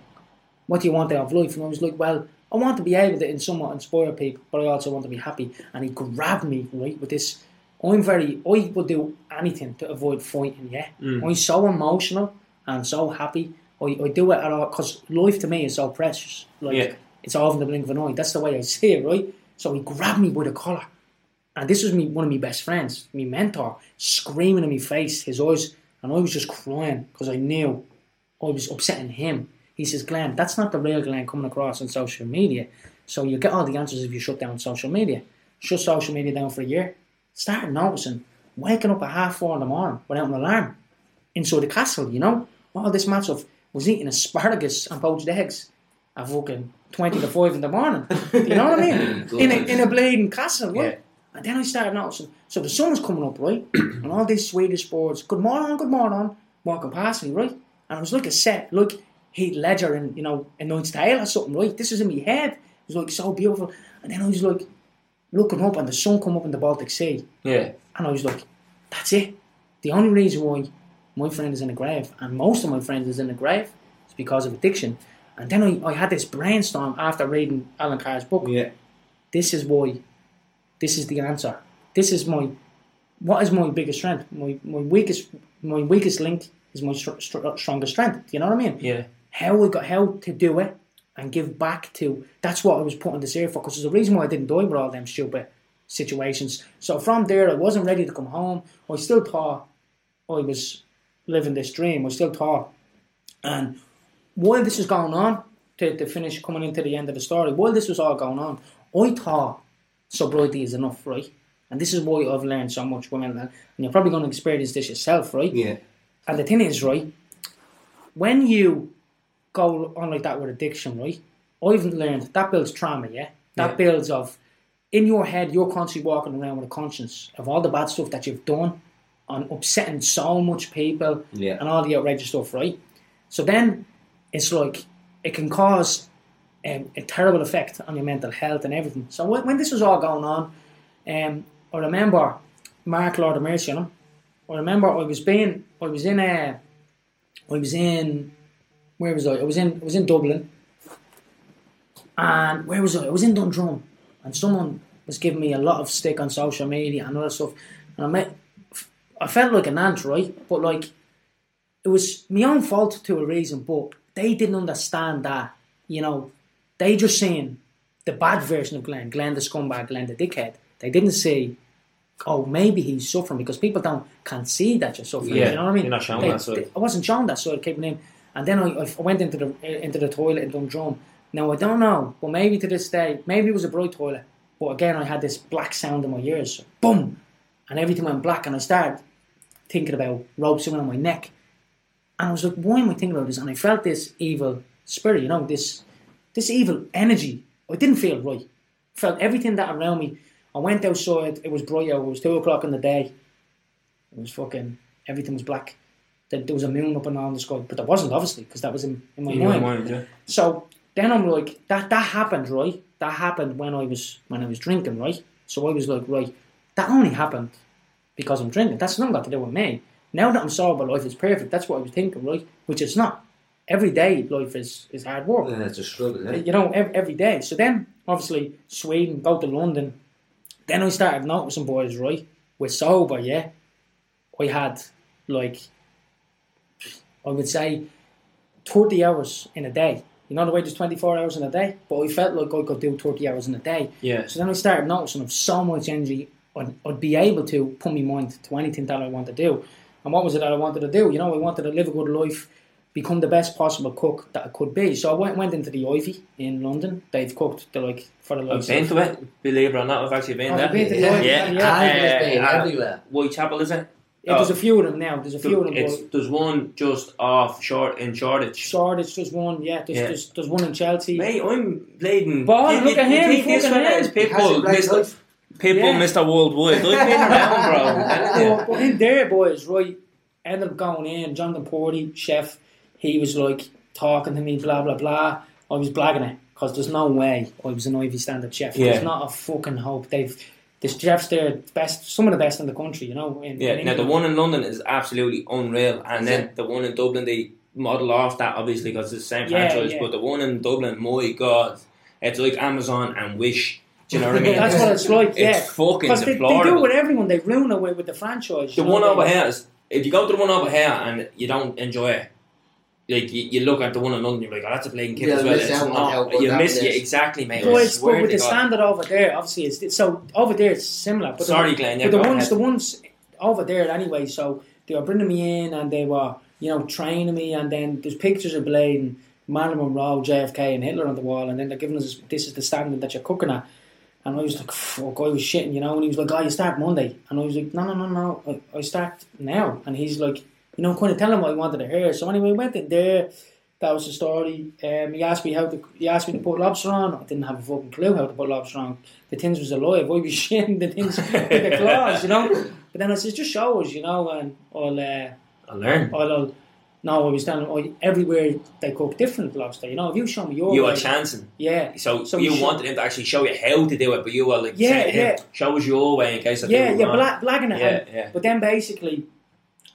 what do you want out of life? And I was like, well, I want to be able to in somewhat inspire people, but I also want to be happy. And he grabbed me, right, with this. I'm very, I would do anything to avoid fighting, yeah. I'm so emotional and so happy. I, I do it at all, because life to me is so precious. Like, Yeah. it's all in the blink of an eye. That's the way I see it, right? So he grabbed me by the collar. And this was me, one of my best friends, my mentor, screaming in my face, his eyes, and I was just crying because I knew I was upsetting him. He says, Glenn, that's not the real Glenn coming across on social media. So you get all the answers if you shut down social media. Shut social media down for a year. Start noticing waking up at half four in the morning without an alarm inside the castle, you know? All this match of was eating asparagus and poached eggs at fucking 20 to 5 in the morning. You know what I mean? in, a, in a bleeding castle, right? Yeah. And then I started noticing, so the sun was coming up, right? and all these Swedish boards, good morning, good morning, walking past me, right? And it was like a set, like Heath Ledger in, you know, a Knight's Tale or something, right? This was in my head. It was like so beautiful. And then I was like looking up and the sun come up in the Baltic Sea. Yeah. And I was like, that's it. The only reason why my friend is in the grave, and most of my friends is in the grave, is because of addiction. And then I, I had this brainstorm after reading Allen Carr's book. Yeah. This is why, this is the answer. This is my, what is my biggest strength? My, my weakest, my weakest link is my str- str- strongest strength. You know what I mean? Yeah. how we got how to do it and give back to that's what I was putting this here for because there's a reason why I didn't die with all them stupid situations. So from there I wasn't ready to come home. I still thought I was living this dream. I still thought and while this was going on, to, to finish coming into the end of the story, while this was all going on, I thought sobriety is enough, right? And this is why I've learned so much women and you're probably going to experience this yourself, right? Yeah. And the thing is, right, when you go on like that with addiction, right, I've learned that builds trauma, yeah? That Yeah. builds of, in your head, you're constantly walking around with a conscience of all the bad stuff that you've done on upsetting so much people Yeah. and all the outrageous stuff, right? So then it's like, it can cause um, a terrible effect on your mental health and everything. So when, when this was all going on, um, I remember Mark Lord of Mercy, you know, I remember I was being, I was in a, I was in, where was I? I was in, I was in Dublin, and where was I? I was in Dundrum, and someone was giving me a lot of stick on social media and other stuff, and I met, I felt like an ant, right? But like, it was my own fault to a reason, but they didn't understand that, you know, they just seen the bad version of Glenn, Glenn the scumbag, Glenn the dickhead. They didn't see, oh, maybe he's suffering because people don't can't see that you're suffering. Yeah, you know what I mean? you're not shown They- that side. they- I wasn't shown that side, keeping in, and then I, I went into the into the toilet in Dundrum. Now I don't know, but maybe to this day, maybe it was a bright toilet, but again I had this black sound in my ears, boom, and everything went black, and I started thinking about ropes around my neck, and I was like, why am I thinking about this? And I felt this evil spirit, you know, this this evil energy. I didn't feel right. Felt everything that around me. I went outside. It was bright out. It was two o'clock in the day. It was fucking everything was black. That there was a moon up and on the sky, but there wasn't obviously because that was in, in my In mind. mind, yeah. So then I'm like, that that happened, right? That happened when I was when I was drinking, right? So I was like, right, that only happened because I'm drinking. That's nothing got to do with me. Now that I'm sober, life is perfect. That's what I was thinking, right? Which it's not. Every day, life is is hard work. Yeah, it's a struggle, eh? You know, every, every day. So then, obviously, Sweden, go to London. Then I started noticing boys, right? With sober, yeah. I had like, I would say, thirty hours in a day. You know the way there's twenty four hours in a day, but I felt like I could do thirty hours in a day. Yeah. So then I started noticing of so much energy I'd, I'd be able to put my mind to anything that I want to do. And what was it that I wanted to do? You know, I wanted to live a good life, become the best possible cook that I could be. So I went, went into the Ivy in London. They've cooked the like for the I've been to it, believe it or not, I've actually been Oh, there. you've been to the Yeah, Ivy? yeah. yeah. I've Uh, been uh, everywhere. Whitechapel, is it? Yeah, there's a few of them now. There's a few of them. It's, but there's one just off short in Shoreditch. Shoreditch, there's one. Yeah, there's, Yeah. There's, there's one in Chelsea. Mate, I'm bleeding. Boy, look at him, think this fucking fella is him. Has a Pitbull, great Mr. life. Pitbull, Yeah. Mr. Worldwide. I've been around, bro. I'm telling. But, but in there, boys, right, ended up going in. Jonathan Porty, chef, he was like talking to me, blah, blah, blah. I was blagging it because there's no way I was an Ivy standard chef. Yeah. There's not a fucking hope. They've this chefs there, best, some of the best in the country, you know. In, Yeah, in now the one in London is absolutely unreal, and Is then it? the one in Dublin they model off that obviously because it's the same Yeah, franchise. yeah. But the one in Dublin, my god, it's like Amazon and Wish. Do you know what I mean? That's what it's like, yeah. It's fucking Because they, they do it with everyone. They ruin it with, with the franchise. the one they- over here is if you go to the one over here and you don't enjoy it. Like you, you look at the one in London, you're like, oh, that's a blatant kid Yeah, as well. It's out on how not. You miss is. yeah, exactly, mate. But it's but with the God. standard over there, obviously, it's, it's so over there it's similar. But Sorry, the, Glenn. Yeah, but the ones, ahead. the ones over there anyway. So they were bringing me in and they were, you know, training me. And then there's pictures of Blade and Marilyn Monroe, JFK, and Hitler on the wall. And then they're giving us this is the standard that you're cooking at. And I was like, fuck, I was shitting, you know. And he was like, oh, you start Monday. And I was like, no, no, no, no, I, I start now. And he's like, you know, kind of telling him what I wanted to hear. So anyway, we went in there. That was the story. Um, he asked me how to. He asked me to put lobster on. I didn't have a fucking clue how to put lobster on. The tins was alive. I was shitting the things with the claws, you know. But then I said, just show us, you know, and I'll, uh, I learn. I'll, I'll no, I was telling I, everywhere they cook different lobster. You know, if you show me your You were way- chancing. yeah, So, So you you wanted him to actually show you how to do it, but you were like, Yeah, saying yeah. show us your way in case I yeah, do it yeah, wrong. black, blagging it. Yeah, yeah. But then basically,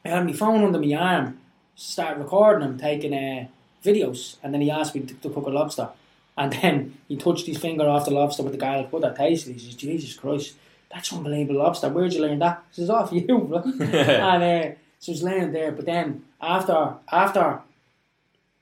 I had my phone under my arm, started recording him, taking uh, videos, and then he asked me to, to cook a lobster. And then he touched his finger off the lobster with the garlic butter, tasted it. He says, Jesus Christ, that's unbelievable lobster. Where'd you learn that? He says, off you. bro." and uh, so I was laying there. But then after after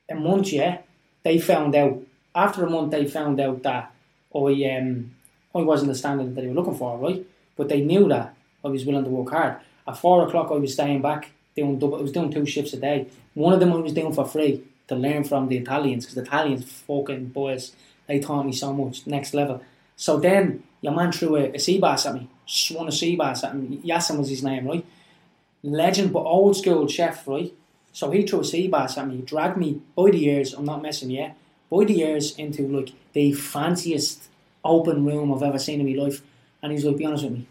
a month, yeah, they found out. After a month, they found out that I um I wasn't the standard that they were looking for, right? But they knew that I was willing to work hard. At four o'clock, I was staying back doing double. I was doing two shifts a day. One of them I was doing for free to learn from the Italians because the Italians fucking boys. They taught me so much, next level. So then your man threw a, a sea bass at me, swung a sea bass at me. Yassin was his name, right? Legend, but old school chef, right? So he threw a sea bass at me, dragged me by the ears. I'm not messing, yeah, by the ears into like the fanciest open room I've ever seen in my life. And he's like, "Be honest with me."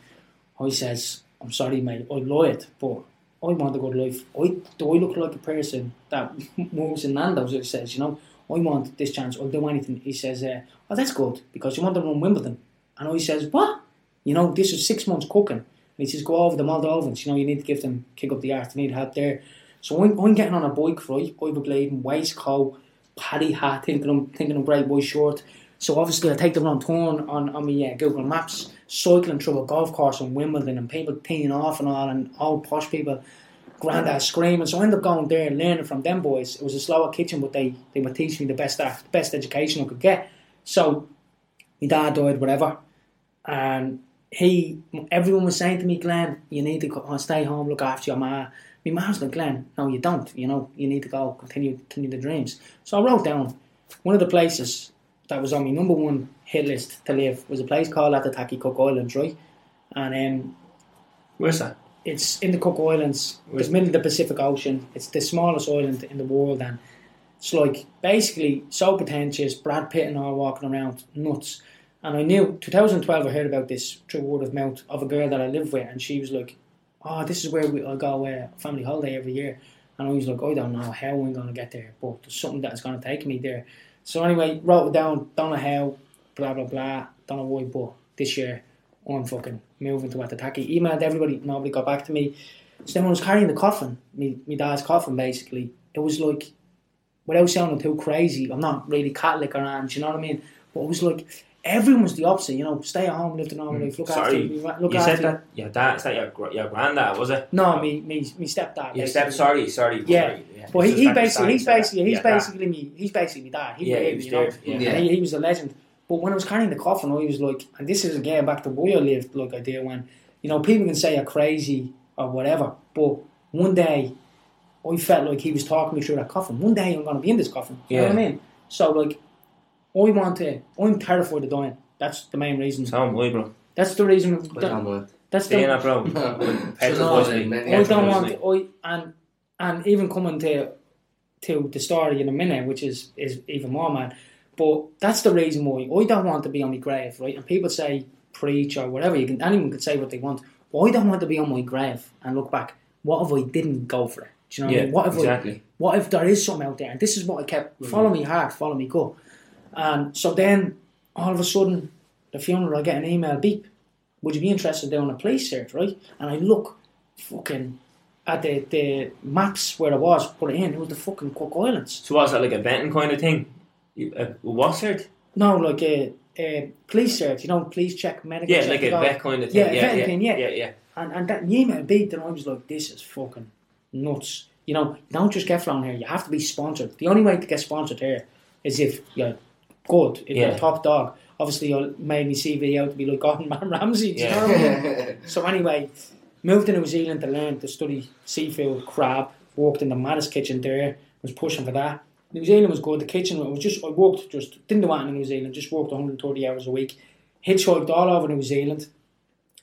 I says, "I'm sorry, mate. I lied, but I want a good life. I do I look like a person that moves in Nando's?" He says, "You know, I want this chance. I'll do anything." He says, uh, "Oh, that's good because you want to run Wimbledon." And I says, "What? You know, this is six months cooking." And he says, "Go over the Moldovans. You know, you need to give them kick up the arse. They need help there." So I'm, I'm getting on a bike, right? Over blading, waistcoat, paddy hat, thinking I'm thinking I'm great boy short. So obviously I take the wrong turn on, on my uh, Google Maps, cycling through a golf course in Wimbledon and people teeing off and all and old posh people granddad screaming. So I ended up going there and learning from them boys. It was a slower kitchen but they, they would teach me the best uh, the best education I could get. So my dad died, whatever. And he everyone was saying to me, Glenn, you need to stay home, look after your ma. My Glenn, no, you don't. You know, you need to go continue continue the dreams. So I wrote down one of the places that was on my number one hit list to live was a place called Aitutaki Cook Islands, right? And um, Where's that? it's in the Cook Islands, it's middle of the Pacific Ocean. It's the smallest island in the world, and it's like basically so pretentious. Brad Pitt and all walking around nuts. And I knew 2012. I heard about this through word of mouth of a girl that I lived with, and she was like, oh, this is where we I go uh, family holiday every year. And I was like, I don't know how I'm going to get there, but there's something that's going to take me there. So anyway, wrote it down, don't know how, blah, blah, blah, don't know why, but this year I'm fucking moving to Aitutaki. Emailed everybody, nobody got back to me. So then when I was carrying the coffin, me, me dad's coffin basically, it was like, without sounding too crazy, I'm not really Catholic or anything, you know what I mean? But it was like, everyone was the opposite, you know, stay at home, live the normal mm. life, look after you, look you after said that your dad, is that your gr- your granddad? Was it? No, me, me, me stepdad. Your step. Sorry, sorry. Yeah. sorry, yeah. But he, he basically, he's basically, he's yeah, basically me. He's basically me dad. He Yeah, gave he was you know. Yeah. Yeah. And he, he was a legend. But when I was carrying the coffin, I was like, and this is again back to where I lived, like I did when, you know, people can say you're crazy or whatever, but one day I felt like he was talking me through that coffin. One day I'm going to be in this coffin. You know what I mean? So, like, I want to, I'm terrified of dying. That's the main reason. So am I, bro. That's the reason. But I'm That's Staying the, up, bro. No. Petrifies me. I don't want me. I and and even coming to to the story in a minute, which is is even more mad. But that's the reason why I don't want to be on my grave, right? And people say preach or whatever. You can anyone can say what they want. But I don't want to be on my grave and look back. What if I didn't go for it? Do you know what I mean? What if I exactly. what if there is something out there? And this is what I kept follow me hard, follow me gut. And so then all of a sudden, the funeral, I get an email beep. Would you be interested in doing a police search, right? And I look fucking at the, the maps where it was, put it in, it was the fucking Cook Islands. So was that like a betting kind of thing? You, uh, what search? No, like a, a police search, you know, police check, medical Yeah, check. like you a know. bet kind of thing. Yeah, a Yeah, yeah, thing, yeah. yeah, yeah. And, and that email beat, and I was like, this is fucking nuts. You know, you don't just get flown here, you have to be sponsored. The only way to get sponsored here is if you're good, if you're Yeah. a top dog. Obviously, you made me CV out to be like Gordon Ramsay, do you know what I mean? So anyway, moved to New Zealand to learn to study seafood, crab, worked in the maddest kitchen there, was pushing for that. New Zealand was good, the kitchen was just, I worked just, didn't do anything in New Zealand, just worked 130 hours a week, hitchhiked all over New Zealand,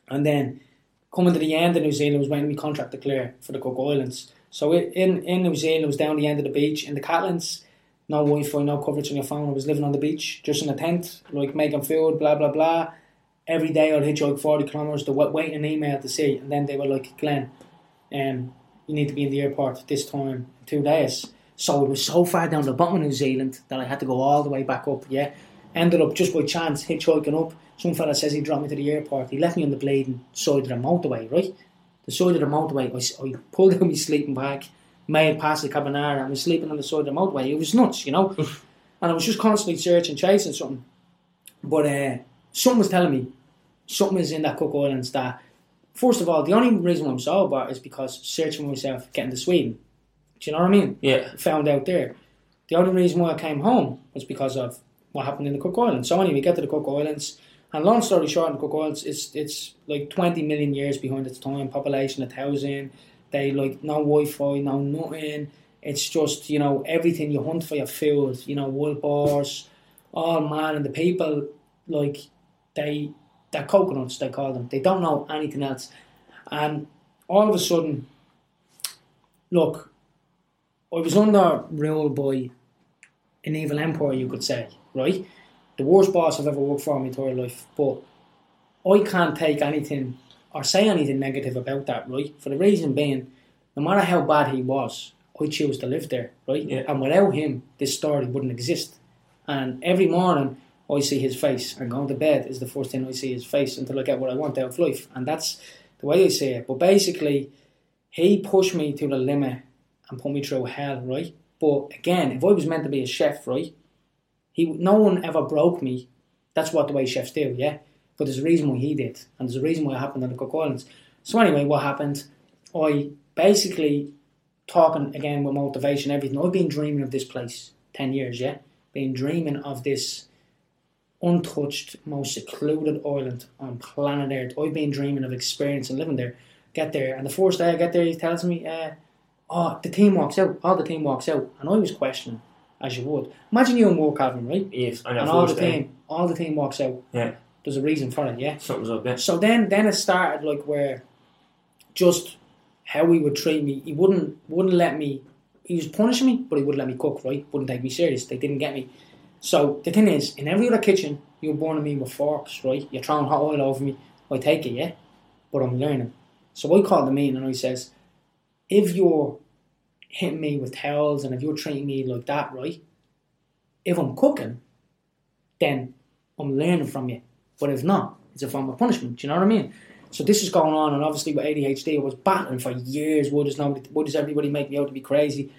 and then coming to the end of New Zealand was when we contract to clear for the Cook Islands. So in, in New Zealand, it was down the end of the beach. In the Catlins, no Wi-Fi, no coverage on your phone. I was living on the beach, just in a tent, like making food, blah, blah, blah. Every day I'd hitchhike 40 kilometres to wait, an email to see. And then they were like, Glenn, um, you need to be in the airport this time two days. So it was so far down the bottom of New Zealand that I had to go all the way back up, yeah. Ended up just by chance hitchhiking up. Some fella says he dropped me to the airport. He left me on the bleeding side of the motorway, right? The side of the motorway. I pulled out my sleeping bag, made past the carbonara, and was sleeping on the side of the motorway. It was nuts, you know? and I was just constantly searching, chasing something. But uh, something was telling me something is in that Cook Islands that, first of all, the only reason I'm sober is because searching for myself, getting to Sweden. Do you know what I mean? Yeah. Found out there. The only reason why I came home was because of what happened in the Cook Islands. So anyway, we get to the Cook Islands, and long story short, in the Cook Islands, it's it's like 20 million years behind its time, population a thousand. They like no Wi-Fi, no nothing. It's just you know everything you hunt for your food. You know wild boars, all oh, man, and the people like they they're coconuts they call them. They don't know anything else, and all of a sudden, look, I was under rule by an evil empire, you could say, right? The worst boss I've ever worked for in my entire life, but I can't take anything or say anything negative about that, right? For the reason being, no matter how bad he was, I chose to live there, right? Yeah. And without him, this story wouldn't exist. And every morning, I see his face, and going to bed is the first thing I see his face until I get what I want out of life, and that's the way I see it. But basically, he pushed me to the limit and put me through hell, right? But again, if I was meant to be a chef, right, he no one ever broke me. That's what the way chefs do, yeah. But there's a reason why he did, and there's a reason why it happened on the Cook Islands. So anyway, what happened? I basically talking again with motivation, everything. I've been dreaming of this place ten years, yeah. Been dreaming of this untouched, most secluded island on planet Earth. I've been dreaming of experiencing living there. Get there, and the first day I get there, he tells me, uh, "Oh, the team walks out. All the team walks out," and I was questioning, as you would. Imagine you in work, Calvin, right? Yes, and all the team, all the team walks out. Yeah. There's a reason for it, yeah. Something's up, yeah. So then, then it started like where, just how he would treat me. He wouldn't wouldn't let me. He was punishing me, but he wouldn't let me cook. Right? Wouldn't take me serious. They didn't get me. So the thing is, in every other kitchen, you're burning me with forks, right? You're throwing hot oil over me. I take it, yeah, but I'm learning. So I called the meeting and I says, if you're hitting me with towels and if you're treating me like that, right? If I'm cooking, then I'm learning from you. But if not, it's a form of punishment. Do you know what I mean? So this is going on, and obviously with ADHD, I was battling for years. What does nobody? Why does everybody make me out to be crazy?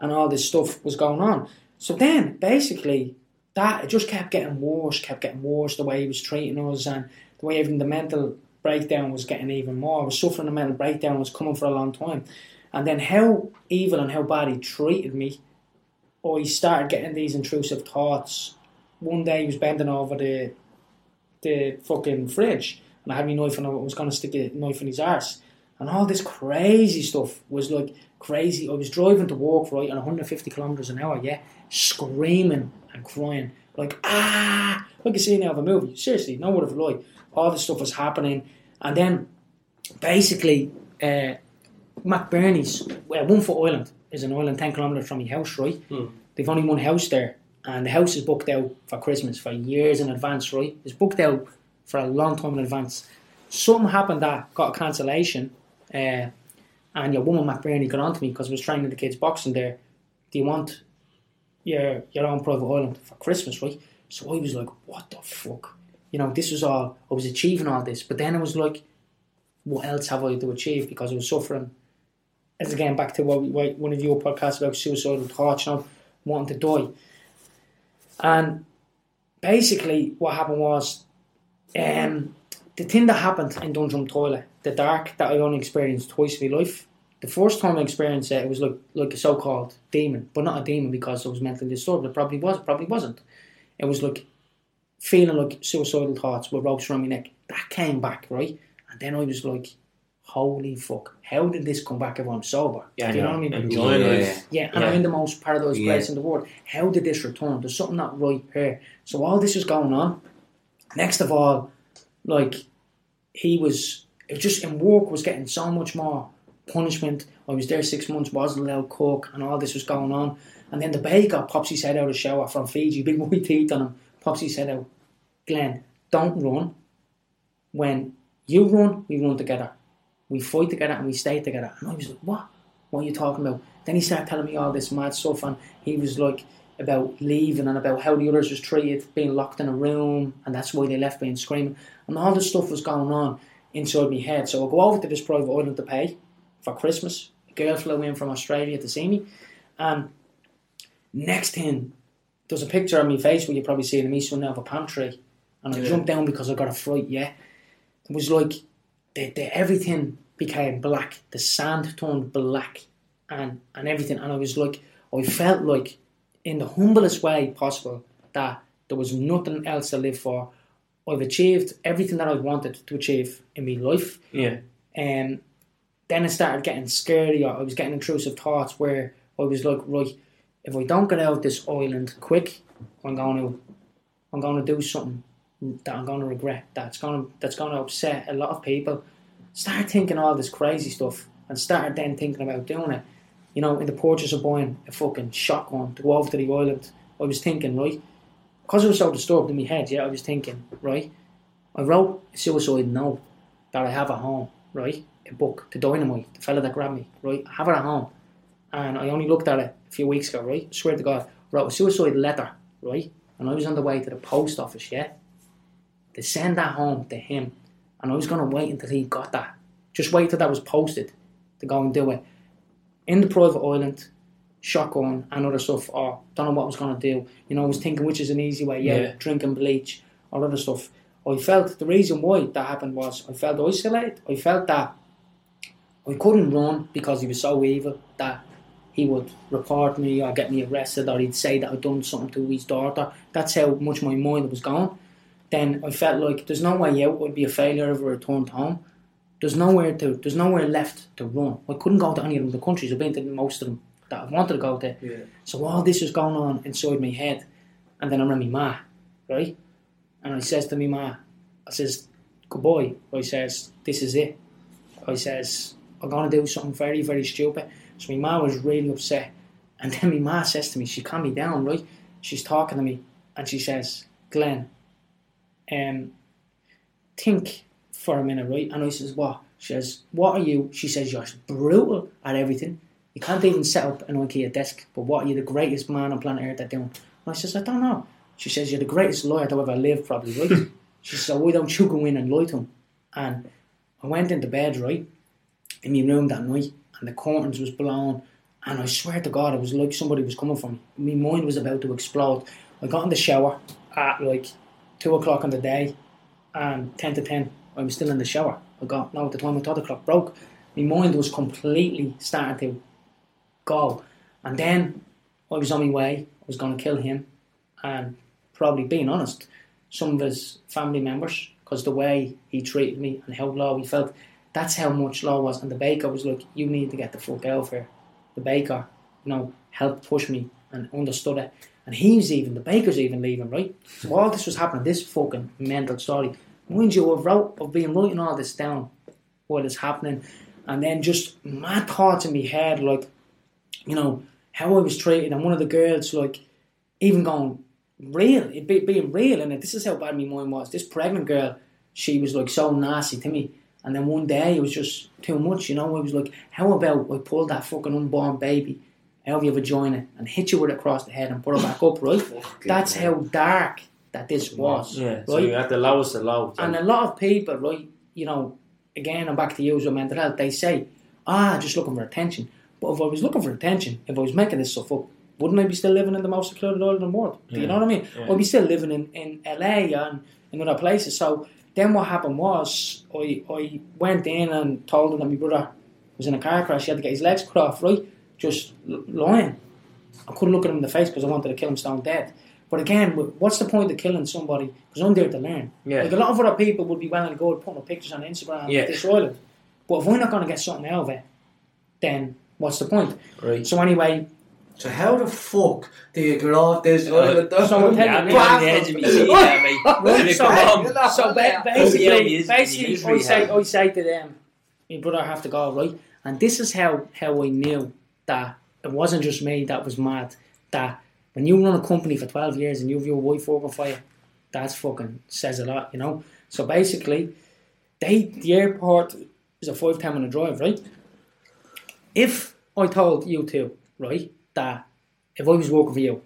And all this stuff was going on. So then, basically, that it just kept getting worse, kept getting worse. The way he was treating us, and the way even the mental breakdown was getting even more. I was suffering a mental breakdown. Was coming for a long time, and then how evil and how bad he treated me. Or he started getting these intrusive thoughts. One day he was bending over the the fucking fridge and I had my knife and I was going to stick a knife in his arse. And all this crazy stuff was like crazy. I was driving to work, right, on 150 kilometres an hour, yeah, screaming and crying. Like, ah, like a scene out of a movie. Seriously, no word of a lie. All this stuff was happening. And then, basically, uh, McBurney's, well, One Foot Island is an island 10 kilometres from my house, right? They've only one house there. And the house is booked out for Christmas for years in advance, right? It's booked out for a long time in advance. Something happened that got a cancellation, uh, and your woman McBurney got on to me because I was training the kids boxing there. Do you want your your own private island for Christmas, right? So I was like, what the fuck? You know, this was all I was achieving all this, but then I was like, what else have I to achieve? Because I was suffering. As again, back to what, what one of your podcasts about suicidal thoughts, you know, wanting to die. And basically, what happened was um, the thing that happened in Dundrum Toilet, the dark that I only experienced twice in my life. The first time I experienced it, it was like like a so-called demon, but not a demon because I was mentally disturbed. It probably was, it probably wasn't. It was like feeling like suicidal thoughts with ropes around my neck. That came back, right? And then I was like, holy fuck, how did this come back if I'm sober? Yeah, Do you know what I mean? Enjoying Yeah. life. Yeah, and Yeah. I'm in the most paradise place in the world. How did this return? There's something not right here. So all this is going on. Next of all, like he was, it was just in work was getting so much more punishment. I was there six months, wasn't allowed cook, and all this was going on. And then the baker pops his head out of the shower from Fiji, big white teeth on him. Pops his head out. Glenn, don't run. When you run, we run together. We fight together and we stay together. And I was like, what? What are you talking about? Then he started telling me all this mad stuff, and he was like about leaving and about how the others was treated, being locked in a room, and that's why they left me and screaming. And all this stuff was going on inside my head. So I go over to this private island to pay for Christmas. A girl flew in from Australia to see me, and next thing, there's a picture of my face where you probably see it in me swinging out of a palm tree, and I Yeah. jumped down because I got a fright. Yeah, it was like the, the everything became black. The sand turned black, and and everything. And I was like, I felt like, in the humblest way possible, that there was nothing else to live for. I've achieved everything that I wanted to achieve in my life. Yeah. Um, then I started getting scarier. I was getting intrusive thoughts where I was like, right, if I don't get out of this island quick, I'm going to, I'm going to do something that I'm going to regret. That's going to, that's going to upset a lot of people. Start thinking all this crazy stuff, and started then thinking about doing it. You know, in the purchase of buying a fucking shotgun to go over to the island, I was thinking, right, because I was so disturbed in my head. Yeah, I was thinking, right, I wrote a suicide note that I have at home, right? A book, The Dynamite, the fella that grabbed me, right? I have it at home. And I only looked at it a few weeks ago, right? I swear to God, I wrote a suicide letter, right? And I was on the way to the post office, yeah? To send that home to him. And I was going to wait until he got that. Just wait till that was posted to go and do it. In the private island, shotgun and other stuff, or don't know what I was going to do. You know, I was thinking which is an easy way, yeah, Yeah. drinking bleach all other stuff. I felt the reason why that happened was I felt isolated. I felt that I couldn't run because he was so evil that he would report me or get me arrested or he'd say that I'd done something to his daughter. That's how much my mind was going. Then I felt like there's no way out. I'd be a failure if I returned home. There's nowhere to. There's nowhere left to run. I couldn't go to any of the countries. I've been to most of them that I wanted to go to. Yeah. So all this was going on inside my head, and then I'm my ma, right? And I says to me ma, I says, goodbye. I says, this is it. I says, I'm gonna do something very, very stupid. So my ma was really upset. And then my ma says to me, she calmed me down, right? She's talking to me and she says, Glenn, um, think for a minute, right? And I says, what? She says, "What are you?" She says, "You're brutal at everything. You can't even set up an IKEA desk. But what are you the greatest man on planet Earth at doing?" And I says, "I don't know." She says, "You're the greatest lawyer to ever live, probably, right?" she says, "So why don't you go in and lie to him?" And I went into bed, right, in my room that night, and the curtains was blown, and I swear to God, it was like somebody was coming for me. My mind was about to explode. I got in the shower at like two o'clock in the day, and ten to ten, I was still in the shower. I got no at the time I thought the clock broke. My mind was completely starting to go, and then I was on my way. I was going to kill him, and probably being honest, some of his family members, because the way he treated me and how low he felt, that's how much low was. And the baker was like, "You need to get the fuck out of here." The baker, you know, helped push me and understood it. And he's even the baker's even leaving, right? So all this was happening. This fucking mental story. Mind you, I've wrote, I've been writing all this down while it's happening, and then just mad thoughts in my head, like, you know, how I was treated, and one of the girls, like, even going real, it be, being real, and this is how bad my mind was. This pregnant girl, she was like so nasty to me, and then one day it was just too much, you know. I was like, how about I pull that fucking unborn baby out of your vagina and hit you with it across the head and put it back up, right? That's how dark that this was, Yeah, right? so you're at the lowest of low. And a lot of people, right, you know, again, I'm back to usual mental health, they say, ah, just looking for attention. But if I was looking for attention, if I was making this stuff up, wouldn't I be still living in the most secluded island in the world? Do you know what I mean? Yeah. I'd be still living in, in LA and in other places. So then what happened was I, I went in and told them that my brother was in a car crash. He had to get his legs cut off, right? Just lying. I couldn't look at him in the face because I wanted to kill him stone dead. But again, what's the point of killing somebody? Because I'm there to learn. Yeah. Like a lot of other people would be well and good putting up pictures on Instagram Yeah. of this island. But if we're not going to get something out of it, then what's the point? Right. So anyway, So how the fuck do you get off this Uh, island? so I'll tell Yeah, you, me on the edge of me seat there, mate. Right, so- Come on. So basically, is- basically, he I say. I say to them, "My brother I have to go right," and this is how how I knew that it wasn't just me that was mad. That when you run a company for twelve years and you have your wife working for you, that's fucking says a lot, you know. So basically, they the airport is a five ten minute drive, right? If I told you two, right, that if I was working for you,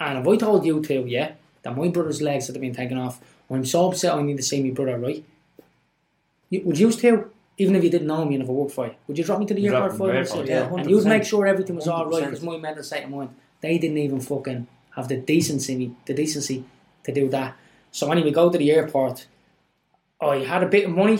and if I told you two, yeah, that my brother's legs had been taken off, I'm so upset I need to see my brother, right? Would you two, even if you didn't know me and if I worked for you, would you drop me to the airport me five to the minutes? airport, later? yeah, and you'd make sure everything was all right 100%. because my mental state of mind. They didn't even fucking have the decency, the decency to do that. So anyway, go to the airport. I had a bit of money,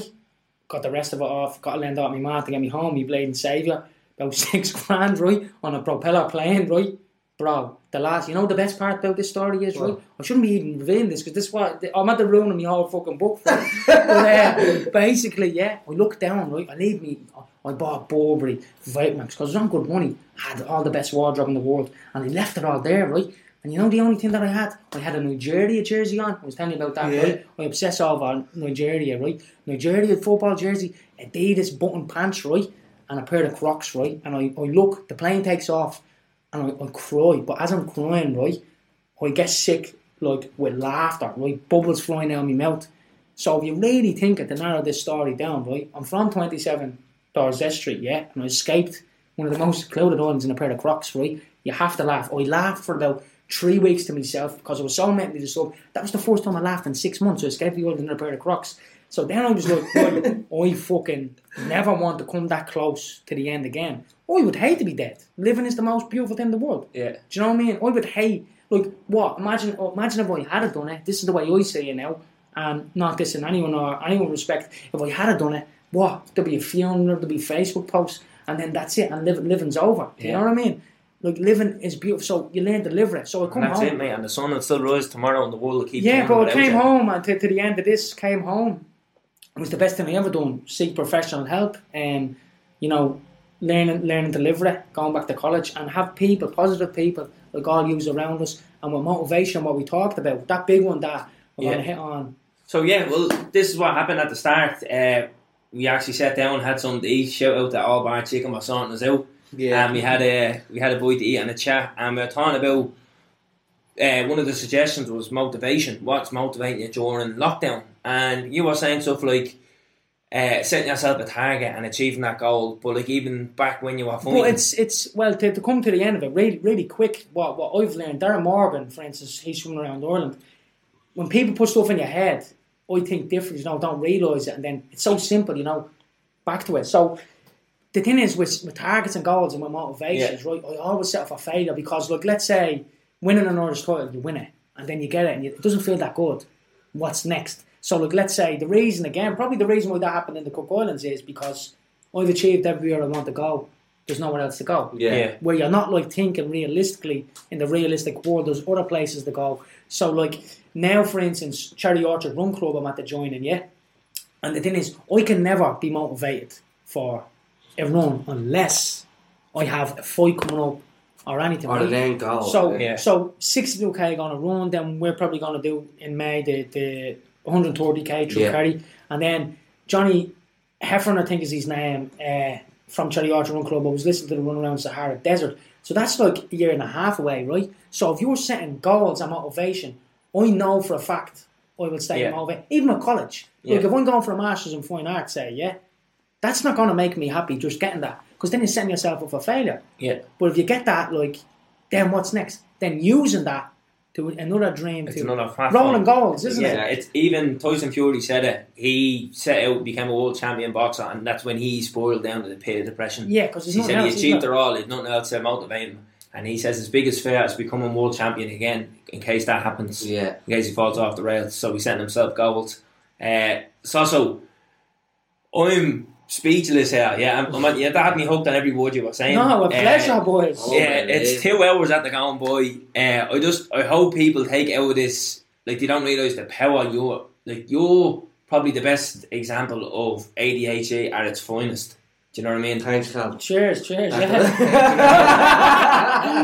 got the rest of it off, got to lend out my man to get me home, me bleeding saviour. About six grand, right? On a propeller plane, right? Bro, the last, you know the best part about this story is, right? I shouldn't be even revealing this because this is what, I'm at the ruining my whole fucking book. For but uh, basically, yeah, I look down, right? I leave me, I bought Burberry, Vitamax, because I was on good money, had all the best wardrobe in the world, and I left it all there, right? And you know the only thing that I had? I had a Nigeria jersey on. I was telling you about that, Yeah. right? I obsess over Nigeria, right? Nigeria football jersey, Adidas button pants, right? And a pair of Crocs, right? And I, I look, the plane takes off, and I, I cry. But as I'm crying, right, I get sick, like, with laughter, right? Bubbles flying out of my mouth. So if you really think it, to narrow this story down, right? I'm from 27 Dorset Street, yeah? And I escaped one of the most secluded islands in a pair of Crocs, right? You have to laugh. I laughed for about three weeks to myself because I was so mentally disturbed. That was the first time I laughed in six months. I escaped the island in a pair of Crocs. So then I was like, I fucking never want to come that close to the end again. I would hate to be dead. Living is the most beautiful thing in the world. Yeah. Do you know what I mean? I would hate, like, what? Imagine oh, imagine if I had done it. This is the way I see it now. And not this in anyone or anyone respect. If I had done it, what? There'd be a funeral, there'd be Facebook posts, and then that's it. And live, living's over. Do you know what I mean? Like, living is beautiful. So you learn to live it. So I come And that's home. it, mate. And the sun will still rise tomorrow, and the world will keep. Yeah, but I came home and to, to the end of this, came home. It was the best thing I ever done. Seek professional help and you know, learning learning to live it, going back to college and have people, positive people like all yous around us and with motivation what we talked about. That big one that we're Yeah. gonna hit on. So yeah, well, this is what happened at the start. Uh, we actually sat down, had something to eat. Shout out to All Bar Chicken by sorting us out. Yeah. And we had a we had a boy to eat and a chat, and we were talking about. Uh, one of the suggestions was motivation. What's motivating you during lockdown? And you were saying stuff like, uh, setting yourself a target and achieving that goal. But like even back when you were But fighting, it's it's well to, to come to the end of it really really quick. What what I've learned, Darren Morgan, for instance, he's from around Ireland. When people put stuff in your head, I think different. You know, don't realise it, and then it's so simple. You know, back to it. So the thing is with, with targets and goals and with motivations, right? I always set up for failure because, like, let's say winning an Irish title, you win it, and then you get it, and you, it doesn't feel that good. What's next? So, like, let's say the reason again, probably the reason why that happened in the Cook Islands is because I've achieved everywhere I want to go. There's nowhere else to go Yeah. yeah, where you're not like thinking realistically in the realistic world. There's other places to go. So like now, for instance, Cherry Orchard Run Club, I'm at the joining, yeah. And the thing is, I can never be motivated for a run unless I have a fight coming up or anything. Or right? the end goal. So Yeah. so 62k going to run. Then we're probably going to do in May the the 130k through Yeah. Kerry, and then Johnny Heffern, I think is his name, uh, from Cherry Orchard Run Club. I was listening to the run around Sahara Desert. So that's like a year and a half away, right? So if you're setting goals and motivation, I know for a fact I will stay Yeah. motivated. Even at college, like if I'm going for a masters in fine arts, say yeah, that's not going to make me happy just getting that because then you're setting yourself up for failure. yeah. But if you get that, like, then what's next? Then using that to another dream It's to another platform. rolling goals, isn't yeah, it? it's even Tyson Fury said it. He set out, became a world champion boxer, and that's when he spoiled down to the pit of depression. Yeah, because there's he nothing said he else. achieved isn't it all. There's nothing else to motivate him. And he says his biggest fear is becoming world champion again, in case that happens. yeah. In case he falls off the rails. So he's setting himself goals. Uh, it's also, I'm speechless here. Yeah, I'm, I'm, yeah, that had me hooked on every word you were saying. No, a Uh, pleasure, boys. Oh, yeah, man, it's yeah. two hours at the going, boy. Uh, I just I hope people take out of this like they don't realize the power you're like you're probably the best example of ADHD at its finest. Do you know what I mean? Thanks, Cal. Cheers, cheers. Yeah.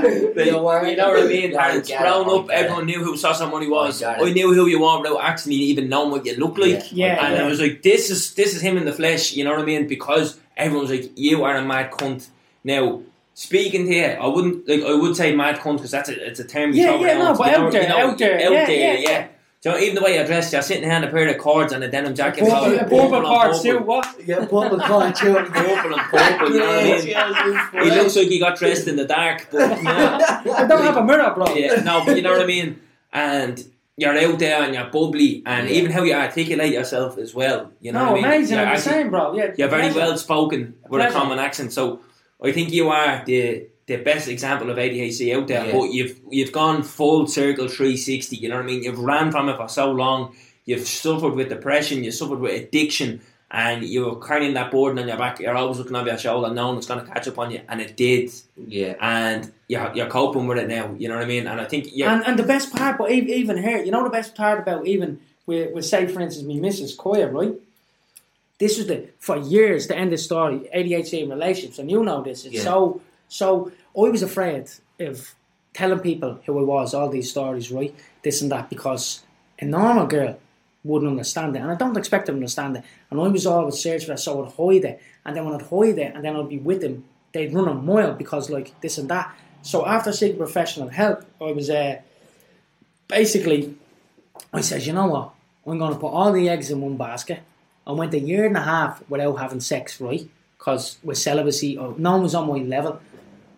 You know what? you know what I mean? Yeah, I grown I up, it. everyone knew who Sasa Money was. I I, knew who you were without actually even knowing what you look like. Yeah, and yeah. I was like, this is this is him in the flesh. You know what I mean? Because everyone's like, you are a mad cunt. Now, speaking to you, I wouldn't like. I would say mad cunt because that's a it's a term you Yeah, yeah, no, but out there, you know, out there, out yeah, there, yeah. yeah. Do you know, even the way you're dressed, you're sitting here in a pair of cords and a denim jacket. Purple, all purple, on cards purple. too. What? Yeah, purple card too. Purple and purple, you know what I mean? He looks like he got dressed in the dark, but yeah. I don't have a mirror, bro. Yeah, no, but you know what I mean. And you're out there and you're bubbly, and Yeah. even how you articulate yourself as well. You know no, what I mean? amazing. You're, I'm the same, bro. Yeah, you're very well spoken with a common accent. So I think you are the the best example of ADHD out there. Yeah. But you've you've gone full circle 360. You know what I mean? You've ran from it for so long. You've suffered with depression. You suffered with addiction. And you're carrying that burden on your back. You're always looking over your shoulder, knowing it's going to catch up on you, and it did. Yeah. And you're, you're coping with it now. You know what I mean? And I think you're, And, and the best part, but even here, you know the best part about even with, with say for instance, me Mrs. Koya, right? This was the for years the end of the story, ADHD in relationships, and you know this. It's Yeah. so so. I was afraid of telling people who I was, all these stories, right? This and that, because a normal girl wouldn't understand it, and I don't expect them to understand it. And I was always searching for it, so I'd hide it, and then when I'd hide it, and then I'd be with them, they'd run a mile because like this and that. So after seeking professional help, I was uh, basically, I said, you know what? I'm going to put all the eggs in one basket. I went a year and a half without having sex, right? Because with celibacy, no one was on my level.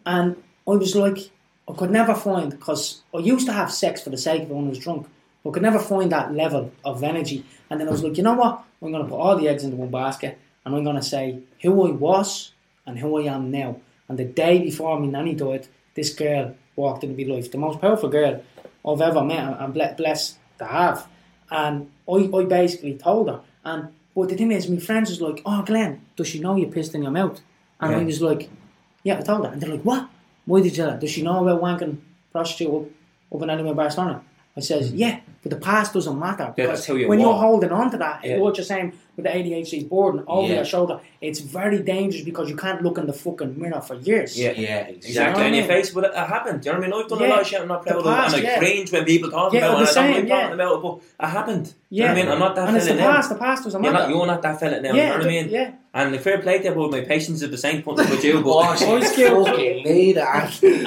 And I was like, I could never find, because I used to have sex for the sake of it when I was drunk. I could never find that level of energy. And then I was like, you know what? I'm going to put all the eggs into one basket and I'm going to say who I was and who I am now. And the day before my nanny died, this girl walked into my life, the most powerful girl I've ever met and blessed to have. And I, I basically told her. And but the thing is, my friends was like, "Oh, Glenn, does she know you pissed in your mouth?" And I was like, "Yeah, I told her." And they're like, "What? Why did you tell her? Does she know about wanking prostitute up, up in anywhere Barcelona?" I says, "Yeah, but the past doesn't matter. Yeah, because when are. you're holding on to that, Yeah. what you're saying with the ADHD burden over Yeah. your shoulder, it's very dangerous because you can't look in the fucking mirror for years." Yeah. Yeah, Exactly, You and know you what I face, but it happened. Do you know what I mean? I've done a lot of shit I'm not proud of, past, and I yeah. cringe when people talk Yeah, about it, the and I don't same, like yeah. talking about it, but it happened. Do you know what I mean? I'm not that and it's the fella now. past. The past doesn't You're matter. not, you're not that fella now, yeah, you know what I mean? yeah. And the fair play there, but my patience is the same point with you, but she's skilled. fucking leader. fucking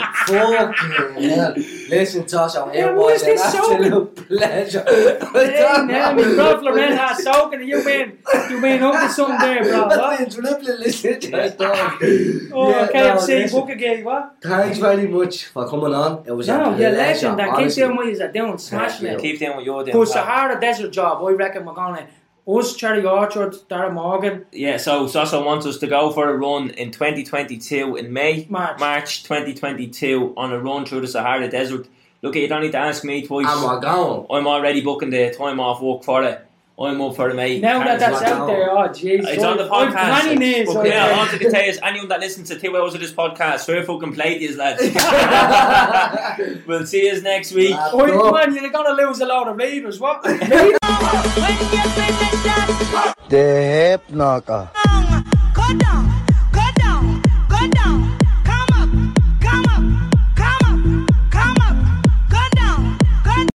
hell. Listen to us, Yeah, it what was is an this soaking? absolute pleasure. Hey, now, me brother Lorraine has soaking and you win. You been up to something there, bro? That's What? been dribbling listening to your story. Oh, Yeah, no, KFC listen. book again, what? Thanks very much for coming on. It was a No, pleasure, you're legend. That keep honestly. doing what you're doing, smashing Yeah. it. Keep doing what you're doing. Because pal. Sahara Desert job, I reckon we're gonna us, Cherry Orchard, Dara Morgan, Yeah, so Sasso wants us to go for a run in 2022 in May, March. March 2022 on a run through the Sahara Desert. Look, you don't need to ask me twice. And we're going. I'm already booking the time off work for it. I'm up for it, mate. Now that that's out that. there, oh jeez. It's on the I've podcast. plenty names. But out yeah, there. all I can tell you is anyone that listens to two hours of this podcast, fair fucking play these lads. we'll see you next week. Uh, Oi, go. man, you're gonna lose a lot of readers. What? When you finish that The hip knocker. go down, go down, go down.